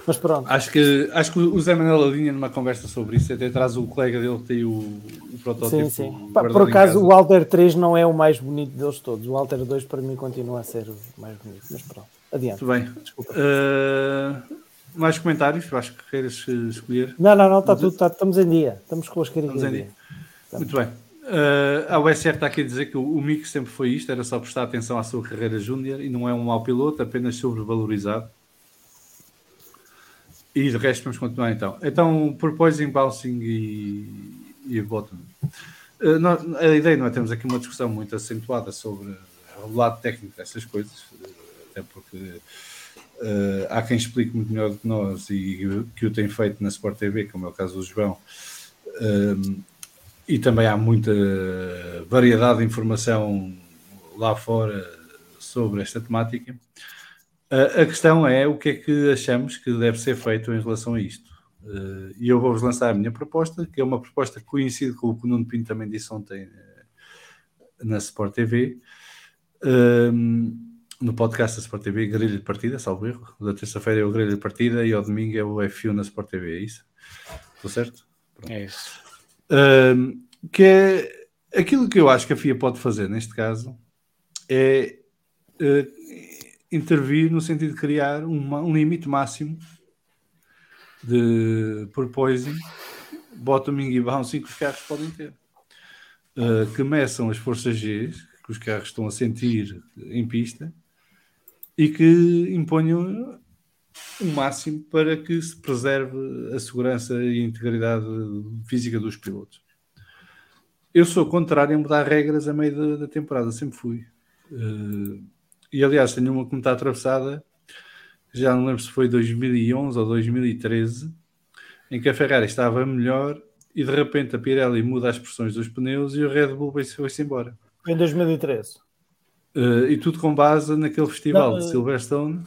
Speaker 7: Mas pronto.
Speaker 2: Acho que, acho que o Zé Manuel Alinha numa conversa sobre isso, até traz o colega dele que tem o, o protótipo. Sim, sim.
Speaker 7: Pá, por acaso o Alter 3 não é o mais bonito deles todos. O Alter 2 para mim continua a ser o mais bonito. Mas pronto, adiante.
Speaker 2: Muito bem. Desculpa. Uh mais comentários? Acho que queiras escolher.
Speaker 7: Não, não, não, está tudo, tá, estamos em dia. Estamos com as queridas em dia.
Speaker 2: Muito bem. Uh, a USR está aqui a dizer que o, o Mick sempre foi isto, era só prestar atenção à sua carreira júnior e não é um mau piloto, apenas sobrevalorizado. E de resto vamos continuar então. Então, proposing, bouncing e, e bottom. Uh, nós, a ideia não é termos aqui uma discussão muito acentuada sobre o lado técnico dessas coisas, até porque Uh, há quem explique muito melhor do que nós e que o tem feito na Sport TV, como é o caso do João. Uh, e também há muita variedade de informação lá fora sobre esta temática. Uh, a questão é o que é que achamos que deve ser feito em relação a isto. e eu vou-vos lançar a minha proposta, que é uma proposta que coincide com o que o Nuno Pinto também disse ontem na Sport TV no podcast da Sport TV, Grelha de Partida, salvo erro. Da terça-feira é o Grelha de Partida e ao domingo é o F1 na Sport TV, é isso? Estou certo?
Speaker 4: Pronto. É isso.
Speaker 2: Um, que é aquilo que eu acho que a FIA pode fazer neste caso é uh, intervir no sentido de criar uma, um limite máximo de porpoising, bottoming e bouncing que os carros podem ter. Uh, que meçam as forças G que os carros estão a sentir em pista e que imponham o máximo para que se preserve a segurança e a integridade física dos pilotos. Eu sou contrário a mudar regras a meio da, da temporada, sempre fui. Uh, E aliás, tenho uma que me está atravessada, já não lembro se foi 2011 ou 2013, em que a Ferrari estava melhor e de repente a Pirelli muda as pressões dos pneus e o Red Bull foi-se embora.
Speaker 7: Em 2013.
Speaker 2: Uh, e tudo com base naquele festival
Speaker 7: Não,
Speaker 2: de
Speaker 7: uh,
Speaker 2: Silverstone.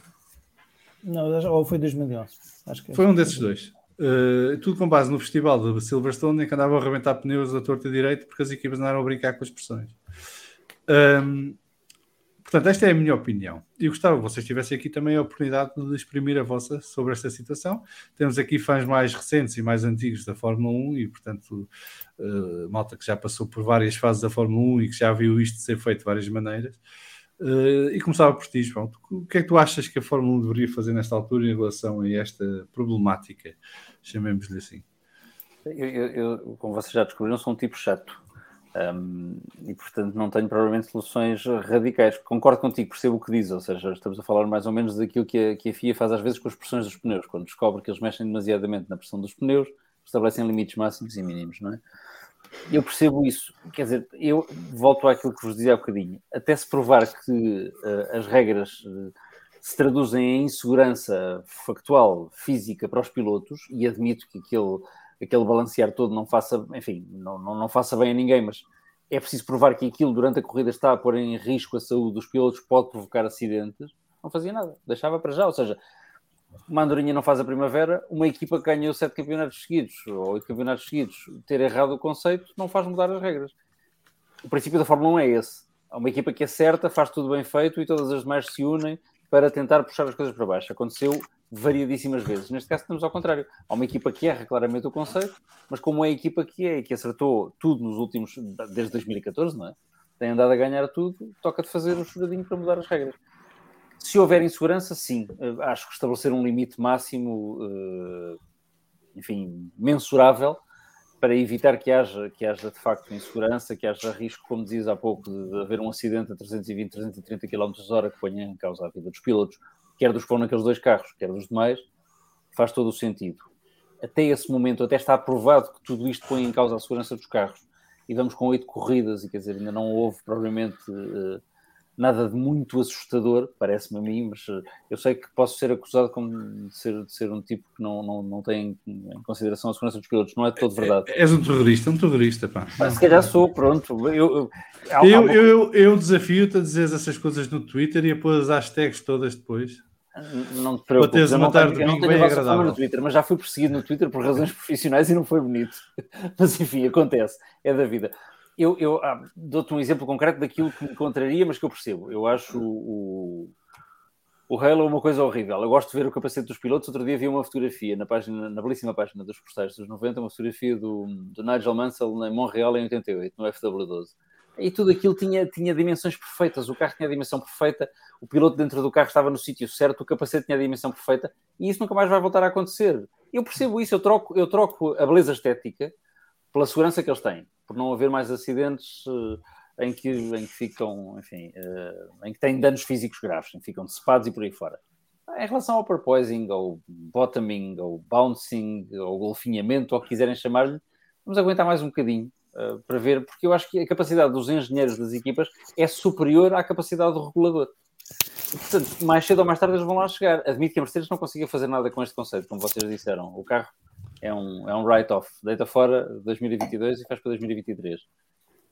Speaker 7: Não, ou foi 2011. Acho que é.
Speaker 2: Foi um desses dois. Uh, tudo com base no festival de Silverstone em que andavam a arrebentar pneus da torta direita porque as equipas andaram a brincar com as pressões. Um, portanto, esta é a minha opinião. E gostava que vocês tivessem aqui também a oportunidade de exprimir a vossa sobre esta situação. Temos aqui fãs mais recentes e mais antigos da Fórmula 1 e, portanto, uh, malta que já passou por várias fases da Fórmula 1 e que já viu isto ser feito de várias maneiras. Uh, e começava por ti, João. O que é que tu achas que a Fórmula 1 deveria fazer nesta altura em relação a esta problemática? Chamemos-lhe assim.
Speaker 3: Eu, eu, eu, como vocês já descobriram, sou um tipo chato. Um, e portanto não tenho provavelmente soluções radicais. Concordo contigo, percebo o que diz, ou seja, estamos a falar mais ou menos daquilo que a, que a FIA faz às vezes com as pressões dos pneus, quando descobre que eles mexem demasiadamente na pressão dos pneus, estabelecem limites máximos e mínimos, não é? Eu percebo isso. Quer dizer, eu volto àquilo que vos dizia há bocadinho. Até se provar que uh, as regras uh, se traduzem em insegurança factual, física para os pilotos, e admito que aquele, aquele balancear todo não faça, enfim, não, não, não faça bem a ninguém, mas é preciso provar que aquilo durante a corrida está a pôr em risco a saúde dos pilotos, pode provocar acidentes, não fazia nada, deixava para já. Ou seja, uma andorinha não faz a primavera, uma equipa que ganhou sete campeonatos seguidos ou oito campeonatos seguidos, ter errado o conceito não faz mudar as regras. O princípio da Fórmula 1 é esse. Há uma equipa que acerta, faz tudo bem feito e todas as demais se unem para tentar puxar as coisas para baixo. Aconteceu variadíssimas vezes. Neste caso, temos ao contrário. Há uma equipa que erra claramente o conceito, mas como é a equipa que é e que acertou tudo nos últimos, desde 2014, não é? Tem andado a ganhar tudo, toca de fazer o choradinho para mudar as regras. Se houver insegurança, sim. Uh, acho que estabelecer um limite máximo, uh, enfim, mensurável, para evitar que haja, que haja de facto insegurança, que haja risco, como dizias há pouco, de, haver um acidente a 320, 330 km h que ponha em causa a vida dos pilotos, quer dos que vão naqueles dois carros, quer dos demais, faz todo o sentido. Até esse momento, até está aprovado que tudo isto põe em causa a segurança dos carros, e vamos com oito corridas, e quer dizer, ainda não houve provavelmente uh, nada de muito assustador, parece-me a mim, mas uh, eu sei que posso ser acusado como de ser, de ser um tipo que não, não, não tem em consideração a segurança dos pilotos, não é de todo verdade.
Speaker 2: És um terrorista, um terrorista, pá.
Speaker 3: Mas, se calhar sou, pronto. Eu, eu,
Speaker 2: eu, eu, eu desafio-te a dizer essas coisas no Twitter e a pôr as hashtags todas depois.
Speaker 3: Não te preocupes,
Speaker 2: teres
Speaker 3: eu não tenho, eu não tenho a vossa fama no Twitter, mas já fui perseguido no Twitter por razões profissionais e não foi bonito. Mas enfim, acontece, é da vida. Eu, eu ah, dou-te um exemplo concreto daquilo que me encontraria, mas que eu percebo. Eu acho o, o Halo uma coisa horrível. Eu gosto de ver o capacete dos pilotos. Outro dia vi uma fotografia na, página, na belíssima página dos postais dos 90, uma fotografia do, do Nigel Mansell em Montreal em 88, no FW12 e tudo aquilo tinha, tinha dimensões perfeitas. O carro tinha a dimensão perfeita, o piloto dentro do carro estava no sítio certo, o capacete tinha a dimensão perfeita, e isso nunca mais vai voltar a acontecer. Eu percebo isso, eu troco, eu troco a beleza estética pela segurança que eles têm, por não haver mais acidentes eh, em, que, em que ficam, enfim, eh, em que têm danos físicos graves, em que ficam decepados e por aí fora. Em relação ao porpoising, ou bottoming, ou bouncing, ou golfinhamento, ou o que quiserem chamar-lhe, vamos aguentar mais um bocadinho uh, para ver, porque eu acho que a capacidade dos engenheiros das equipas é superior à capacidade do regulador. Portanto, mais cedo ou mais tarde eles vão lá chegar. Admito que a Mercedes não consiga fazer nada com este conceito, como vocês disseram. O carro é um, é um write-off, deita fora 2022 e faz para 2023.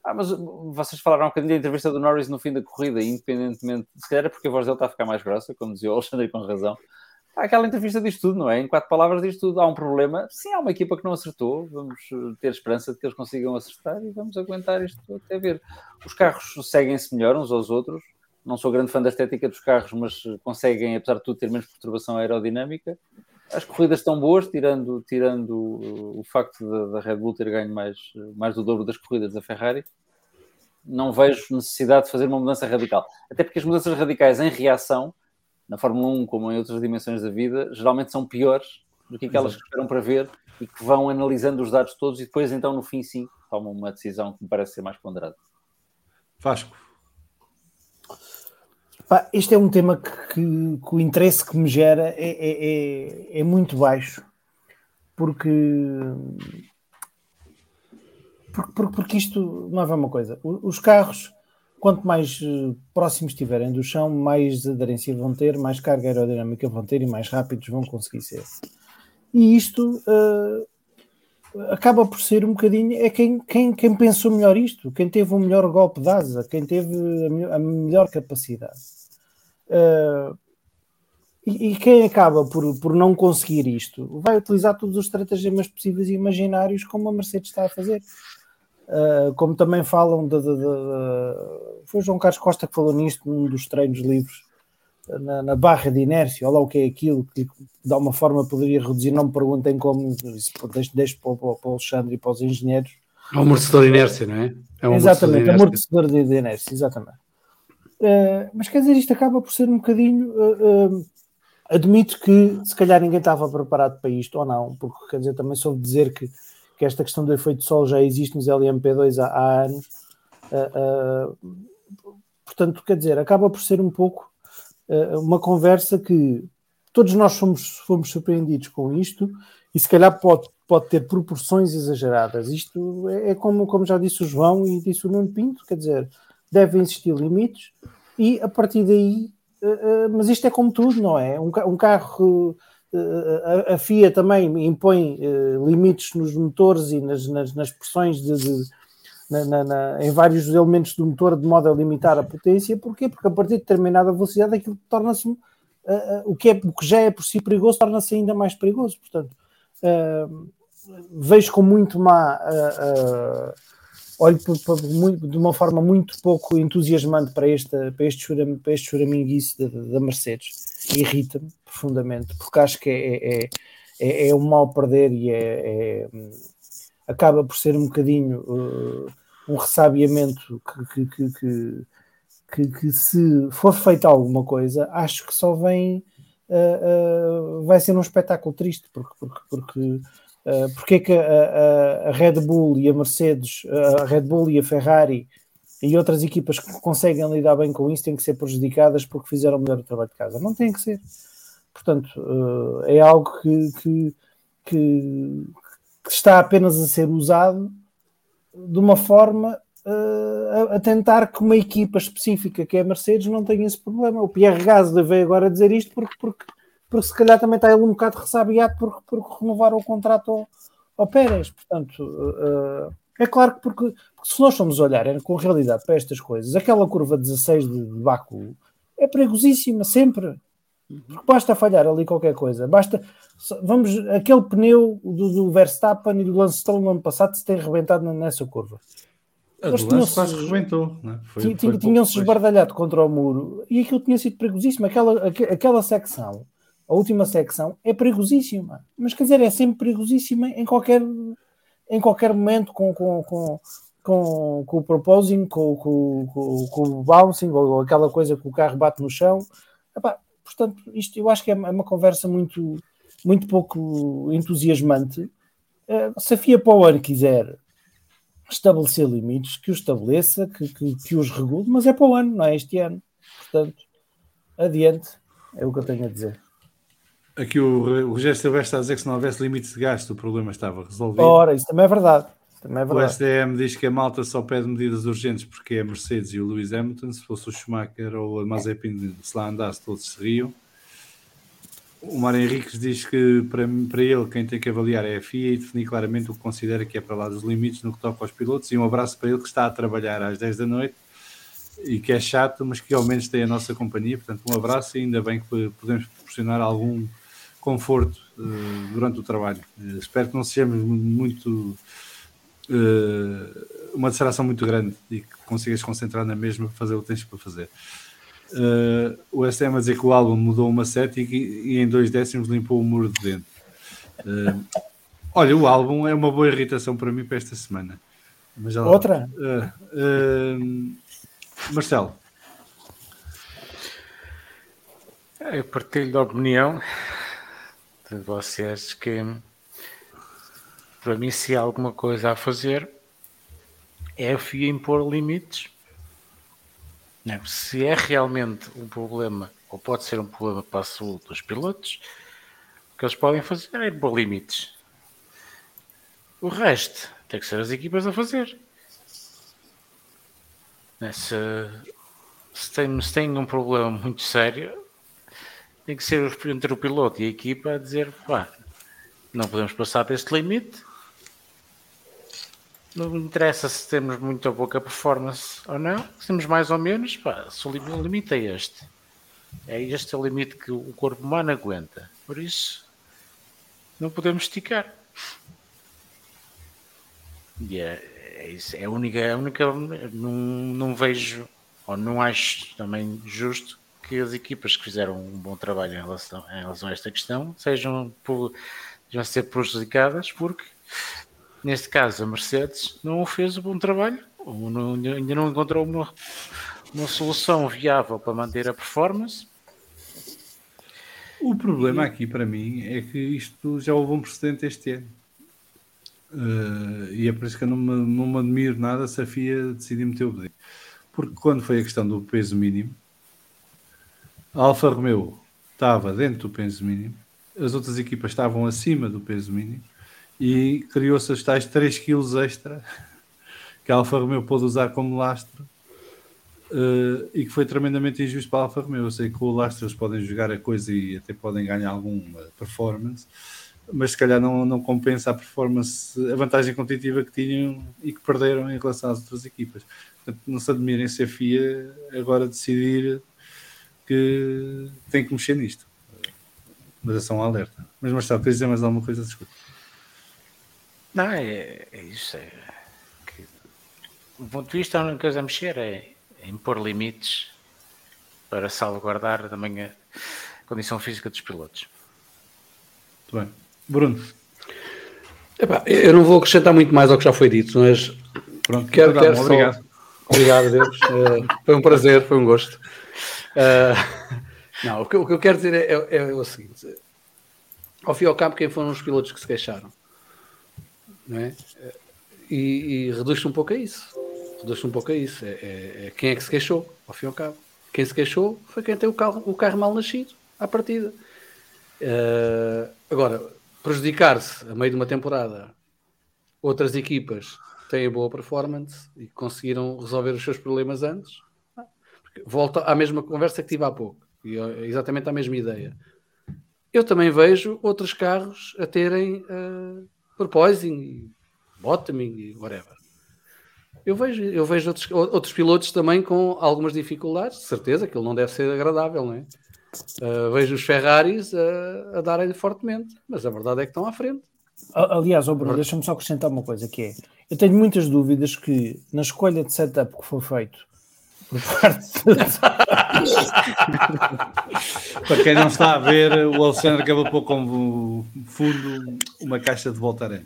Speaker 3: Ah, mas vocês falaram um bocadinho da entrevista do Norris no fim da corrida, independentemente, se calhar é porque a voz dele está a ficar mais grossa, como dizia o Alexandre com razão. Aquela entrevista diz tudo, não é? Em quatro palavras diz tudo. Há um problema. Sim, há uma equipa que não acertou. Vamos ter esperança de que eles consigam acertar e vamos aguentar isto até ver. Os carros seguem-se melhor uns aos outros. Não sou grande fã da estética dos carros, mas conseguem, apesar de tudo, ter menos perturbação aerodinâmica. As corridas estão boas, tirando, tirando o facto da, da Red Bull ter ganho mais, mais do dobro das corridas da Ferrari. Não vejo necessidade de fazer uma mudança radical. Até porque as mudanças radicais em reação, na Fórmula 1 como em outras dimensões da vida, geralmente são piores do que aquelas que esperam para ver e que vão analisando os dados todos e depois, então, no fim, sim, tomam uma decisão que me parece ser mais ponderada.
Speaker 2: Vasco.
Speaker 7: Pá, este é um tema que, que, que, o interesse que me gera é, é, é, é muito baixo, porque, porque, porque isto não é uma coisa. Os carros quanto mais uh, próximos estiverem do chão, mais aderência vão ter, mais carga aerodinâmica vão ter e mais rápidos vão conseguir ser. E isto uh, acaba por ser um bocadinho. É quem, quem, quem pensou melhor isto, quem teve o melhor golpe de asa, quem teve a, a melhor capacidade. Uh, e, e, quem acaba por, por não conseguir isto vai utilizar todos os estratagemas possíveis e imaginários como a Mercedes está a fazer. Uh, como também falam de, de, de, foi o João Carlos Costa que falou nisto num dos treinos livres na, na, barra de inércia, olha lá o que é aquilo que de alguma forma poderia reduzir, não me perguntem como deixo, deixo para, para, para o Alexandre e para os engenheiros.
Speaker 5: É um amortecedor de inércia, não é? é
Speaker 7: um exatamente, amortecedor de, de inércia, exatamente. Uh, mas quer dizer, isto acaba por ser um bocadinho uh, Admito que se calhar ninguém estava preparado para isto ou não, porque quer dizer, também soube dizer que, que esta questão do efeito sol já existe nos LMP2 há, há anos. Uh, uh, portanto, quer dizer, acaba por ser um pouco uh, uma conversa que todos nós fomos, fomos surpreendidos com isto e se calhar pode, pode ter proporções exageradas. Isto é, é como, como já disse o João e disse o Nuno Pinto, quer dizer, devem existir limites e a partir daí eh, eh, mas isto é como tudo, não é? Um, um carro, a, a, FIA também impõe limites nos motores e nas, nas, nas pressões de, de na, na, na, em vários elementos do motor de modo a limitar a potência. Porquê? Porque a partir de determinada velocidade aquilo torna-se uh, uh, o, que é, o que já é por si perigoso torna-se ainda mais perigoso. Portanto, uh, vejo com muito má olho por, por, muito, de uma forma muito pouco entusiasmante para, esta, para este, churam, este churaminguice da, Mercedes. Irrita-me profundamente, porque acho que é, é, é, é um mal perder e é, é, acaba por ser um bocadinho uh, um ressabiamento que, que, que, que, que, se for feita alguma coisa, acho que só vem. Uh, uh, vai ser um espetáculo triste, porque, porque, porque Uh, porque é que a, a, Red Bull e a Mercedes, a Red Bull e a Ferrari e outras equipas que conseguem lidar bem com isso têm que ser prejudicadas porque fizeram melhor o trabalho de casa? Não tem que ser. Portanto, uh, é algo que, que, que, que, está apenas a ser usado de uma forma uh, a, a, tentar que uma equipa específica que é a Mercedes não tenha esse problema. O Pierre Gasly veio agora dizer isto porque, porque porque se calhar também está ele um bocado ressabiado porque, porque renovaram o contrato ao, ao Pérez. Portanto, uh, é claro que porque, porque, se nós formos olhar é, com realidade para estas coisas, aquela curva 16 de, de Baku é perigosíssima sempre. Porque basta falhar ali qualquer coisa, basta. Vamos, aquele pneu do, do Verstappen e do Lance Stroll no ano passado se tem rebentado nessa curva.
Speaker 2: A Eles tinham quase rebentou,
Speaker 7: tinham-se esbardalhado contra o muro e aquilo tinha sido perigosíssimo. Aquela, aquela secção a última secção é perigosíssima. Mas quer dizer, é sempre perigosíssima em qualquer, em qualquer momento com, com, com, com, com o proposing, com, com, com, com, o bouncing, ou aquela coisa que o carro bate no chão. Epá, portanto, isto eu acho que é uma é conversa muito, muito pouco entusiasmante. Eh, se a FIA para o ano quiser estabelecer limites, que os estabeleça, que, que, que os regule, mas é para o ano, não é este ano. Portanto, adiante, é o que eu tenho a dizer.
Speaker 2: Aqui o, Rogério Silvestre está a dizer que se não houvesse limites de gasto, o problema estava resolvido.
Speaker 7: Ora, isso também é verdade. Também é verdade.
Speaker 2: O SDM diz que a malta só pede medidas urgentes porque é a Mercedes e o Lewis Hamilton. Se fosse o Schumacher ou a Mazepin, se lá andasse, todos seriam. O Mário Henriques diz que para, para ele quem tem que avaliar é a FIA e definir claramente o que considera que é para lá dos limites no que toca aos pilotos. E um abraço para ele que está a trabalhar às 10 da noite e que é chato, mas que ao menos tem a nossa companhia. Portanto, um abraço e ainda bem que podemos proporcionar algum conforto uh, durante o trabalho. Uh, espero que não sejamos muito uh, uma distração muito grande e que consigas concentrar na mesma para fazer o que tens para fazer. o SM a dizer que o álbum mudou uma sete e, e, em dois décimos limpou o muro de dentro. olha, o álbum é uma boa irritação para mim para esta semana.
Speaker 7: Outra?
Speaker 2: Marcelo.
Speaker 4: Eu partilho da opinião de vocês que para mim se há alguma coisa a fazer é impor limites. Não, se é realmente um problema, ou pode ser um problema para a saúde dos pilotos, o que eles podem fazer é impor limites. O resto tem que ser as equipas a fazer. Né, se, se, tem, se tem um problema muito sério, tem que ser entre o piloto e a equipa a dizer pá, não podemos passar deste limite. Não interessa se temos muito ou pouca performance ou não, se temos mais ou menos, pá, se o limite é este. É este o limite que o corpo humano aguenta. Por isso, não podemos esticar. E é, é isso. É a única. É a única não, não vejo, ou não acho também justo que as equipas que fizeram um bom trabalho em relação, em relação a esta questão sejam, sejam a ser prejudicadas porque, neste caso, a Mercedes não fez o bom trabalho, não, ainda não encontrou uma, uma solução viável para manter a performance.
Speaker 2: O problema aqui para mim é que isto já houve um precedente este ano. Uh, e é por isso que eu não me, não me admiro nada se a FIA decidir meter o dedo. Porque quando foi a questão do peso mínimo, a Alfa Romeo estava dentro do peso mínimo, as outras equipas estavam acima do peso mínimo e criou-se os tais 3 kg extra que a Alfa Romeo pôde usar como lastro uh, e que foi tremendamente injusto para a Alfa Romeo. Eu sei que com o lastro eles podem jogar a coisa e até podem ganhar alguma performance, mas se calhar não, não compensa a performance, a vantagem competitiva que tinham e que perderam em relação às outras equipas. Portanto, não se admirem se a FIA agora decidir que tem que mexer nisto. Mas é só um alerta. Mas Marcelo, queres dizer mais alguma coisa? Desculpa.
Speaker 4: Não, é, é isso. É que, do ponto de vista, a única coisa a mexer é, é impor limites para salvaguardar também a condição física dos pilotos.
Speaker 2: Muito bem. Bruno.
Speaker 5: Epá, eu não vou acrescentar muito mais ao que já foi dito, mas
Speaker 2: Pronto, quero, quero obrigado.
Speaker 5: Só... Obrigado, Deus. uh, foi um prazer, foi um gosto. Uh, não, o que, o que, eu quero dizer é, é, é, o seguinte: ao fim e ao cabo, quem foram os pilotos que se queixaram? Não é? E, e reduz-se um pouco a isso. Reduz-se um pouco a isso. É, é, é, quem é que se queixou, ao fim e ao cabo? Quem se queixou foi quem tem o carro, o carro mal nascido, à partida. Uh, agora, prejudicar-se a meio de uma temporada outras equipas têm boa performance e conseguiram resolver os seus problemas antes. Volta à mesma conversa que tive há pouco, e exatamente a mesma ideia. Eu também vejo outros carros a terem uh, porpoising, bottoming e whatever. Eu vejo, eu vejo outros, outros pilotos também com algumas dificuldades, de certeza que ele não deve ser agradável, não é? Uh, vejo os Ferraris a, a darem fortemente, mas a verdade é que estão à frente.
Speaker 7: Aliás, oh Bruno, deixa-me só acrescentar uma coisa que é, eu tenho muitas dúvidas que na escolha de setup que foi feito por parte
Speaker 2: Para quem não está a ver, o Alexandre acabou como fundo uma caixa de Voltaren.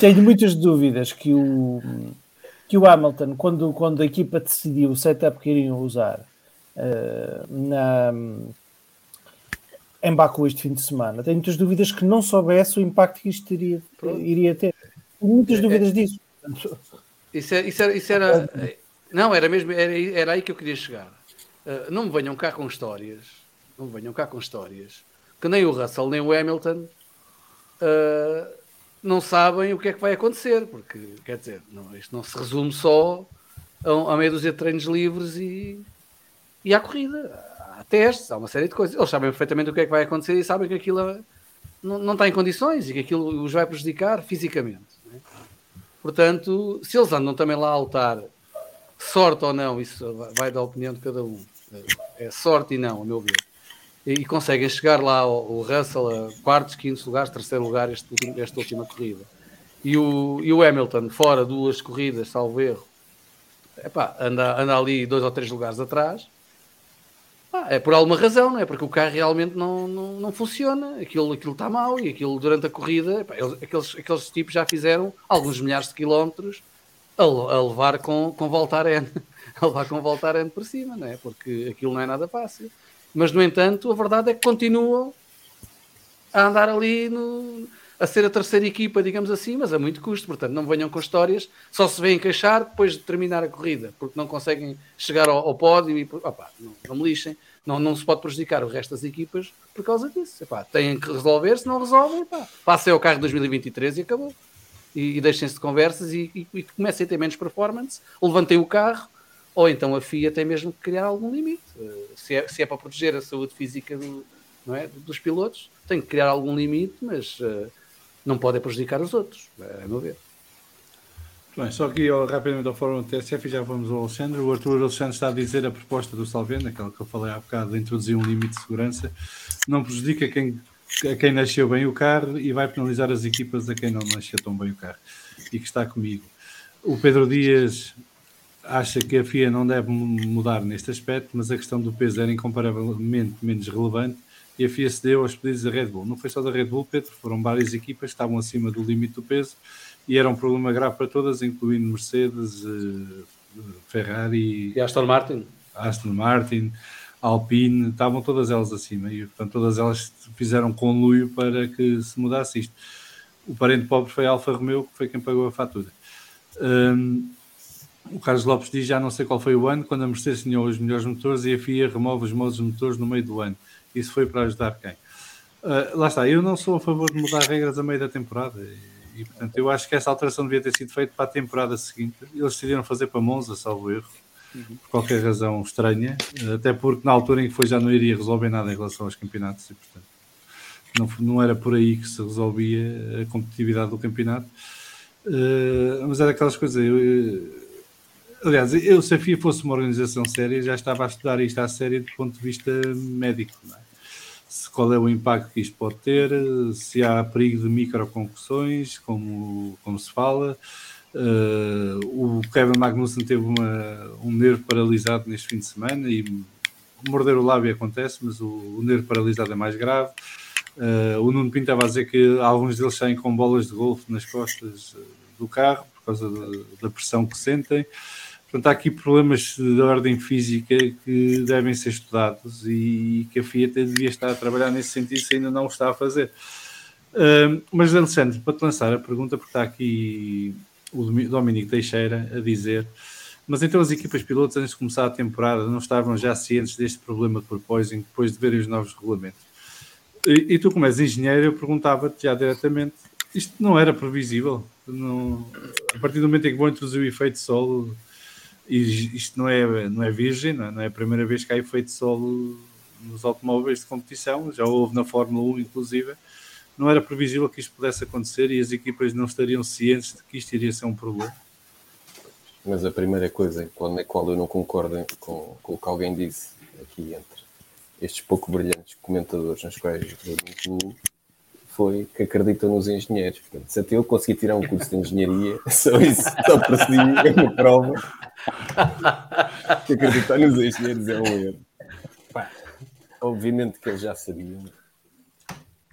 Speaker 7: Tenho muitas dúvidas que o, que o Hamilton, quando, quando a equipa decidiu o setup que iriam usar, uh, na, em Baku este fim de semana. Tenho muitas dúvidas que não soubesse o impacto que isto iria, iria ter. Tenho muitas é, dúvidas é, disso.
Speaker 5: Isso, é, isso, era, isso era. Não, era mesmo. Era, era aí que eu queria chegar. Uh, não me venham cá com histórias. Não me venham cá com histórias. Que nem o Russell nem o Hamilton uh, não sabem o que é que vai acontecer. Porque, quer dizer, não, isto não se resume só a, a meia dúzia de treinos livres e, e à corrida. Há testes, há uma série de coisas. Eles sabem perfeitamente o que é que vai acontecer e sabem que aquilo não, não está em condições e que aquilo os vai prejudicar fisicamente. É? Portanto, se eles andam também lá a lutar, sorte ou não, isso vai da opinião de cada um. É sorte e não, a meu ver. E, conseguem chegar lá o, o Russell a quartos, quintos lugares, terceiro lugar este, esta última corrida. E o, e o Hamilton, fora duas corridas, salvo erro, epá, anda, anda ali dois ou três lugares atrás ah, é por alguma razão, não é? Porque o carro realmente não, não, não funciona, aquilo, aquilo está mal e aquilo durante a corrida, eles, aqueles, aqueles tipos já fizeram alguns milhares de quilómetros a, a levar com, com Voltaren, a levar com Voltaren por cima, não é? Porque aquilo não é nada fácil. Mas, no entanto, a verdade é que continuam a andar ali no, a ser a terceira equipa, digamos assim, mas a muito custo. Portanto, não venham com histórias, só se vêm queixar depois de terminar a corrida, porque não conseguem chegar ao, ao pódio e opa, não, não me lixem. Não, não se pode prejudicar o resto das equipas por causa disso. Epá, têm que resolver, se não resolvem, epá, passem ao carro de 2023 e acabou. e, e deixem-se de conversas e, e, e comecem a ter menos performance, levantem o carro, ou então a FIA tem mesmo que criar algum limite. Uh, se, é, se é para proteger a saúde física do, é, dos pilotos, tem que criar algum limite, mas uh, não pode prejudicar os outros, a meu ver.
Speaker 2: Bem, só aqui rapidamente ao fórum do TSF e já vamos ao Alexandre. O Arthur Alexandre está a dizer a proposta do Salvendo, aquela que eu falei há bocado, de introduzir um limite de segurança, não prejudica quem, a quem nasceu bem o carro e vai penalizar as equipas a quem não nasceu tão bem o carro e que está comigo. O Pedro Dias acha que a FIA não deve mudar neste aspecto, mas a questão do peso era incomparavelmente menos relevante e a FIA cedeu aos pedidos da Red Bull. Não foi só da Red Bull, Pedro, foram várias equipas que estavam acima do limite do peso e era um problema grave para todas, incluindo Mercedes, eh, Ferrari
Speaker 5: e Aston Martin.
Speaker 2: Aston Martin, Alpine, estavam todas elas acima e, portanto, todas elas fizeram conluio para que se mudasse isto. O parente pobre foi a Alfa Romeo, que foi quem pagou a fatura. Um, o Carlos Lopes diz: já não sei qual foi o ano, quando a Mercedes tinha os melhores motores e a FIA remove os modos motores no meio do ano. Isso foi para ajudar quem? Uh, lá está, eu não sou a favor de mudar regras a meio da temporada. E, portanto, eu acho que essa alteração devia ter sido feita para a temporada seguinte. Eles decidiram fazer para Monza, salvo erro, por qualquer razão estranha, até porque na altura em que foi já não iria resolver nada em relação aos campeonatos e, portanto, não, não era por aí que se resolvia a competitividade do campeonato. Uh, mas era aquelas coisas. Eu, aliás, eu se a FIA fosse uma organização séria, já estava a estudar isto à série do ponto de vista médico. É? qual é o impacto que isto pode ter, se há perigo de microconcussões, como, como se fala. Uh, o Kevin Magnussen teve uma, um nervo paralisado neste fim de semana e morder o lábio acontece, mas o, o nervo paralisado é mais grave. Uh, o Nuno Pinto estava a dizer que alguns deles saem com bolas de golfe nas costas do carro por causa da pressão que sentem. Portanto, há aqui problemas de ordem física que devem ser estudados e que a FIA devia estar a trabalhar nesse sentido se ainda não o está a fazer. Mas, Alexandre, para te lançar a pergunta, porque está aqui o Dominique Teixeira a dizer mas então as equipas pilotos antes de começar a temporada não estavam já cientes deste problema de proposing depois de verem os novos regulamentos? E, e tu, como és engenheiro, eu perguntava-te já diretamente, isto não era previsível? Não, a partir do momento em que vão introduzir o efeito solo, isto não é, não é virgem, não é, não é a primeira vez que há efeito solo nos automóveis de competição, já houve na Fórmula 1 inclusive, não era previsível que isto pudesse acontecer e as equipas não estariam cientes de que isto iria ser um problema.
Speaker 6: Mas a primeira coisa com a qual eu não concordo com, com o que alguém disse aqui entre estes pouco brilhantes comentadores nos quais eu incluo foi que acreditam nos engenheiros. Portanto, se até eu conseguir tirar um curso de engenharia, só isso, só para si é uma prova que acreditar nos engenheiros é um erro. Obviamente que eles já sabiam.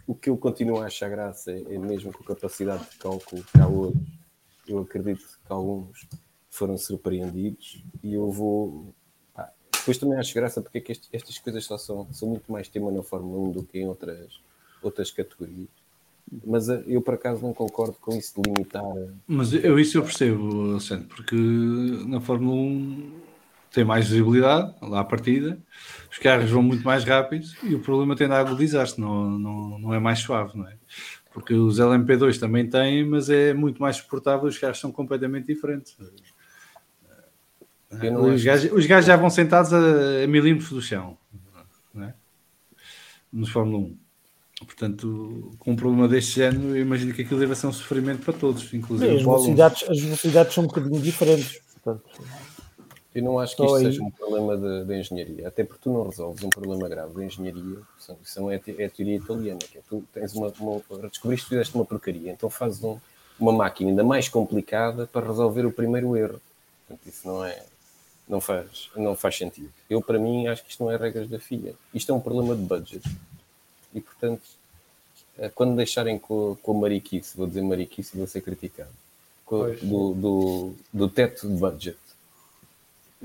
Speaker 6: O que eu continuo a achar graça é, é mesmo com a capacidade de cálculo que há hoje. Eu acredito que alguns foram surpreendidos e eu vou. Depois também acho graça porque é que estas coisas só são, são muito mais tema na Fórmula 1 do que em outras, outras categorias mas eh, eu por acaso não concordo com isso de limitar.
Speaker 2: Mas eu isso eu percebo, Alexandre, porque na Fórmula 1 tem mais visibilidade lá à partida, os carros vão muito mais rápidos e o problema tem dado desastre, não, não, não é mais suave, não é? Porque os LMP2 também têm, mas é muito mais suportável, os carros são completamente diferentes. Os gajos, os gajos, já vão sentados a, a milímetros do chão, não é? Nos Fórmula 1. Portanto, com um problema deste género, eu imagino que aquilo deve ser um sofrimento para todos, inclusive.
Speaker 7: as, velocidades, as velocidades são um bocadinho diferentes. Portanto,
Speaker 6: eu não acho que isto seja um problema de, de, engenharia, até porque tu não resolves um problema grave de engenharia. Isso não é, é a teoria italiana, que é, tu tens uma, uma descobriste que fizeste uma porcaria, então fazes um, uma máquina ainda mais complicada para resolver o primeiro erro. Portanto, isso não é, não faz, não faz sentido. Eu, para mim, acho que isto não é regras da FIA. Isto é um problema de budget e, portanto, eh, quando deixarem com, com a mariquice, vou dizer mariquice e vou ser criticado, com, do, do, do teto de budget,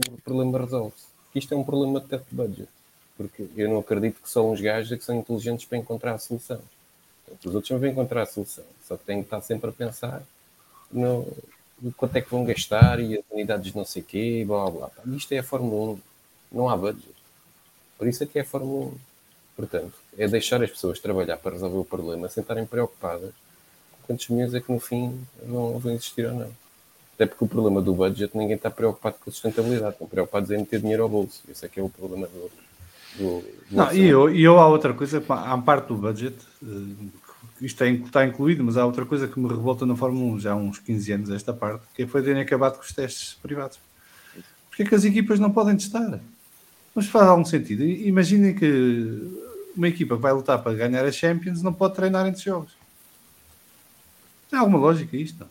Speaker 6: o problema resolve-se. Isto é um problema de teto de budget. Porque eu não acredito que só uns gajos é que são inteligentes para encontrar a solução. Portanto, os outros não vão encontrar a solução. Só que têm que estar sempre a pensar no, no quanto é que vão gastar e as unidades de não sei o quê, blá blá blá. Isto é a Fórmula 1. Não há budget. Por isso é que é a Fórmula 1. Portanto, é deixar as pessoas trabalhar para resolver o problema sem estarem preocupadas quantos milhões é que no fim vão, vão existir ou não. Até porque o problema do budget, ninguém está preocupado com a sustentabilidade, estão preocupados em meter dinheiro ao bolso. Esse é que é o problema do. do, do
Speaker 2: Não, e eu, eu há outra coisa, há parte do budget, eh, isto está incluído, mas há outra coisa que me revolta na Fórmula 1 já há uns 15 anos, esta parte, que foi terem acabado com os testes privados. Porque é que as equipas não podem testar? Mas faz algum sentido. Imaginem que uma equipa que vai lutar para ganhar a Champions não pode treinar entre jogos. Tem alguma lógica isto?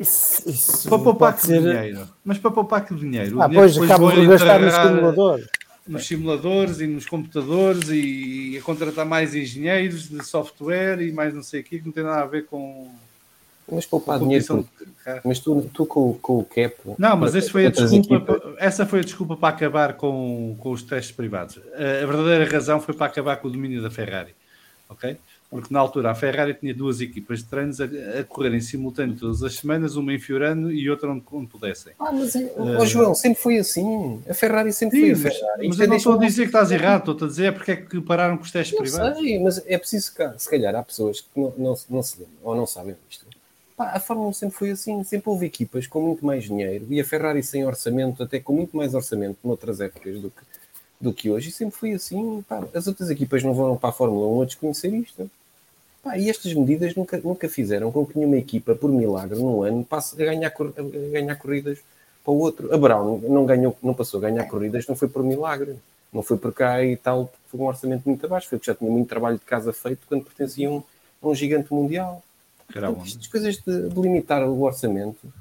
Speaker 7: Isso, isso
Speaker 2: Para poupar que
Speaker 7: ser.
Speaker 2: dinheiro. Mas para poupar que dinheiro?
Speaker 7: Ah, pois acabam de gastar no simulador.
Speaker 2: Nos simuladores e nos computadores e a contratar mais engenheiros de software e mais não sei o quê, que não tem nada a ver com
Speaker 6: Mas poupar
Speaker 2: com
Speaker 6: dinheiro.
Speaker 2: carro.
Speaker 6: Mas tu, tu com, com o cap.
Speaker 2: Não, mas essa foi desculpa,
Speaker 6: equipas-
Speaker 2: essa foi a desculpa para acabar com, com os testes privados. A, verdadeira razão foi para acabar com o domínio da Ferrari, ok? Porque na altura a Ferrari tinha duas equipas de treinos a, a correr em simultâneo todas as semanas, uma em Fiorano e outra onde, onde pudessem.
Speaker 6: Ah, mas é- ó, João, sempre foi assim. A Ferrari sempre
Speaker 2: Sim,
Speaker 6: foi a
Speaker 2: mas,
Speaker 6: Ferrari.
Speaker 2: mas
Speaker 6: Isto
Speaker 2: eu
Speaker 6: é
Speaker 2: não estou a dizer que estás errado, estou-te a dizer é porque é que pararam com os testes
Speaker 6: Eu
Speaker 2: privados.
Speaker 6: sei, mas é preciso que, se calhar, há pessoas que não, não, não se lembram ou não sabem isto. Pá, a Fórmula 1 sempre foi assim, sempre houve equipas com muito mais dinheiro e a Ferrari sem orçamento, até com muito mais orçamento noutras épocas do que, do que hoje, e sempre foi assim. Pá, as outras equipas não vão para a Fórmula 1 a desconhecer isto. Pá, e estas medidas nunca, nunca fizeram com que nenhuma equipa, por milagre, num ano, passe a ganhar, a ganhar corridas para o outro. A Brown não, ganhou, não passou a ganhar corridas, não foi por milagre. Não foi por cá e tal, porque foi um orçamento muito abaixo, foi porque já tinha muito trabalho de casa feito quando pertenciam a um gigante mundial. Portanto, estas coisas de, de limitar o orçamento,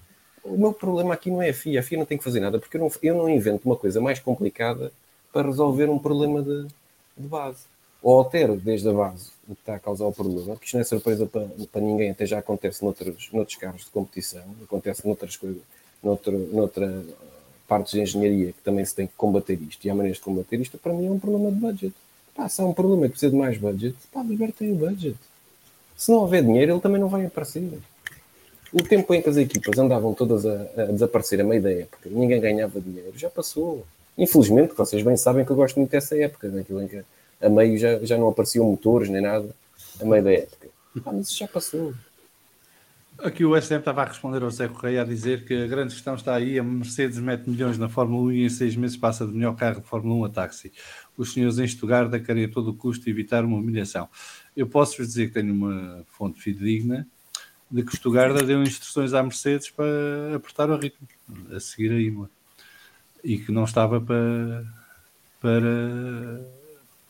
Speaker 6: o meu problema aqui não é a FIA, a FIA não tem que fazer nada, porque eu não, eu não invento uma coisa mais complicada para resolver um problema de, de base. Ou altero desde a base o que está a causar o problema, que isto não é surpresa para, para ninguém, até já acontece noutros, noutros carros de competição, acontece noutras coisas, noutra, noutra partes de engenharia que também se tem que combater isto, e há maneiras de combater isto, para mim é um problema de budget. Pá, se há um problema que precisa de mais budget, pá, libertem o budget. Se não houver dinheiro, ele também não vai aparecer. O tempo em que as equipas andavam todas a, a desaparecer a meio da época, ninguém ganhava dinheiro, já passou. Infelizmente, vocês bem sabem que eu gosto muito dessa época, daquilo em que a meio já, já não apareciam motores nem nada, a meio da época. Ah, mas isso já passou.
Speaker 2: Aqui o SM estava a responder ao Zé Correia a dizer que a grande questão está aí, a Mercedes mete milhões na Fórmula 1 e em seis meses passa de melhor carro de Fórmula 1 a táxi. Os senhores em Estugarda querem a todo custo evitar uma humilhação. Eu posso-vos dizer que tenho uma fonte fidedigna de que o Estugarda deu instruções à Mercedes para apertar o ritmo, a seguir a Imola. E que não estava para, para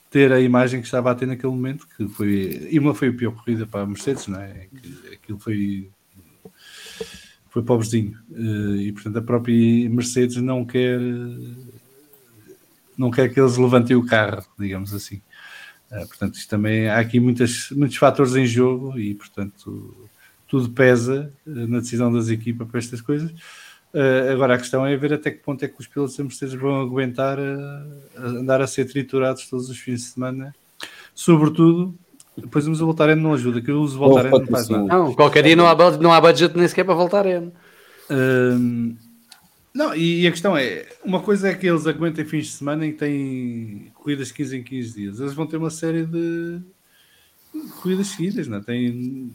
Speaker 2: ter a imagem que estava a ter naquele momento, que foi... Imola foi a pior corrida para a Mercedes, não é? Aquilo foi foi pobrezinho Eh, e portanto a própria Mercedes não quer não quer que eles levantem o carro, digamos assim. Eh, portanto, isto também há aqui muitas, muitos fatores em jogo e portanto tudo pesa eh, na decisão das equipas para estas coisas. Eh, agora a questão é ver até que ponto é que os pilotos da Mercedes vão aguentar eh, a andar a ser triturados todos os fins de semana, sobretudo. Depois vamos a Voltaren não ajuda, que eu uso
Speaker 6: Houve
Speaker 2: Voltaren não faz nada.
Speaker 5: Não, qualquer dia não há, não há budget nem sequer para voltar a
Speaker 2: Hum, não, e, a questão é: uma coisa é que eles aguentem fins de semana e têm corridas 15 em 15 dias. Eles vão ter uma série de corridas seguidas, não é? Tem,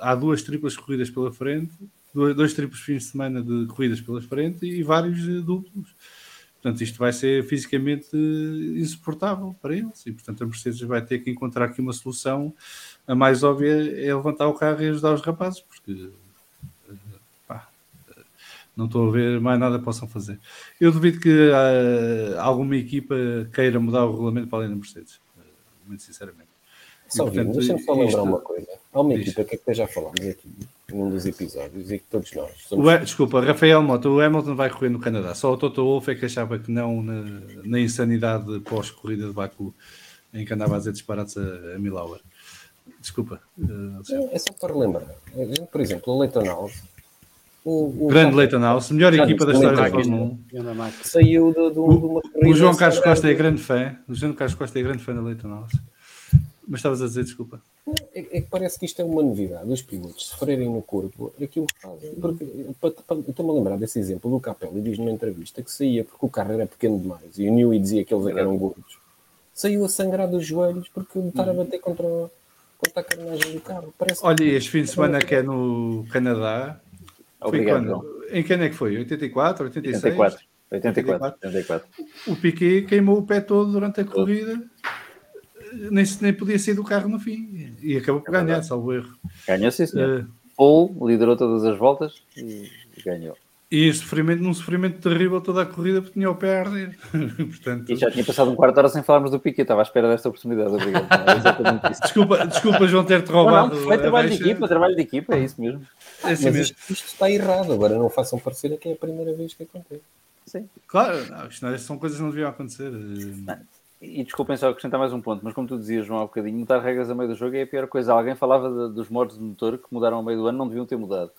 Speaker 2: há duas triplas corridas pela frente, dois, dois triplos fins de semana de corridas pela frente e vários duplos. Portanto, isto vai ser fisicamente insuportável para eles e, portanto, a Mercedes vai ter que encontrar aqui uma solução. A mais óbvia é levantar o carro e ajudar os rapazes, porque não estou a ver mais nada que possam fazer. Eu duvido que ah, alguma equipa queira mudar o regulamento para além da Mercedes, ah, muito sinceramente.
Speaker 6: Só deixa-me só lembrar
Speaker 2: isto-
Speaker 6: uma coisa. Há uma equipa que até já falámos aqui num dos episódios e que todos nós somos.
Speaker 2: Desculpa, Rafael Mota, o Hamilton vai correr no Canadá. Só o Toto Wolff é que achava que não na, na insanidade pós-corrida de Baku, em que andava a dizer disparates a, a mil hour. Desculpa. ah, Alexandre.
Speaker 6: É só para gente, Por exemplo, o House. O, o
Speaker 2: Grande Leighton House, melhor
Speaker 6: Já
Speaker 2: equipa da história da Fórmula 1.
Speaker 5: Anda máquina.
Speaker 6: saiu de, de, de uma corrida.
Speaker 2: O João Carlos. Costa é grande fã. O João Carlos Costa é grande fã da Leighton House. Mas estavas a dizer, desculpa.
Speaker 6: É, é que parece que isto é uma novidade. Os pilotos sofrerem no corpo aquilo que fazem. Estou-me a lembrar desse exemplo do Capelli diz numa entrevista que saía porque o carro era pequeno demais e o Newey dizia que eles eram gordos. Saiu a sangrar dos joelhos porque estar a bater contra, conta a carenagem do carro. Parece
Speaker 2: Olha, este fim de semana que é no Canadá.
Speaker 3: Obrigado.
Speaker 2: Em que ano é que foi? 84, 86?
Speaker 3: 84. 84. 84.
Speaker 2: O Piquet queimou o pé todo durante a corrida, nem, nem podia sair do carro no fim. E acabou por ganhar, salvo erro.
Speaker 3: Ganhou, sim, senhor.
Speaker 2: Eh,
Speaker 3: Paul liderou todas as voltas e ganhou.
Speaker 2: E sofrimento, num sofrimento terrível toda a corrida porque tinha o pé a arder. Portanto,
Speaker 3: E já tinha passado um quarto de hora sem falarmos do Piquet. Estava à espera desta oportunidade. Obrigado. É
Speaker 2: desculpa, desculpa, João, ter-te
Speaker 3: Não,
Speaker 2: roubado.
Speaker 3: não, foi
Speaker 2: a
Speaker 3: trabalho de equipa, trabalho de equipa, é isso mesmo.
Speaker 2: É assim
Speaker 6: Mas
Speaker 2: mesmo.
Speaker 6: isto, isto está errado. Agora não façam parecer que é a primeira vez que acontece.
Speaker 3: Sim.
Speaker 2: Claro, não, isto não- são coisas que não deviam acontecer. Eh,
Speaker 3: E desculpem só acrescentar mais um ponto, mas como tu dizias, João, há bocadinho, mudar regras a meio do jogo é a pior coisa. Alguém falava de- dos modos de motor que mudaram ao meio do ano, não deviam ter mudado.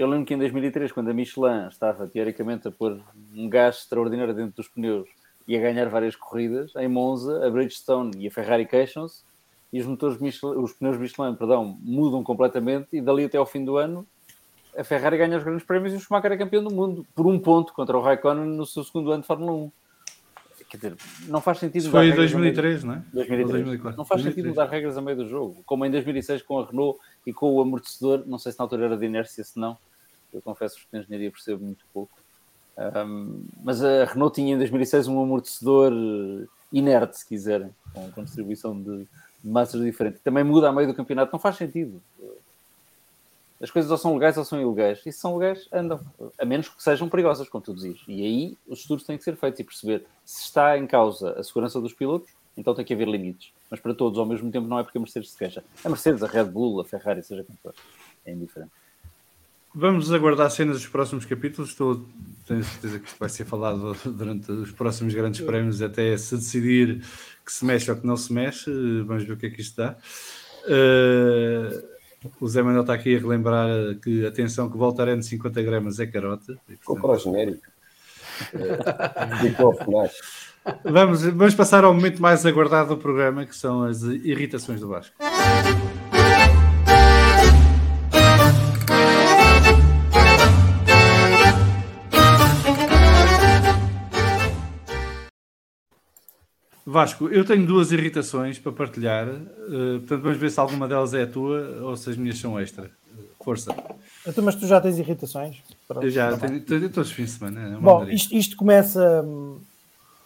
Speaker 3: Eu lembro que em 2003, quando a Michelin estava teoricamente a pôr um gás extraordinário dentro dos pneus e a ganhar várias corridas, em Monza, a Bridgestone e a Ferrari queixam-se e os, motores Michelin, os pneus Michelin perdão, mudam completamente e dali até ao fim do ano a Ferrari ganha os grandes prémios e o Schumacher é campeão do mundo por um ponto contra o Raikkonen no seu segundo ano de Fórmula 1. Quer dizer, não faz sentido
Speaker 2: Isso foi em
Speaker 3: regras a meio do-
Speaker 2: 2003, não é?
Speaker 3: 2003.
Speaker 2: Ou 2004.
Speaker 3: Não faz
Speaker 2: 2003.
Speaker 3: sentido mudar regras a meio do jogo, como em 2006 com a Renault e com o amortecedor. Não sei se na altura era de inércia, se não. Eu confesso que de engenharia percebo muito pouco. Ahm, mas a Renault tinha em 2006 um amortecedor inerte, se quiserem, com, com distribuição de, de massas diferente. Também muda a meio do campeonato, não faz sentido. As coisas ou são legais ou são ilegais. E se são legais, andam. A menos que sejam perigosas, como tu dizes. E aí os estudos têm que ser feitos e perceber se está em causa a segurança dos pilotos, então tem que haver limites. Mas para todos ao mesmo tempo não é porque a Mercedes se queixa. A Mercedes, a Red Bull, a Ferrari, seja como for. É indiferente.
Speaker 2: Vamos aguardar cenas dos próximos capítulos. Estou, tenho certeza que isto vai ser falado durante os próximos grandes prémios, até se decidir que se mexe ou que não se mexe. Vamos ver o que é que isto dá. Eh, o Zé Manuel está aqui a relembrar que, atenção, que Voltaren de 50 gramas é carota. E, portanto,
Speaker 6: para o genérico.
Speaker 2: Vamos, vamos passar ao momento mais aguardado do programa, que são as irritações do Vasco. Vasco, eu tenho duas irritações para partilhar, eh, portanto vamos ver se alguma delas é a tua ou se as minhas são extra. Força,
Speaker 7: Então, mas tu já tens irritações? Pronto,
Speaker 2: eu já
Speaker 7: tá
Speaker 2: tenho, tenho todos os fins de semana. é
Speaker 7: Bom, isto, isto começa. hum,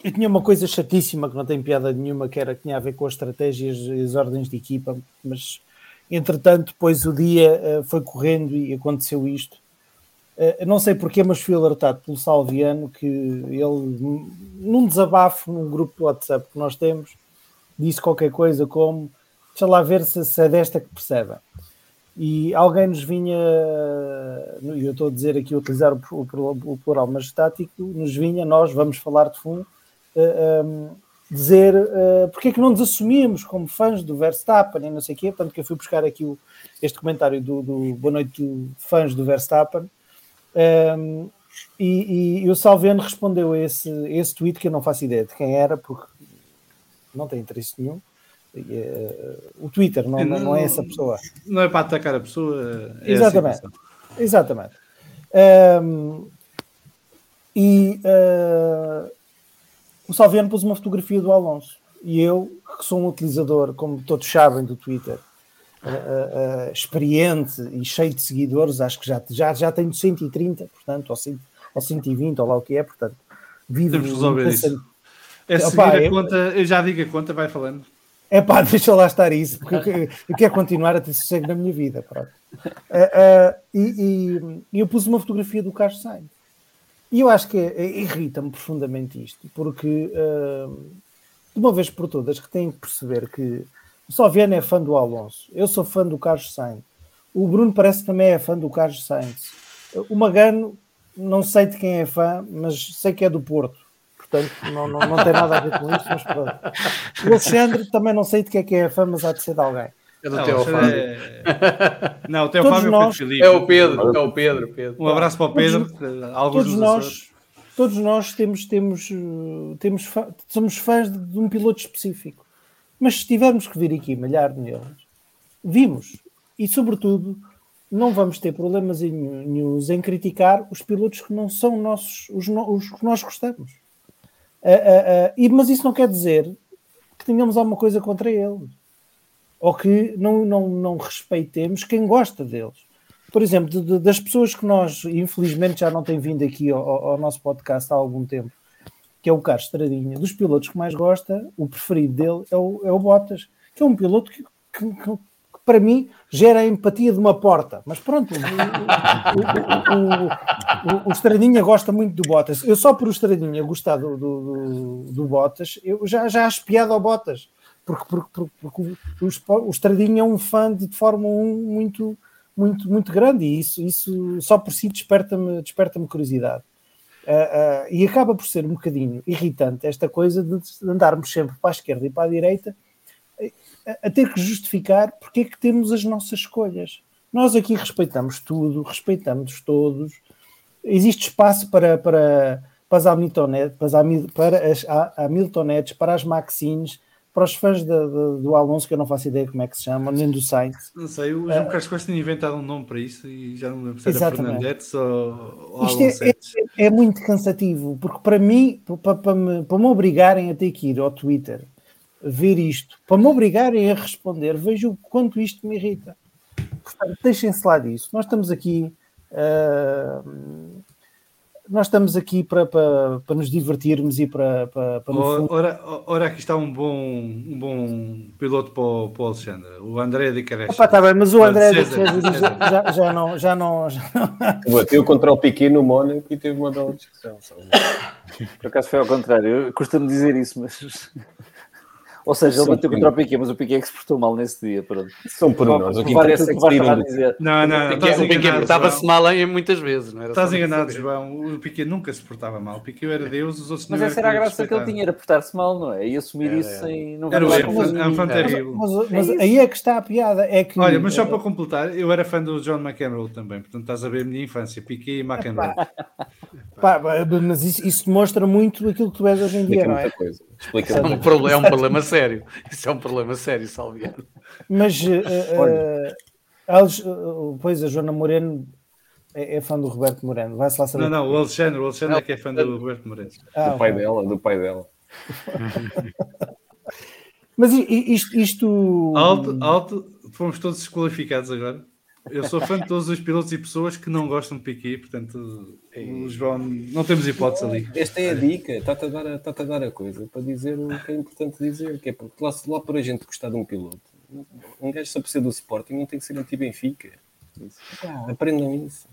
Speaker 7: Eu tinha uma coisa chatíssima que não tem piada nenhuma, que era que tinha a ver com as estratégias e as ordens de equipa, mas entretanto, depois o dia eh, foi correndo e aconteceu isto. Eh, não sei porquê, mas fui alertado pelo Salviano que ele, num- desabafo num grupo do WhatsApp que nós temos, disse qualquer coisa como deixa lá ver se, se é desta que percebem. E alguém nos vinha, e eu estou a dizer aqui, utilizar o, o- o plural majestático, nos vinha, nós vamos falar de fundo, eh, um, dizer eh, porque é que não nos assumíamos como fãs do Verstappen e não sei o quê. Portanto, que eu fui buscar aqui o- este comentário do, do Boa Noite fãs do Verstappen. Um, e, e- e o Salviano respondeu a esse, esse tweet que eu não faço ideia de quem era, porque não tem interesse nenhum. Eh, o Twitter não, não, não é essa pessoa.
Speaker 2: Não é para atacar a pessoa, é a
Speaker 7: Exatamente.
Speaker 2: situação.
Speaker 7: Exatamente. Ahm, e ah, o Salviano pôs uma fotografia do Alonso. E eu, que sou um utilizador, como todos sabem, do Twitter, ah, ah, experiente e cheio de seguidores, acho que já, já, já tenho 130, portanto, ou, 100, ou 120, ou lá o que é, portanto, vivo
Speaker 2: Temos de resolver isso. É seguir
Speaker 7: Opa,
Speaker 2: a
Speaker 7: eu-
Speaker 2: conta, eu já digo a conta, vai falando.
Speaker 7: É pá, deixa lá estar isso, porque eu, que- eu quero continuar a ter sossego na minha vida. pronto. Ah, e, e- eu pus uma fotografia do Carlos Sainz. E eu acho que é- irrita-me profundamente isto, porque ah, de uma vez por todas que têm que perceber que o Salviano é fã do Alonso, eu sou fã do Carlos Sainz, o Bruno parece que também é fã do Carlos Sainz, o Magano não sei de quem é fã, mas sei que é do Porto. Portanto, não, não, não tem nada a ver com isso, mas pronto. O Alexandre também não sei de que é que é fã, mas há de ser de alguém.
Speaker 5: É do
Speaker 2: Não,
Speaker 5: Teo
Speaker 2: isso
Speaker 5: Fábio.
Speaker 2: é- Não, o Teo
Speaker 7: Todos
Speaker 2: Fábio é o
Speaker 7: nós-
Speaker 2: Pedro Filipe.
Speaker 5: É o Pedro, é o Pedro. Pedro.
Speaker 2: Um abraço para o Pedro.
Speaker 7: Todos
Speaker 2: dos
Speaker 7: nós, todos nós temos, temos, eh, temos fã- somos fãs de, de um piloto específico. Mas se tivermos que vir aqui malhar neles, vimos. E, sobretudo, não vamos ter problemas em criticar os pilotos que não são nossos, os, os que nós gostamos. Ah, ah, ah, e, mas isso não quer dizer que tenhamos alguma coisa contra eles. ou que não, não, não respeitemos quem gosta deles. Por exemplo, de, de, das pessoas que nós, infelizmente, já não têm vindo aqui ao, ao, nosso podcast há algum tempo, que é o Carlos Estradinha, dos pilotos que mais gosta, o preferido dele é o, é o Bottas, que é um piloto que, que, que, para mim gera a empatia de uma porta. Mas pronto, o, o, o, o, Estradinha gosta muito do Bottas. Eu só por o Estradinha gostar do, do, do, Bottas, eu já, já acho piada ao Bottas porque, porque, porque, o Estradinha é um fã de, de Fórmula 1 muito, muito, muito grande e isso, isso só por si desperta-me desperta curiosidade. Uh, uh, e acaba por ser um bocadinho irritante esta coisa de, andarmos sempre para a esquerda e para a direita a, ter que justificar porque é que temos as nossas escolhas. Nós aqui respeitamos tudo, respeitamos todos, existe espaço para, para, para as Hamiltonetes, para as Hamiltonetes, para as Maxines, para os fãs de, de, do Alonso, que eu não faço ideia como é que se chama, nem do Sainz.
Speaker 2: Não sei, o João uh, Carlos Costa tinha inventado um nome para isso e já não lembro se era Fernandetes ou, ou
Speaker 7: Isto é, é, é, muito cansativo, porque para mim, para, para, me, para me obrigarem a ter que ir ao Twitter ver isto, para me obrigarem a responder, vejo o quanto isto me irrita. Portanto, deixem-se lá disso. Nós estamos aqui. Uh, nós estamos aqui para, para, para nos divertirmos e para. para, para
Speaker 2: fundo... ora, ora, aqui está um bom, um bom piloto para o, para o Alexandre, o André de Careste.
Speaker 7: Está bem, mas o André de já, já, não. Já não, já
Speaker 6: não... Bateu contra o Piquet no Mónaco e teve uma bela discussão.
Speaker 3: Por acaso foi ao contrário, custa-me dizer isso, mas. Ou seja, ele bateu contra o Piquet, mas o Piquet é que se portou mal nesse dia. Pronto.
Speaker 6: São por nós. O que interessa é que
Speaker 2: dizer. Não, não,
Speaker 5: o Piquet, portava-se mal em muitas vezes. Não
Speaker 2: era estás enganado, João. O Piquet nunca se portava mal. O Piquet era Deus, os outros
Speaker 3: não Mas essa era a graça que ele tinha, era portar-se mal, não é? E assumir isso sem... Não
Speaker 2: era o erro, é um.
Speaker 7: Mas, mas, aí é que está a piada. É que,
Speaker 2: Olha, mas só para completar, eu era fã do John McEnroe também. Portanto, estás a ver a minha infância. Piquet e McEnroe.
Speaker 7: Pá, mas isso, isso demonstra muito aquilo que tu és hoje em dia, não é?
Speaker 6: Coisa. Explica
Speaker 5: é um, problema, é um problema sério. Isso é um problema sério, Salviano.
Speaker 7: Mas, uh, uh, pois, a Joana Moreno é, é, fã do Roberto Moreno. Vai-se lá saber.
Speaker 2: Não, não, o Alexandre, o Alexandre é que é fã do Roberto Moreno.
Speaker 6: Ah, do pai okay. dela, do pai dela.
Speaker 7: Mas isto, isto.
Speaker 2: Alto, alto, fomos todos desqualificados agora. Eu sou fã de todos os pilotos e pessoas que não gostam de Piquet, portanto, o João, não temos hipótese ali.
Speaker 6: Esta é a dica, está-te a, dar a, a dar a coisa para dizer o que é importante dizer, que é porque lá, lá por a gente gostar de um piloto, um gajo só precisa do Sporting não tem que ser anti-Benfica. Ah, aprendam isso.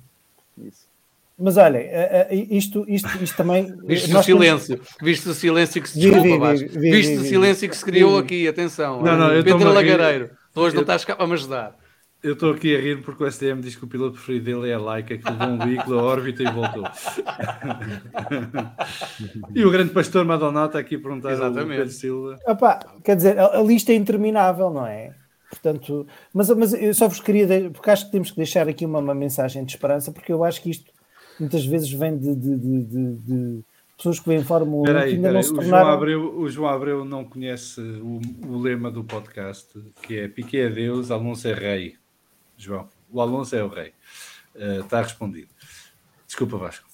Speaker 6: isso.
Speaker 7: Mas olha, eh, eh, isto, isto, isto também.
Speaker 5: Viste o silêncio, temos... viste o silêncio que se desculpa, vi, vi, vi, viste o silêncio que se criou aqui, atenção.
Speaker 2: Não, não,
Speaker 5: Pedro Lagareiro, hoje não estás cá para me ajudar.
Speaker 2: Eu estou aqui a rir porque o STM diz que o piloto preferido dele é a Laika, que levou um veículo à órbita e voltou. e o grande pastor Madonna está aqui a perguntar Exatamente. ao Pedro Silva.
Speaker 7: Opa, quer dizer, a, a, lista é interminável, não é? Portanto, mas, mas eu só vos queria, porque acho que temos que deixar aqui uma, uma mensagem de esperança, porque eu acho que isto muitas vezes vem de, de, de, de pessoas que vêm Fórmula 1
Speaker 2: peraí, que ainda peraí. não se tornaram... O João, Abreu, o João Abreu não conhece o, o lema do podcast, que é Piquet é Deus, Alonso é Rei. João. O Alonso é o rei. Uh, está respondido. Desculpa, Vasco.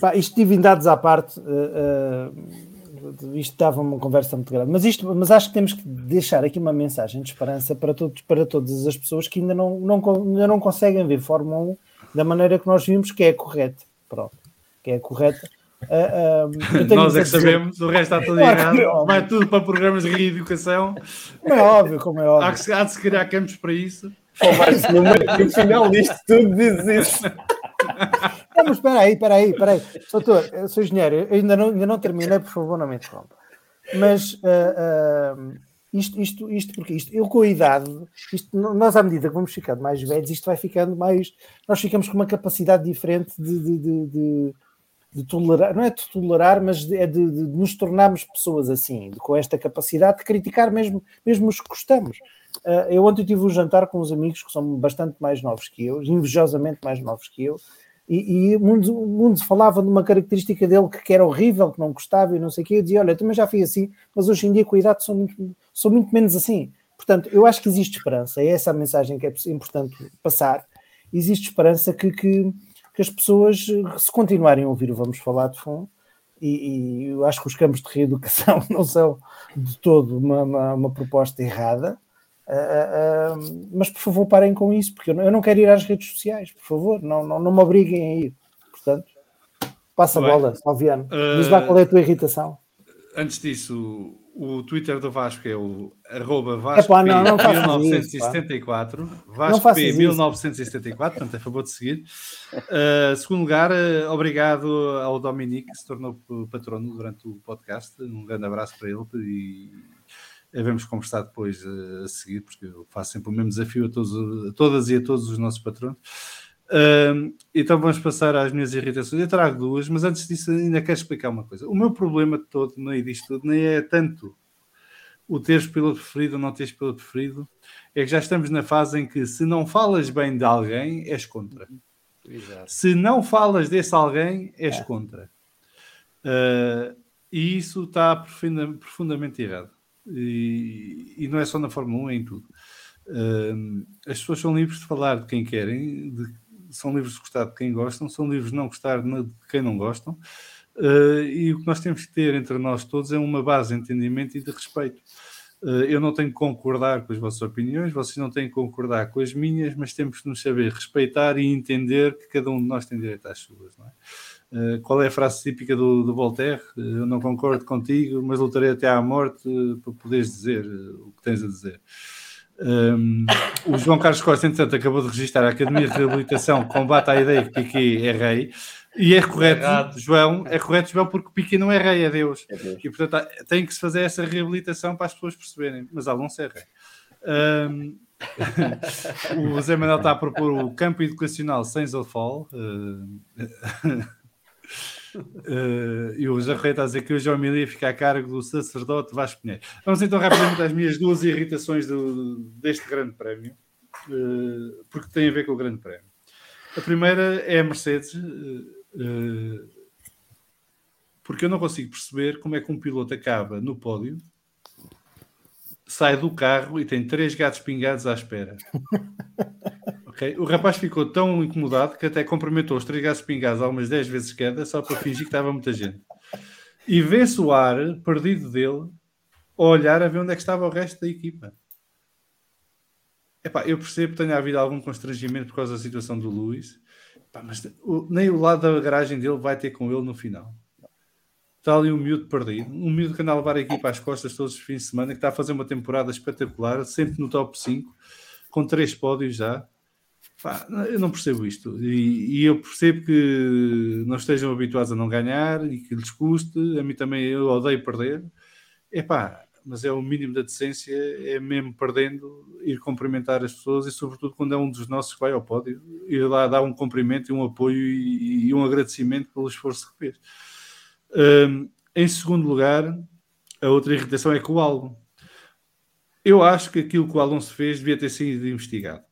Speaker 7: Pá, isto divindades à parte, uh, uh, isto estava uma conversa muito grande, mas, isto, mas acho que temos que deixar aqui uma mensagem de esperança para, todos, para todas as pessoas que ainda não, não, ainda não conseguem ver Fórmula 1 da maneira que nós vimos que é correta. Pronto, que é correta.
Speaker 2: Uh, uh, Nós é que sabemos, o resto está tudo errado. Vai tudo para programas de reeducação.
Speaker 7: Como é óbvio, como é óbvio.
Speaker 2: Há de se criar campos para isso.
Speaker 6: Vais no, no final disto tudo dizes isso.
Speaker 7: Não, mas espera aí, espera aí, espera aí. Doutor, eu sou engenheiro, ainda não, ainda não terminei, por favor, não me interrompa. Mas uh, uh, isto, isto, isto, porque isto, eu com a idade, isto, nós à medida que vamos ficando mais velhos, isto vai ficando mais. Nós ficamos com uma capacidade diferente de, de, de, de, de tolerar, não é de tolerar, mas é de, nos tornarmos pessoas assim, com esta capacidade de criticar mesmo, mesmo os que gostamos. Uh, eu ontem tive um jantar com uns amigos que são bastante mais novos que eu, invejosamente mais novos que eu, e, e o mundo falava de uma característica dele que, que, era horrível, que não gostava e não sei o quê. Eu dizia: Olha, eu também já fui assim, mas hoje em dia, com a idade, sou muito, sou muito menos assim. Portanto, eu acho que existe esperança, é essa a mensagem que é importante passar. Existe esperança que, que, que as pessoas, se continuarem a ouvir Vamos Falar de Fundo, e, e, eu acho que os campos de reeducação não são de todo uma, uma, uma proposta errada, Uh, uh, mas por favor parem com isso, porque eu não, eu não, quero ir às redes sociais, por favor, não, não, não me obriguem a ir. Portanto, passa a bola, Salviano. Diz lá qual é a tua irritação.
Speaker 2: Antes disso, o Twitter do Vasco é o arroba Vasco Epá, não, não 1974. Isso, Vasco P 1974, portanto, é favor de seguir. Uh, segundo lugar, uh, obrigado ao Dominique, que se tornou patrono durante o podcast. Um grande abraço para ele e devemos conversar depois uh, a seguir, porque eu faço sempre o mesmo desafio a, todos, a todas e a todos os nossos patronos. Uh, então vamos passar às minhas irritações. Eu trago duas, mas antes disso ainda quero explicar uma coisa. O meu problema todo no meio disto tudo nem é tanto o teres piloto preferido ou não teres piloto preferido, é que já estamos na fase em que se não falas bem de alguém, és contra. Exato. Se não falas desse alguém, és é. contra. Uh, e isso está profundamente errado. E, não é só na Fórmula 1, é em tudo. Uh, as pessoas são livres de falar de quem querem, de, são livres de gostar de quem gostam, são livres de não gostar de quem não gostam. Uh, e o que nós temos que ter entre nós todos é uma base de entendimento e de respeito. Uh, eu não tenho que concordar com as vossas opiniões, vocês não têm que concordar com as minhas, mas temos que nos saber respeitar e entender que cada um de nós tem direito às suas. Não é? Uh, qual é a frase típica do, do Voltaire? eu não concordo contigo, mas lutarei até à morte para poderes dizer o que tens a dizer. Um, o João Carlos Costa, entretanto, acabou de registrar a Academia de Reabilitação combate à ideia que Piquet é rei. E é correto, João, é correto, João, porque Piquet não é rei, é Deus. é Deus. E portanto tem que se fazer essa reabilitação para as pessoas perceberem. Mas Alonso é rei. Um, o Zé Manuel está a propor o campo educacional of Fall. Uh, Uh, e o Jarrei está a dizer que o João Milia fica a cargo do sacerdote Vasco Pinheiro. Vamos então rapidamente às minhas duas irritações do, deste grande prémio, uh, porque tem a ver com o grande prémio. A primeira é a Mercedes, uh, porque eu não consigo perceber como é que um piloto acaba no pódio, sai do carro e tem três gatos pingados à espera. Okay? O rapaz ficou tão incomodado que até cumprimentou os três gatos pingados algumas 10 vezes cada só para fingir que estava muita gente. E vê-se o ar perdido dele a olhar a ver onde é que estava o resto da equipa. Epá, eu percebo que tenha havido algum constrangimento por causa da situação do Luís, mas nem o lado da garagem dele vai ter com ele no final. Está ali um miúdo perdido, um miúdo que anda a levar a equipa às costas todos os fins de semana, que está a fazer uma temporada espetacular, sempre no top 5, com três pódios já. Pá, eu não percebo isto. E, e, eu percebo que não estejam habituados a não ganhar e que lhes custe. A mim também eu odeio perder. Epá, mas é o mínimo da decência, é mesmo perdendo, ir cumprimentar as pessoas e, sobretudo, quando é um dos nossos que vai ao pódio, ir lá dar um cumprimento e um apoio e, e um agradecimento pelo esforço que fez. Um, em segundo lugar, a outra irritação é com o álbum. Eu acho que aquilo que o Alonso fez devia ter sido investigado.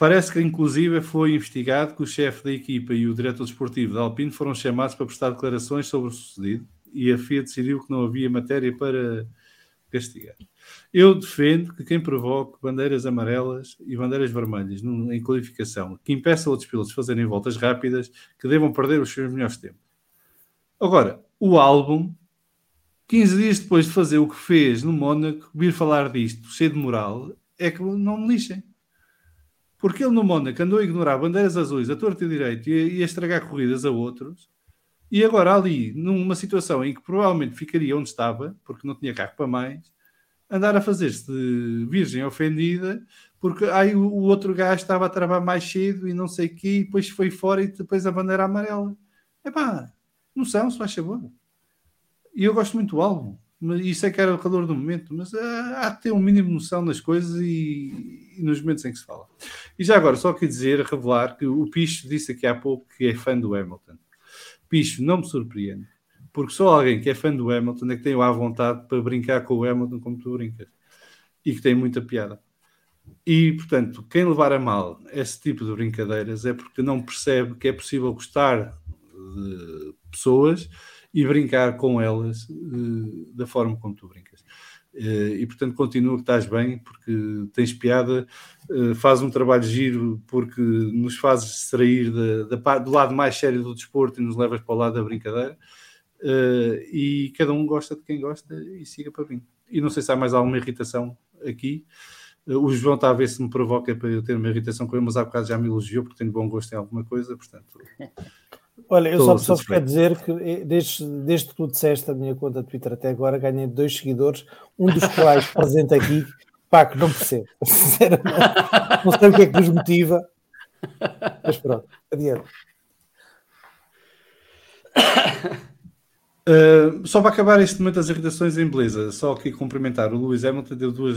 Speaker 2: Parece que, inclusive, foi investigado que o chefe da equipa e o diretor desportivo da Alpine foram chamados para prestar declarações sobre o sucedido e a FIA decidiu que não havia matéria para castigar. Eu defendo que quem provoque bandeiras amarelas e bandeiras vermelhas em qualificação, que impeça outros pilotos de fazerem voltas rápidas, que devam perder os seus melhores tempos. Agora, o álbum, 15 dias depois de fazer o que fez no Mónaco, vir falar disto, cheio de moral, é que não me lixem. Porque ele no Mónaco andou a ignorar bandeiras azuis a torto e direito e, e a estragar corridas a outros. E agora ali, numa situação em que provavelmente ficaria onde estava, porque não tinha carro para mais, andar a fazer-se de virgem ofendida, porque aí o, o outro gajo estava a travar mais cedo e não sei o quê, e depois foi fora e depois a bandeira amarela. Epá, noção, se faz favor. E eu gosto muito do álbum isso é que era o calor do momento, mas ah, há de ter um mínimo de noção nas coisas e, e, nos momentos em que se fala. E já agora, só queria dizer, revelar que o Picho disse aqui há pouco que é fã do Hamilton. Picho, não me surpreende, porque só alguém que é fã do Hamilton é que tem a vontade para brincar com o Hamilton como tu brincas e que tem muita piada. E, portanto, quem levar a mal esse tipo de brincadeiras é porque não percebe que é possível gostar de pessoas e brincar com elas uh, da forma como tu brincas. Uh, e portanto continua que estás bem porque tens piada, uh, faz um trabalho giro porque nos fazes distrair da, da, do lado mais sério do desporto e nos levas para o lado da brincadeira. e cada um gosta de quem gosta e siga para mim. E não sei se há mais alguma irritação aqui. O João está a ver se me provoca para eu ter uma irritação com ele, mas há bocado já me elogiou porque tenho bom gosto em alguma coisa, portanto.
Speaker 7: Olha, eu só, só quero dizer que eh, desde, desde que tu disseste a minha conta Twitter até agora, ganhei dois seguidores, um dos quais presente aqui, pá, que não percebo, sinceramente, não sei o que é que nos motiva, mas pronto, adiante.
Speaker 2: Uh, só para acabar este momento das irritações em beleza, só aqui cumprimentar o Luís Hamilton deu duas,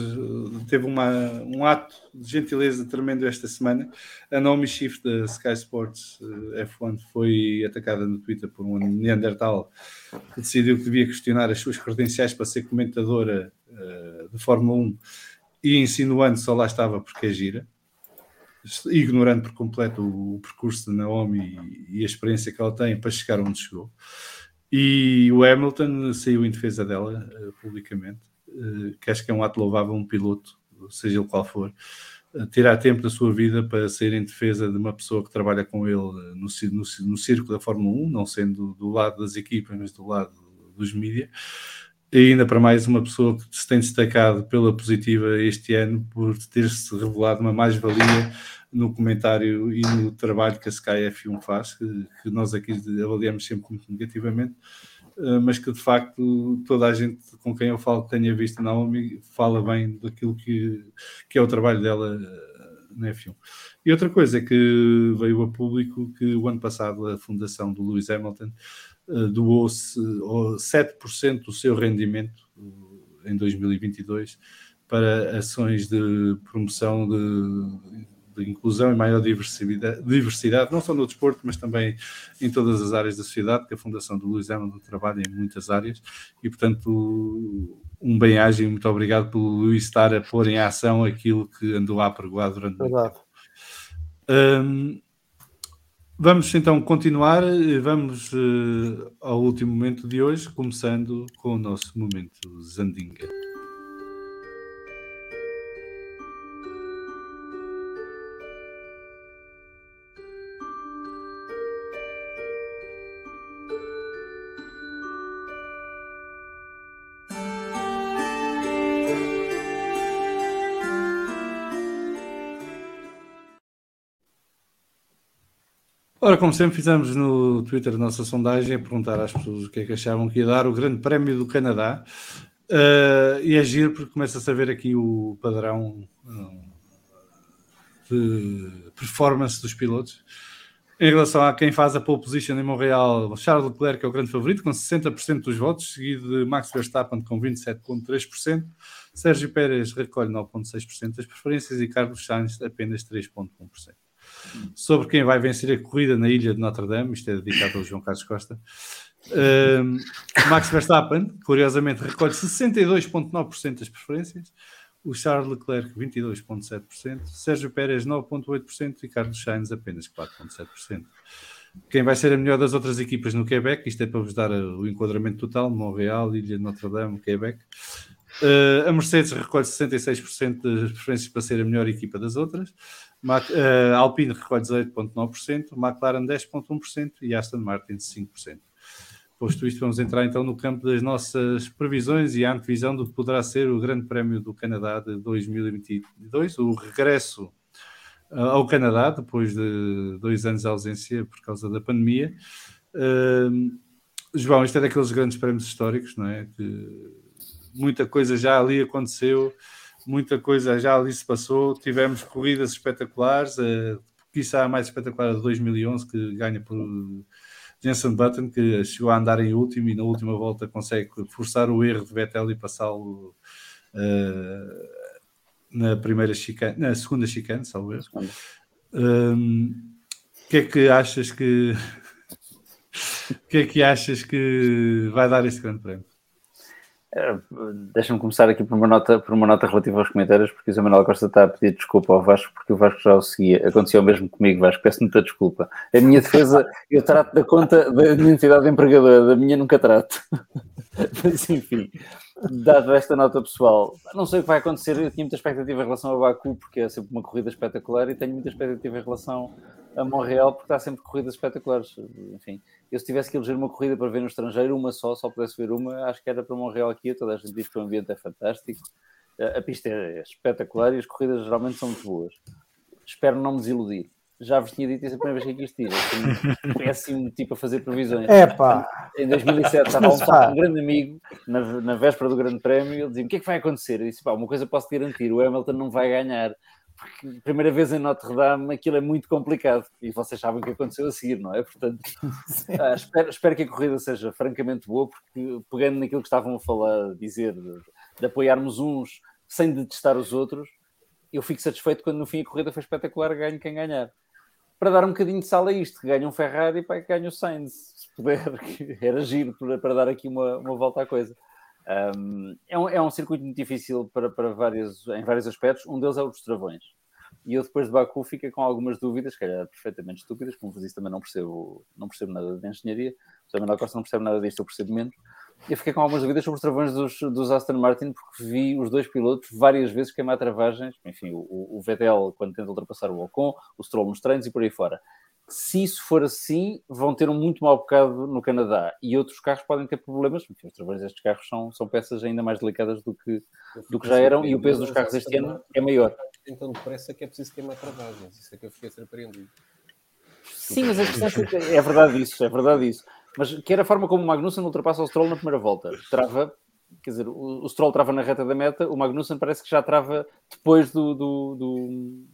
Speaker 2: teve uma, um ato de gentileza tremendo esta semana. A Naomi Shift da Sky Sports uh, F1 foi atacada no Twitter por um Neandertal que decidiu que devia questionar as suas credenciais para ser comentadora uh, de Fórmula 1 e insinuando só lá estava porque é gira, ignorando por completo o, percurso de Naomi e a experiência que ela tem para chegar onde chegou. E o Hamilton saiu em defesa dela uh, publicamente, uh, que acho que é um ato louvável, um piloto, seja ele qual for, uh, tirar tempo da sua vida para sair em defesa de uma pessoa que trabalha com ele no, no, no circo da Fórmula 1, não sendo do lado das equipas, mas do lado dos mídias. E ainda para mais, uma pessoa que se tem destacado pela positiva este ano por ter-se revelado uma mais-valia no comentário e no trabalho que a Sky F1 faz, que, que nós aqui avaliamos sempre muito negativamente, uh, mas que de facto toda a gente com quem eu falo que tenha visto Naomi fala bem daquilo que, que é o trabalho dela uh, na F1. E outra coisa é que veio a público que o ano passado a fundação do Lewis Hamilton doou-se 7% do seu rendimento em 2022 para ações de promoção de de inclusão e maior diversidade, diversidade, não só no desporto, mas também em todas as áreas da sociedade, que a Fundação do Luís Hamilton trabalha em muitas áreas, e portanto um bem-aja e muito obrigado pelo Luís estar a pôr em ação aquilo que andou a apregoar durante
Speaker 7: Verdade.
Speaker 2: Um, vamos então continuar, vamos uh, ao último momento de hoje, começando com o nosso momento Zandinga. Ora, como sempre fizemos no Twitter a nossa sondagem, a perguntar às pessoas o que é que achavam que ia dar o Grande Prémio do Canadá. Uh, e é giro porque começa-se a ver aqui o padrão uh, de performance dos pilotos. Em relação a quem faz a pole position em Montreal, Charles Leclerc é o grande favorito, com 60% dos votos, seguido de Max Verstappen com 27,3%, Sérgio Pérez recolhe 9,6% das preferências e Carlos Sainz apenas 3,1% sobre quem vai vencer a corrida na ilha de Notre Dame, isto é dedicado ao João Carlos Costa. Uh, Max Verstappen, curiosamente, recolhe 62,9% das preferências, o Charles Leclerc 22,7%, Sérgio Pérez 9,8% e Carlos Sainz apenas 4,7%. Quem vai ser a melhor das outras equipas no Quebec, isto é para vos dar o enquadramento total, Montreal, Ilha de Notre Dame, Quebec. Uh, a Mercedes recolhe 66% das preferências para ser a melhor equipa das outras. Mac, uh, Alpine recolhe 18,9%, McLaren 10,1% e Aston Martin 5%. Posto isto, vamos entrar então no campo das nossas previsões e a antevisão do que poderá ser o Grande Prémio do Canadá de 2022, o regresso uh, ao Canadá depois de dois anos de ausência por causa da pandemia. Uh, João, isto é daqueles grandes prémios históricos, não é? Que muita coisa já ali aconteceu muita coisa já ali se passou. Tivemos corridas espetaculares, uh, a mais espetacular de 2011, que ganha por Jensen Button, que chegou a andar em último e na última volta consegue forçar o erro de Vettel e passá-lo uh, na primeira chicane, na segunda chicane, salvo erro. Um, o que é que achas que o que é que achas que vai dar este grande prémio?
Speaker 3: Eh, deixa-me começar aqui por uma, nota, por uma nota relativa aos comentários, porque o Zé Manuel Costa está a pedir desculpa ao Vasco, porque o Vasco já o seguia. Aconteceu mesmo comigo, Vasco, peço muita desculpa. A minha defesa, eu trato da conta da minha entidade empregadora, da minha nunca trato. Mas enfim, dado esta nota pessoal, não sei o que vai acontecer. Eu tinha muita expectativa em relação ao Baku, porque é sempre uma corrida espetacular, e tenho muita expectativa em relação a Montreal, porque está sempre corridas espetaculares. Enfim, eu se tivesse que eleger uma corrida para ver no estrangeiro, uma só, só pudesse ver uma, acho que era para Montreal aqui. Toda a gente diz que o ambiente é fantástico A, pista é espetacular e as corridas geralmente são muito boas. Espero não me desiludir. Já vos tinha dito isso a primeira vez que aqui estive. Eu péssimo tipo a fazer previsões.
Speaker 7: É pá.
Speaker 3: Em 2007 estava um, um grande amigo na, na véspera do Grande Prémio e ele dizia: O que é que vai acontecer? Eu disse: pá, uma coisa posso te garantir: o Hamilton não vai ganhar porque primeira vez em Notre Dame aquilo é muito complicado e vocês sabem o que aconteceu a seguir, não é? Portanto, ah, espero, espero, que a corrida seja francamente boa, porque pegando naquilo que estavam a falar, dizer de, de apoiarmos uns sem detestar os outros, eu fico satisfeito quando no fim a corrida foi espetacular, ganho quem ganhar. Para dar um bocadinho de sal a isto, que ganha um Ferrari e que ganha o Sainz, se puder, era giro para, para dar aqui uma, uma volta à coisa. Um, é, um, é um circuito muito difícil para, para em vários aspectos. Um deles é os travões. E eu depois de Baku fico com algumas dúvidas, que calhar perfeitamente estúpidas, como vos disse, também não percebo, não percebo nada de engenharia. O Manuel Costa não percebe nada disto, eu percebo menos. Eu fiquei com algumas dúvidas sobre os travões dos, dos Aston Martin, porque vi os dois pilotos várias vezes queimar travagens. Enfim, o, o Vettel, quando tenta ultrapassar o Ocon, o Stroll nos treinos e por aí fora se isso for assim, vão ter um muito mau bocado no Canadá e outros carros podem ter problemas. Enfim, os travões destes carros são, são peças ainda mais delicadas do que, do que já eram e o peso dos carros este ano é maior.
Speaker 6: Então, depressa que é preciso queimar travagens. Isso é que eu fiquei surpreendido.
Speaker 3: Sim, mas a questão é, é verdade isso, é verdade isso. Mas que era a forma como o Magnussen ultrapassa o Stroll na primeira volta. Trava, quer dizer, o, o Stroll trava na reta da meta, o Magnussen parece que já trava depois do, do, do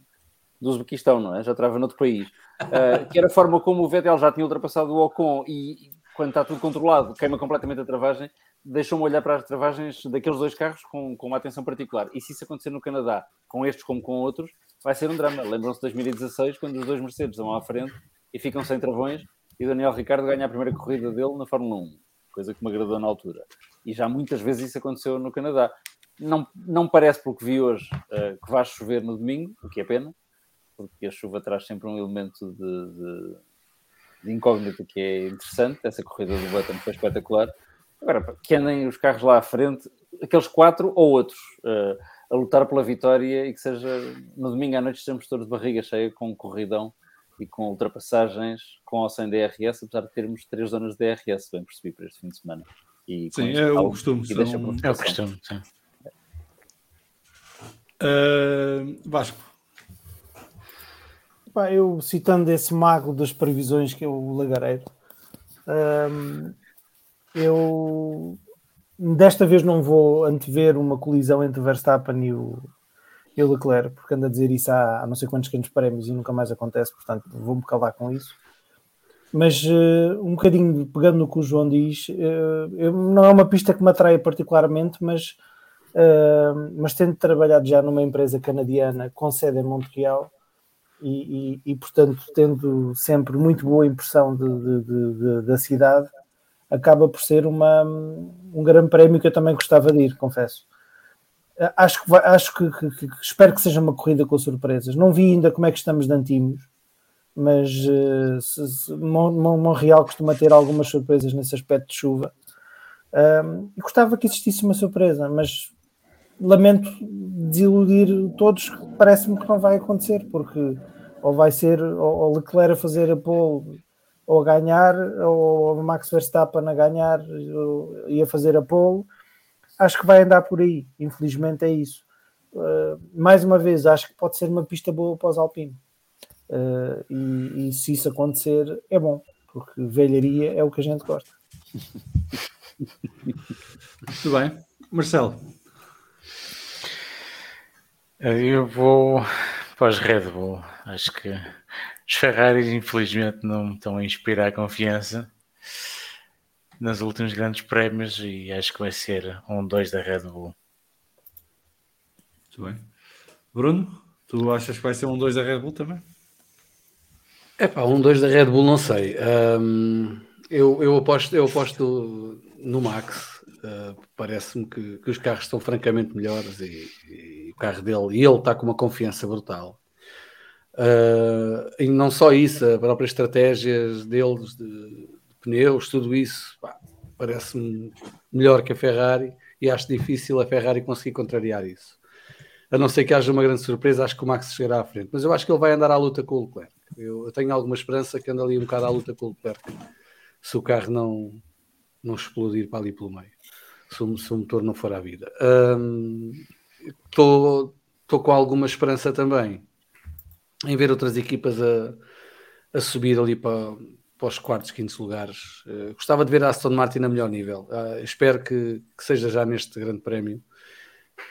Speaker 3: do Uzbequistão, não é? Já trava noutro país. Uh, que era a forma como o Vettel já tinha ultrapassado o Ocon e quando está tudo controlado, queima completamente a travagem, deixou-me olhar para as travagens daqueles dois carros com, com uma atenção particular. E se isso acontecer no Canadá, com estes como com outros, vai ser um drama. Lembram-se de 2016, quando os dois Mercedes vão à frente e ficam sem travões e Daniel Ricardo ganha a primeira corrida dele na Fórmula 1, coisa que me agradou na altura. E já muitas vezes isso aconteceu no Canadá. Não, não parece, pelo que vi hoje, uh, que vai chover no domingo, o que é pena, porque a chuva traz sempre um elemento de, de, de incógnito que é interessante. Essa corrida do Button foi espetacular. Agora, que andem os carros lá à frente, aqueles quatro ou outros, uh, a lutar pela vitória e que seja no domingo à noite estejamos todos de barriga cheia com um corridão e com ultrapassagens com ou sem DRS, apesar de termos três zonas de DRS, bem percebi, para este fim de semana.
Speaker 2: E sim, é o costume. São...
Speaker 4: É o costume, sim.
Speaker 2: Uh, Vasco.
Speaker 7: Pá, eu citando esse mago das previsões que é o Lagareiro, hum, eu desta vez não vou antever uma colisão entre Verstappen e o, e o Leclerc, porque anda a dizer isso há, há não sei quantos grandes prémios e nunca mais acontece, portanto vou-me calar com isso. Mas uh, um bocadinho pegando no que o João diz, uh, eu, não é uma pista que me atrai particularmente, mas, uh, mas tendo trabalhado já numa empresa canadiana com sede em Montreal, e, e, e, portanto, tendo sempre muito boa impressão de, de, de, da cidade, acaba por ser uma, um grande prémio que eu também gostava de ir, confesso. Acho que, vai, acho que, que, que, espero que seja uma corrida com surpresas. Não vi ainda como é que estamos de antimos, mas uh, se, se, Montreal costuma ter algumas surpresas nesse aspecto de chuva. E gostava que existisse uma surpresa, mas lamento desiludir todos, parece-me que não vai acontecer, porque ou vai ser ou Leclerc a fazer a pole ou a ganhar, ou Max Verstappen a ganhar e a fazer a pole. Acho que vai andar por aí, infelizmente é isso. Uh, mais uma vez, acho que pode ser uma pista boa para os Alpine. Uh, e, e, se isso acontecer, é bom, porque velharia é o que a gente gosta.
Speaker 2: Muito bem. Marcelo.
Speaker 4: Eu vou para os Red Bull. Acho que os Ferraris, infelizmente, não me estão a inspirar confiança nos últimos grandes prémios e acho que vai ser um 2 da Red Bull.
Speaker 2: Muito bem. Bruno, tu achas que vai ser um 2 da Red Bull também?
Speaker 5: É pá, um 2 da Red Bull não sei. Um, eu, eu, aposto, eu aposto no Max. Uh, Parece-me que, que, os carros estão francamente melhores e, e, o carro dele, e ele está com uma confiança brutal. Uh, e não só isso, a própria estratégias deles de, de pneus, tudo isso parece-me melhor que a Ferrari e acho difícil a Ferrari conseguir contrariar isso. A não ser que haja uma grande surpresa, acho que o Max chegará à frente. Mas eu acho que ele vai andar à luta com o Leclerc. Eu, tenho alguma esperança que ande ali um bocado à luta com o Leclerc se o carro não, não explodir para ali pelo meio, se o, se o motor não for à vida. Um, estou com alguma esperança também em ver outras equipas a, a subir ali para, para os quartos, quintos lugares. Uh, gostava de ver a Aston Martin a melhor nível. Uh, espero que, que, seja já neste grande prémio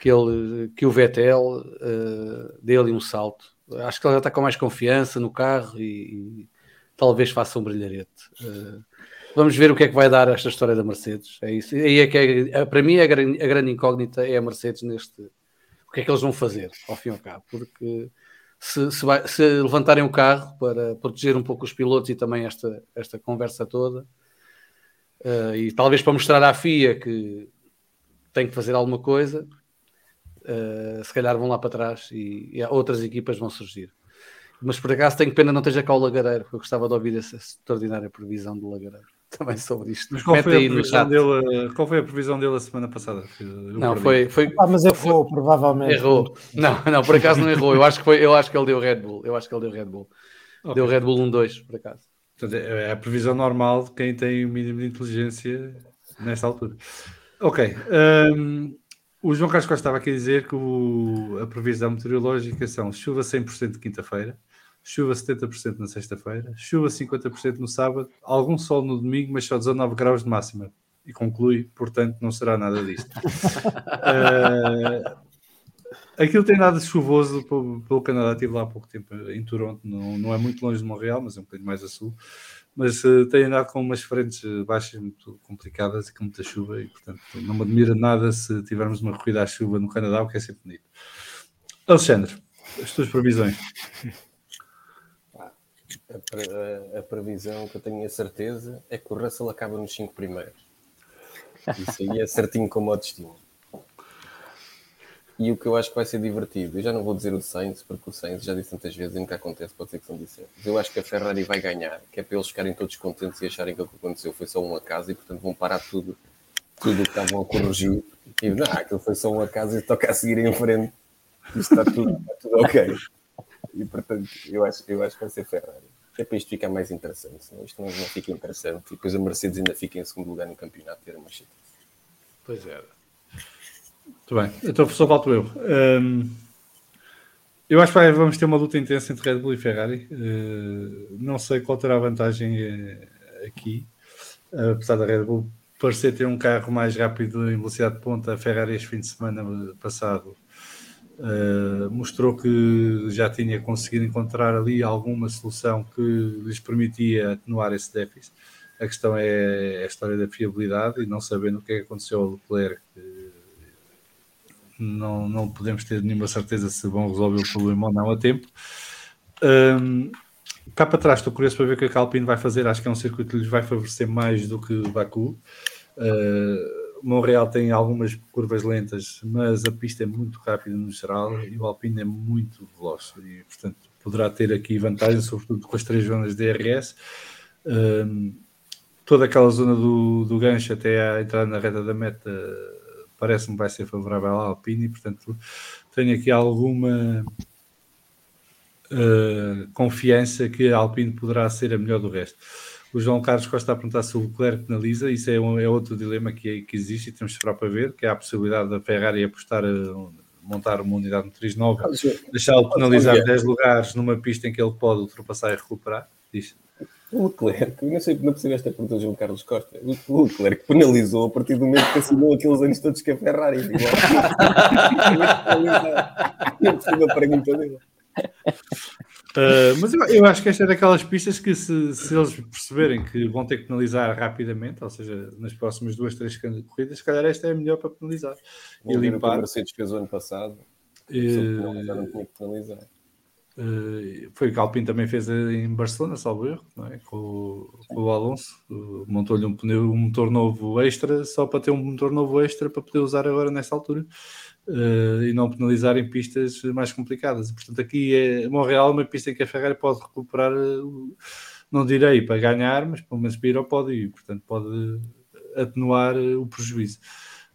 Speaker 5: que, ele, que o Vettel uh, dê ali um salto. Acho que ele já está com mais confiança no carro e, e talvez faça um brilharete. Uh, vamos ver o que é que vai dar esta história da Mercedes. É isso. E é que é, para mim a grande, a grande incógnita é a Mercedes neste. O que é que eles vão fazer ao fim e ao cabo? Porque se, se, vai, se, levantarem o carro para proteger um pouco os pilotos e também esta, esta conversa toda, uh, e talvez para mostrar à FIA que tem que fazer alguma coisa, uh, se calhar vão lá para trás e, e outras equipas vão surgir. Mas por acaso tenho pena não esteja cá o Lagareiro, porque eu gostava de ouvir essa extraordinária previsão do Lagareiro também sobre isto.
Speaker 2: Mas qual, foi a, previsão dele, qual foi a previsão dele a semana passada? Eu
Speaker 5: não, foi. foi
Speaker 7: ah, mas errou, foi, provavelmente.
Speaker 5: Errou. Não, não, por acaso não errou. Eu acho que, foi, eu acho que ele deu Red Bull. Eu acho que ele deu Red Bull. Okay. Deu Red Bull 1-2, por acaso.
Speaker 2: Portanto, é, é a previsão normal de quem tem o mínimo de inteligência nesta altura. Ok. Um, o João Carlos Costa estava aqui a dizer que o, a previsão meteorológica são chuva 100% de quinta-feira chuva 70% na sexta-feira, chuva 50% no sábado, algum sol no domingo, mas só 19 graus de máxima. E conclui, portanto, não será nada disto. uh, aquilo tem nada de chuvoso pelo, pelo, Canadá, estive lá há pouco tempo em Toronto, não, não é muito longe de Montreal, mas é um bocadinho mais a sul. Mas uh, tem andado com umas frentes baixas muito complicadas e com muita chuva, e portanto não me admira nada se tivermos uma corrida à chuva no Canadá, o que é sempre bonito. Alexandre, as tuas previsões.
Speaker 6: A, a, a, previsão que eu tenho a certeza é que o Russell acaba nos 5 primeiros. Isso aí é certinho como o destino. E o que eu acho que vai ser divertido, eu já não vou dizer o Sainz, porque o Sainz já disse tantas vezes e nunca acontece, pode ser que são disseram. Mas eu acho que a Ferrari vai ganhar, que é para eles ficarem todos contentes e acharem que o que aconteceu foi só um acaso e portanto vão parar tudo, tudo o que estavam a corrigir. E não, aquilo foi só um acaso e toca a seguir em frente. Isto está tudo, está tudo ok. E portanto, eu acho, eu acho que vai ser Ferrari é para isto ficar mais interessante, senão isto não, não fica interessante. E depois a Mercedes ainda fica em segundo lugar no campeonato, ter uma chita.
Speaker 5: Pois é.
Speaker 2: Muito bem, então só falto eu. Um, eu acho que vamos ter uma luta intensa entre Red Bull e Ferrari. Uh, não sei qual terá a vantagem uh, aqui, apesar da Red Bull parecer ter um carro mais rápido em velocidade de ponta. A Ferrari, este fim de semana passado, Uh, mostrou que já tinha conseguido encontrar ali alguma solução que lhes permitia atenuar esse déficit. A questão é a história da fiabilidade e não sabendo o que é que aconteceu ao Leclerc, não, não podemos ter nenhuma certeza se vão resolver o problema ou não a tempo. Um, ehm, cá para trás estou curioso para ver o que a Alpine vai fazer. Acho que é um circuito que lhes vai favorecer mais do que o Baku. Uh, Montreal tem algumas curvas lentas, mas a pista é muito rápida no geral e o Alpine é muito veloz e, portanto, poderá ter aqui vantagem, sobretudo com as três zonas de DRS. Um, toda aquela zona do, do gancho até a entrada na reta da meta parece-me vai ser favorável à Alpine e, portanto, tenho aqui alguma uh, confiança que a Alpine poderá ser a melhor do resto. O João Carlos Costa a perguntar se o Leclerc penaliza, isso é, um, é outro dilema que, que, existe e temos de esperar para ver, que é a possibilidade da Ferrari apostar a montar uma unidade motriz nova, deixá-lo penalizar 10 lugares numa pista em que ele pode ultrapassar e recuperar. Diz.
Speaker 6: O Leclerc, não sei, não percebi esta pergunta do João Carlos Costa. O Leclerc penalizou a partir do momento que assinou aqueles anos todos que a Ferrari. Não percebi a pergunta dele.
Speaker 2: Uh, mas eu, eu, acho que esta é daquelas pistas que se, se, eles perceberem que vão ter que penalizar rapidamente, ou seja, nas próximas duas, três corridas, se calhar esta é a melhor para penalizar.
Speaker 6: Vou e limpar. O que a Mercedes fez o ano passado, uh, não tinha que penalizar.
Speaker 2: Uh, foi o que Alpine também fez em Barcelona, salvo erro, é? com, com, o Alonso. Montou-lhe um, pneu, um motor novo extra, só para ter um motor novo extra para poder usar agora nesta altura uh, e não penalizar em pistas mais complicadas. Portanto, aqui é Montreal, uma pista em que a Ferrari pode recuperar, uh, não direi para ganhar, mas pelo menos para ir ao pódio portanto, pode atenuar o prejuízo.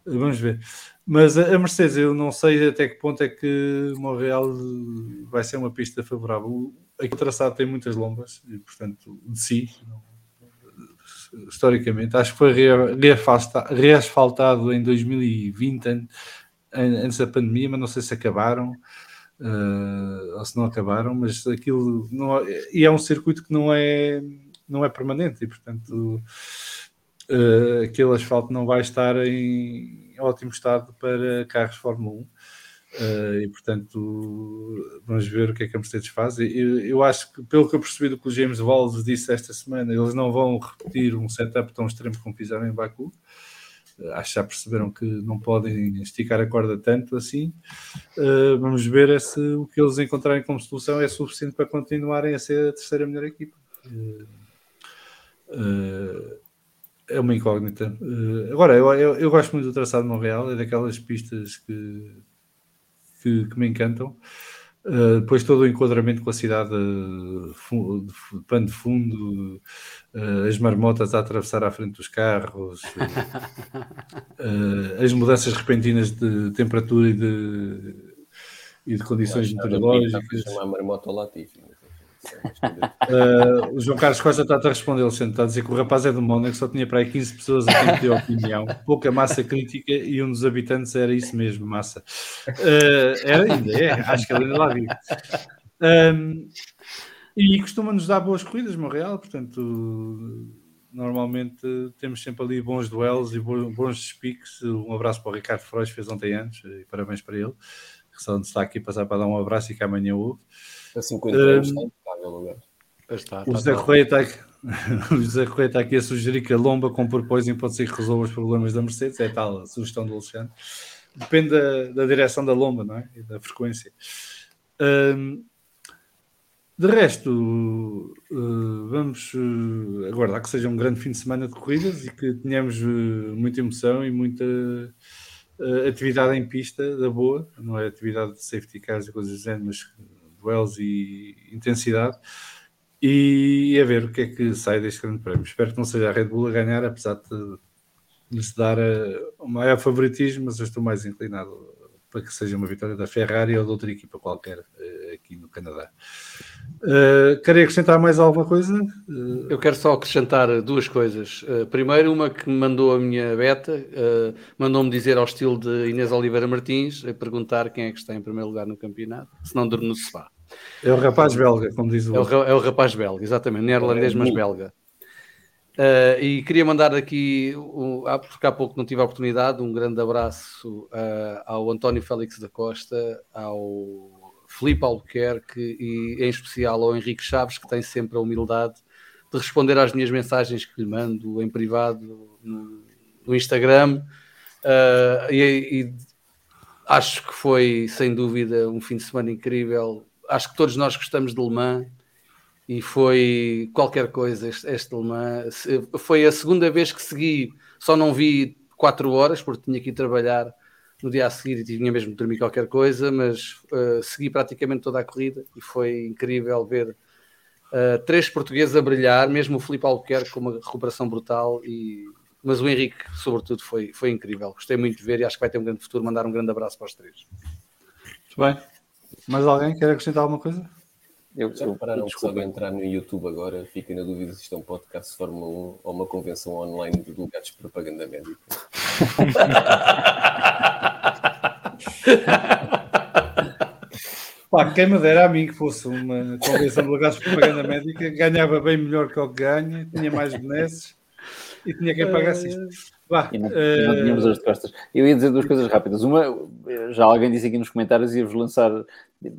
Speaker 2: Vamos ver. Mas a Mercedes, eu não sei até que ponto é que Montreal vai ser uma pista favorável. Aqui o traçado tem muitas lombas, e, portanto, de si, historicamente, acho que foi reasfaltado em 2020 antes da pandemia, mas não sei se acabaram uh, ou se não acabaram, mas aquilo não, e é um circuito que não é, não é permanente e portanto uh, aquele asfalto não vai estar em ótimo estado para carros Fórmula 1. Uh, e portanto vamos ver o que é que a Mercedes faz. Eu, eu acho que, pelo que eu percebi do que o James Wallace disse esta semana, eles não vão repetir um setup tão extremo como fizeram em Baku. Uh, acho que já perceberam que não podem esticar a corda tanto assim. Uh, vamos ver se o que eles encontrarem como solução é suficiente para continuarem a ser a terceira melhor equipa. é uma incógnita. agora, eu, eu, eu, gosto muito do traçado de Montreal, é daquelas pistas que que, que me encantam. Uh, depois todo o enquadramento com a cidade de, de pano de fundo, uh, as marmotas a atravessar à frente dos carros, uh, as mudanças repentinas de temperatura e de, e de condições meteorológicas.
Speaker 6: Chamar marmota Latifi.
Speaker 2: Uh, o João Carlos Costa está a responder, ele está a dizer que o rapaz é do Mónaco, só tinha para aí 15 pessoas a quem ter opinião, pouca massa crítica e um dos habitantes era isso mesmo, massa. Uh, era ainda, é, acho que ele ainda lá vive. Um, e costuma-nos dar boas corridas, Montreal, portanto, normalmente temos sempre ali bons duelos e bons despiques. Um abraço para o Ricardo Frois, fez ontem anos, e parabéns para ele. Que só está aqui passar para dar um abraço e que amanhã ouve.
Speaker 6: A 50 anos um, está.
Speaker 2: Está, está, o, José Correia está aqui, o José Correia está aqui a sugerir que a lomba com propósito pode ser que resolva os problemas da Mercedes. É tal a sugestão do Alexandre. Depende da, da direção da lomba não é? e da frequência. Um, de resto, uh, vamos uh, aguardar que seja um grande fim de semana de corridas e que tenhamos uh, muita emoção e muita atividade em pista da boa. Não é atividade de safety cars e coisas do género, mas duelos e intensidade. E a ver o que é que sai deste grande prémio. Espero que não seja a Red Bull a ganhar, apesar de lhes dar o maior favoritismo, mas eu estou mais inclinado para que seja uma vitória da Ferrari ou de outra equipa qualquer uh, aqui no Canadá. Uh, querem acrescentar mais alguma coisa?
Speaker 5: Uh... Eu quero só acrescentar duas coisas. Uh, primeiro, uma que me mandou a minha beta, mandou-me dizer ao estilo de Inês Oliveira Martins, a perguntar quem é que está em primeiro lugar no campeonato, se não dorme no sofá.
Speaker 2: É o rapaz belga, como diz o
Speaker 5: é o, é o rapaz belga, exatamente, neerlandês, mas belga. Uh, e queria mandar aqui, uh, porque há pouco não tive a oportunidade, um grande abraço uh, ao António Félix da Costa, ao Filipe Albuquerque e em especial ao Henrique Chaves, que tem sempre a humildade de responder às minhas mensagens que lhe mando em privado no, no Instagram. Uh, e, e acho que foi, sem dúvida, um fim de semana incrível. Acho que todos nós gostamos de Le Mans e foi qualquer coisa este, este Le Mans. Foi a segunda vez que segui, só não vi quatro horas porque tinha que ir trabalhar no dia a seguir e tinha mesmo de dormir qualquer coisa, mas uh, segui praticamente toda a corrida e foi incrível ver uh, três portugueses a brilhar, mesmo o Filipe Albuquerque com uma recuperação brutal e mas o Henrique, sobretudo, foi, foi incrível. Gostei muito de ver e acho que vai ter um grande futuro. Mandar um grande abraço para os três.
Speaker 2: Muito bem. Mais alguém quer acrescentar alguma coisa?
Speaker 6: Eu, Já repararam que se alguém entrar no YouTube agora, fiquem na dúvida se isto é um podcast de Fórmula 1 ou uma convenção online de lugares de propaganda médica.
Speaker 2: Pá, quem me dera a mim que fosse uma convenção de lugares de propaganda médica, ganhava bem melhor que o que ganha, tinha mais benesses e tinha quem pagasse isto.
Speaker 3: Vá, e não, uh... não tínhamos as de costas. Eu ia dizer duas coisas rápidas. Uma, já alguém disse aqui nos comentários, ia-vos lançar,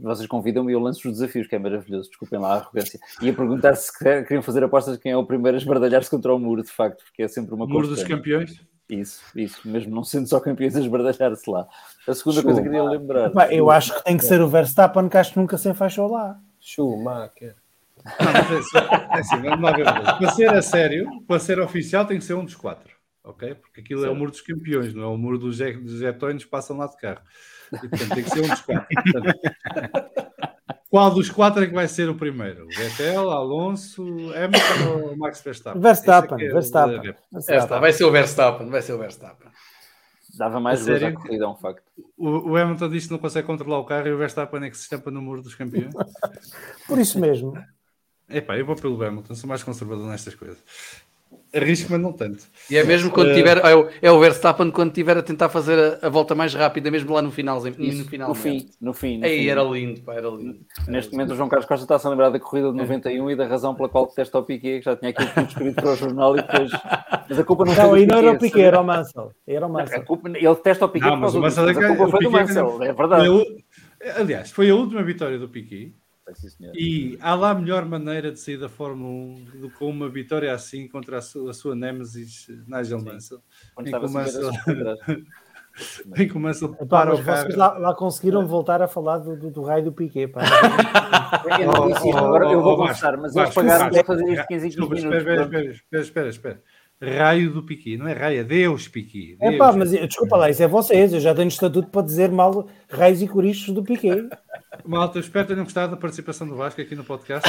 Speaker 3: vocês convidam-me e eu lanço os desafios, que é maravilhoso, desculpem lá a arrogância. Ia perguntar se queriam fazer apostas de quem é o primeiro a esbardalhar-se contra o muro, de facto, porque é sempre uma
Speaker 2: coisa. Muro dos campeões?
Speaker 3: Isso, isso, mesmo não sendo só campeões a esbardalhar-se lá. A segunda coisa que queria lembrar.
Speaker 7: eu acho que tem que ser o Verstappen, que acho que nunca se enfaixou lá.
Speaker 6: Schumacher.
Speaker 2: Não, mas é, é assim, vamos lá ver. Para ser a sério, para ser oficial, tem que ser um dos quatro ok? Porque aquilo certo. é o muro dos campeões, não é o muro dos, dos jetões que passam lá de carro. E, portanto, tem que ser um dos quatro. Portanto, qual dos quatro é que vai ser o primeiro? Vettel, Alonso, Hamilton ou Max Verstappen?
Speaker 7: Verstappen, é Verstappen.
Speaker 5: Verstappen. Vai ser o Verstappen, vai ser o Verstappen.
Speaker 3: Dava mais gozo à corrida, é um facto.
Speaker 2: O, o Hamilton disse que não consegue controlar o carro e o Verstappen é que se estampa no muro dos campeões.
Speaker 7: Por isso mesmo.
Speaker 2: Epá, eu vou pelo Hamilton, sou mais conservador nestas coisas. Arrisco, mas não tanto.
Speaker 5: E é mesmo quando
Speaker 2: Uh,
Speaker 5: tiver. É o, é o Verstappen quando tiver a tentar fazer a, a volta mais rápida, mesmo lá no final. No final
Speaker 3: no fim, no fim. no
Speaker 5: Aí
Speaker 3: fim.
Speaker 5: era lindo, pá, era lindo.
Speaker 3: Neste momento o João Carlos Costa está-se a lembrar da corrida de 91 e da razão pela qual detesta o Piquet, que já tinha aquilo tudo escrito para o jornal e depois... Mas a culpa não,
Speaker 7: Não,
Speaker 3: foi do
Speaker 7: não era o
Speaker 3: Piquet,
Speaker 7: era o Mansell. Era o
Speaker 3: A
Speaker 7: Mansell.
Speaker 3: culpa, ele detesta o Piquet
Speaker 2: Não, mas o Mansell
Speaker 3: mas a culpa
Speaker 2: o
Speaker 3: foi do Mansell, é verdade.
Speaker 2: a Aliás, foi a última vitória do Piquet
Speaker 3: Sim, senhor.
Speaker 2: e há lá melhor maneira de sair da Fórmula 1 do que com uma vitória assim contra a sua, a sua Nemesis Nigel Mansell. Em
Speaker 3: estava
Speaker 2: que o
Speaker 3: 50
Speaker 2: Mansell-. Em que o Mansell para
Speaker 7: mas
Speaker 2: o carro.
Speaker 7: lá, lá conseguiram voltar a falar do, do, do raio do Piquet. Pá.
Speaker 3: Eu isto,
Speaker 2: Oh,
Speaker 3: agora eu
Speaker 2: oh,
Speaker 3: vou
Speaker 2: oh,
Speaker 3: confessar, mas
Speaker 2: Vasco,
Speaker 3: eles pagaram para fazer isto
Speaker 2: Vasco,
Speaker 3: 15 em 15
Speaker 2: Desculpa,
Speaker 3: minutos.
Speaker 2: espera, espera, espera, espera. Raio do Piqui, não é raio, é Deus Piqui.
Speaker 7: É pá, mas desculpa lá, isso é vocês. Eu já tenho estatuto para dizer mal raios e corichos do Piquet.
Speaker 2: Malta, eu espero que tenham gostado da participação do Vasco aqui no podcast.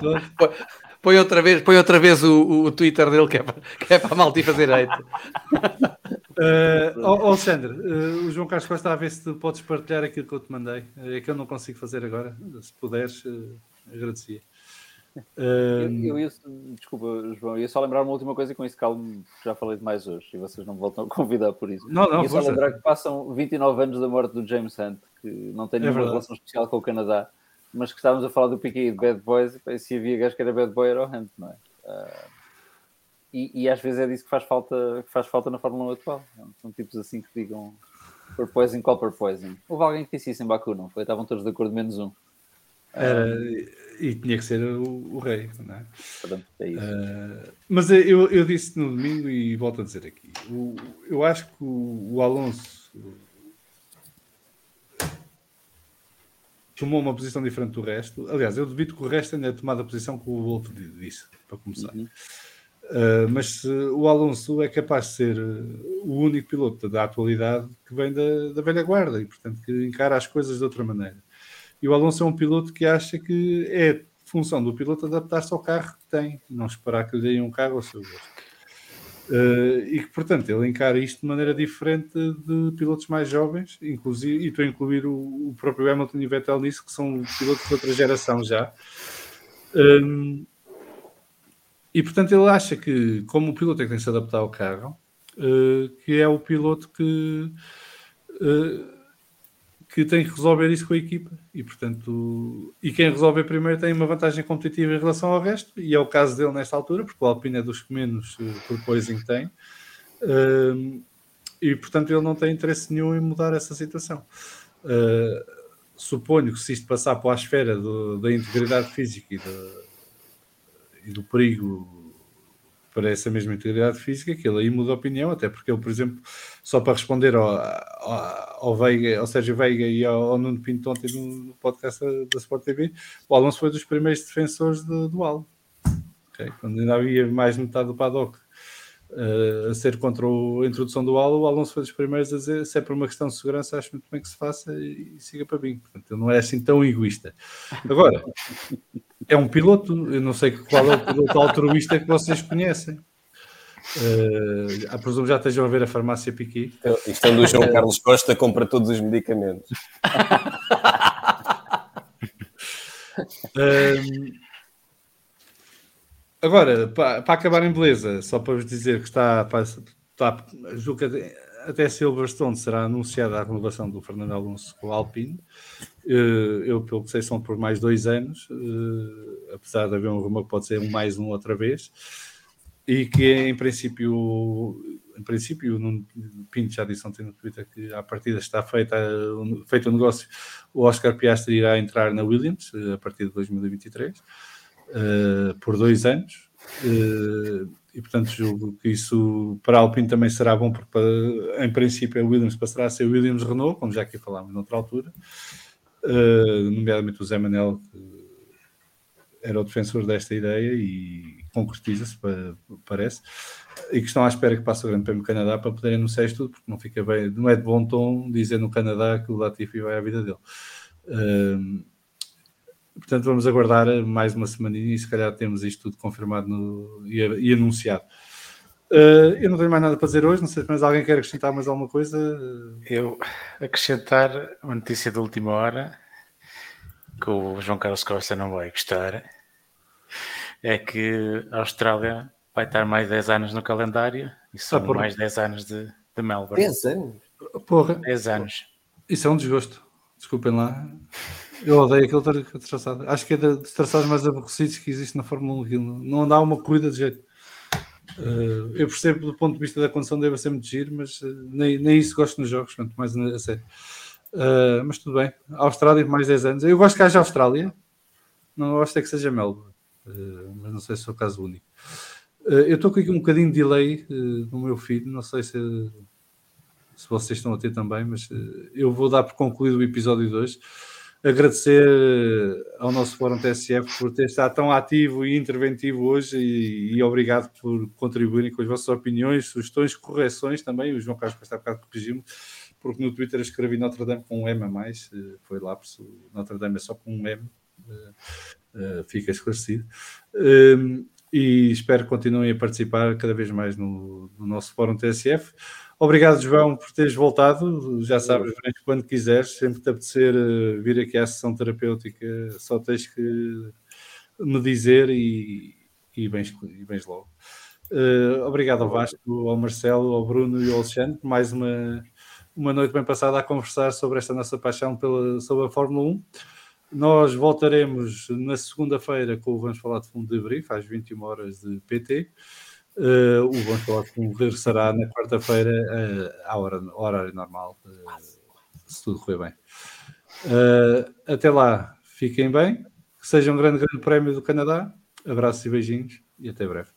Speaker 2: Todo.
Speaker 5: Põe outra vez, põe outra vez o, o, o Twitter dele que é para, que é para a fazer hate.
Speaker 2: Uh, Alexandre, uh, o João Carlos Costa está a ver se tu podes partilhar aquilo que eu te mandei. É que eu não consigo fazer agora. Se puderes, uh, agradecia.
Speaker 3: Eu,
Speaker 2: Uh,
Speaker 3: eu ia, desculpa, João, ia só lembrar uma última coisa e com isso calmo, já falei demais hoje e vocês não me voltam a convidar por isso.
Speaker 2: não, não,
Speaker 3: ia só lembrar que passam 29 anos da morte do James Hunt, que não tem
Speaker 2: É
Speaker 3: nenhuma
Speaker 2: verdade.
Speaker 3: relação especial com o Canadá, mas que estávamos a falar do Piquet e de Bad Boys, e se havia gajo que era Bad Boy era o Hunt, não é? Ah, e, e às vezes é disso que faz falta, que faz falta na Fórmula 1 atual. São tipos assim que digam por poison, call por poison. Houve alguém que disse isso em Baku, não foi? Estavam todos de acordo, menos um.
Speaker 2: Era- e tinha que ser o, o rei, não é?
Speaker 3: Pronto, é isso.
Speaker 2: Uh, mas eu, eu disse no domingo e volto a dizer aqui. O- eu acho que o, o Alonso tomou uma posição diferente do resto. Aliás, eu devido que o resto tenha tomado a posição que o outro disse, para começar.
Speaker 3: Uhum.
Speaker 2: Uh, mas o Alonso é capaz de ser uh, o único piloto da atualidade que vem da, da velha guarda e, portanto, que encara as coisas de outra maneira. E o Alonso é um piloto que acha que é função do piloto adaptar-se ao carro que tem, não esperar que lhe deem um carro ao seu gosto. Uh, e que, portanto, ele encara isto de maneira diferente de pilotos mais jovens, inclusive, e estou a incluir o, o próprio Hamilton e o Vettel nisso, que são pilotos de outra geração já. Um, e, portanto, ele acha que, como o piloto é que tem que se adaptar ao carro, uh, que é o piloto que, uh, que tem que resolver isso com a equipa. E, portanto, e quem resolver primeiro tem uma vantagem competitiva em relação ao resto, e é o caso dele nesta altura, porque o Alpine é dos que menos uh, proposing tem. Uh, e, portanto, ele não tem interesse nenhum em mudar essa situação. Uh, suponho que se isto passar para a esfera do, da integridade física e e do perigo para essa mesma integridade física, que ele aí muda a opinião, até porque ele, por exemplo, só para responder ao, ao, ao, Veiga, ao Sérgio Veiga e ao, ao Nuno Pinto ontem no, podcast da, da, Sport TV, o Alonso foi dos primeiros defensores de, do Al. Okay? Quando ainda havia mais de metade do paddock uh, a ser contra o, a introdução do Al, o Alonso foi dos primeiros a dizer se é por uma questão de segurança, acho muito bem que se faça e, e siga para mim. Portanto, ele não é assim tão egoísta. Agora, é um piloto, eu não sei qual é o piloto altruísta que vocês conhecem. Uh, a presumo já estejam a ver a farmácia Piqui.
Speaker 6: Estando o João Carlos Costa, compra todos os medicamentos.
Speaker 2: um, agora, para, para, acabar em beleza, só para vos dizer que está, está julgo que até Silverstone será anunciada a renovação do Fernando Alonso com o Alpine. Eu, pelo que sei, são por mais dois anos, apesar de haver um rumor que pode ser um mais um outra vez, e que em princípio, em princípio, o Pinto já disse ontem no Twitter que a partida está feita, feito o negócio, o Oscar Piastri irá entrar na Williams a partir de 2023, por dois anos. E portanto julgo que isso para Alpine também será bom, porque em princípio a Williams passará a ser Williams Renault, como já aqui falámos noutra altura, uh, nomeadamente o Zé Manel, que era o defensor desta ideia e concretiza-se, parece, e que estão à espera que passe o Grande Prêmio do Canadá para poderem anunciar isto tudo, porque não fica bem, não é de bom tom dizer no Canadá que o Latifi vai à vida dele. Uh, Portanto, vamos aguardar mais uma semaninha e se calhar temos isto tudo confirmado no, e, e, anunciado. Uh, eu não tenho mais nada para dizer hoje, não sei se mais alguém quer acrescentar mais alguma coisa.
Speaker 4: Eu acrescentar uma notícia de última hora que o João Carlos Costa não vai gostar. é que a Austrália vai estar mais 10 anos no calendário e são
Speaker 2: Ah, por-
Speaker 4: mais 10 anos de, de Melbourne.
Speaker 6: 10 anos.
Speaker 2: Porra,
Speaker 4: 10 anos.
Speaker 2: isso é um desgosto. Desculpem lá. Eu odeio aquele tra- traçado. Acho que é da- dos traçados mais aborrecidos que existe na Fórmula 1. Aquilo Não dá uma corrida de jeito. Eh, eu percebo do ponto de vista da condição deve ser muito giro, mas eh, nem, nem isso gosto nos jogos, quanto mais a sério. Eh, mas tudo bem. A Austrália, mais 10 anos. Eu gosto que haja Austrália, não gosto é que seja Melbourne, Eh, mas não sei se é o caso único. Eh, eu estou com aqui um bocadinho de delay no meu feed, não sei se, se vocês estão a ter também, mas eu vou dar por concluído o episódio 2. Agradecer eh, ao nosso Fórum TSF por ter estado tão ativo e interventivo hoje e, e obrigado por contribuírem com as vossas opiniões, sugestões, correções também. O João Carlos está bocado corrigiu-me, porque no Twitter escrevi Notre Dame com um M a mais, eh, foi lá, Notre Dame é só com um M, eh, fica esclarecido. Um, e espero que continuem a participar cada vez mais no, no nosso Fórum TSF. Obrigado, João, por teres voltado. Já sabes, vens quando quiseres, sempre te apetecer eh, vir aqui à sessão terapêutica, só tens que me dizer e, e, vens, e vens logo. Eh, obrigado ao Vasco, ao Marcelo, ao Bruno e ao Alexandre por mais uma, uma noite bem passada a conversar sobre esta nossa paixão pela, sobre a Fórmula 1. Nós voltaremos na segunda-feira com o Vamos Falar de Fundo de Brief, às 21 horas de PT. Uh, o Fundo regressará na quarta-feira uh, à hora, ao horário normal, uh, se tudo correr bem. Até lá, fiquem bem, que seja um grande, grande prémio do Canadá. Abraços e beijinhos e até breve.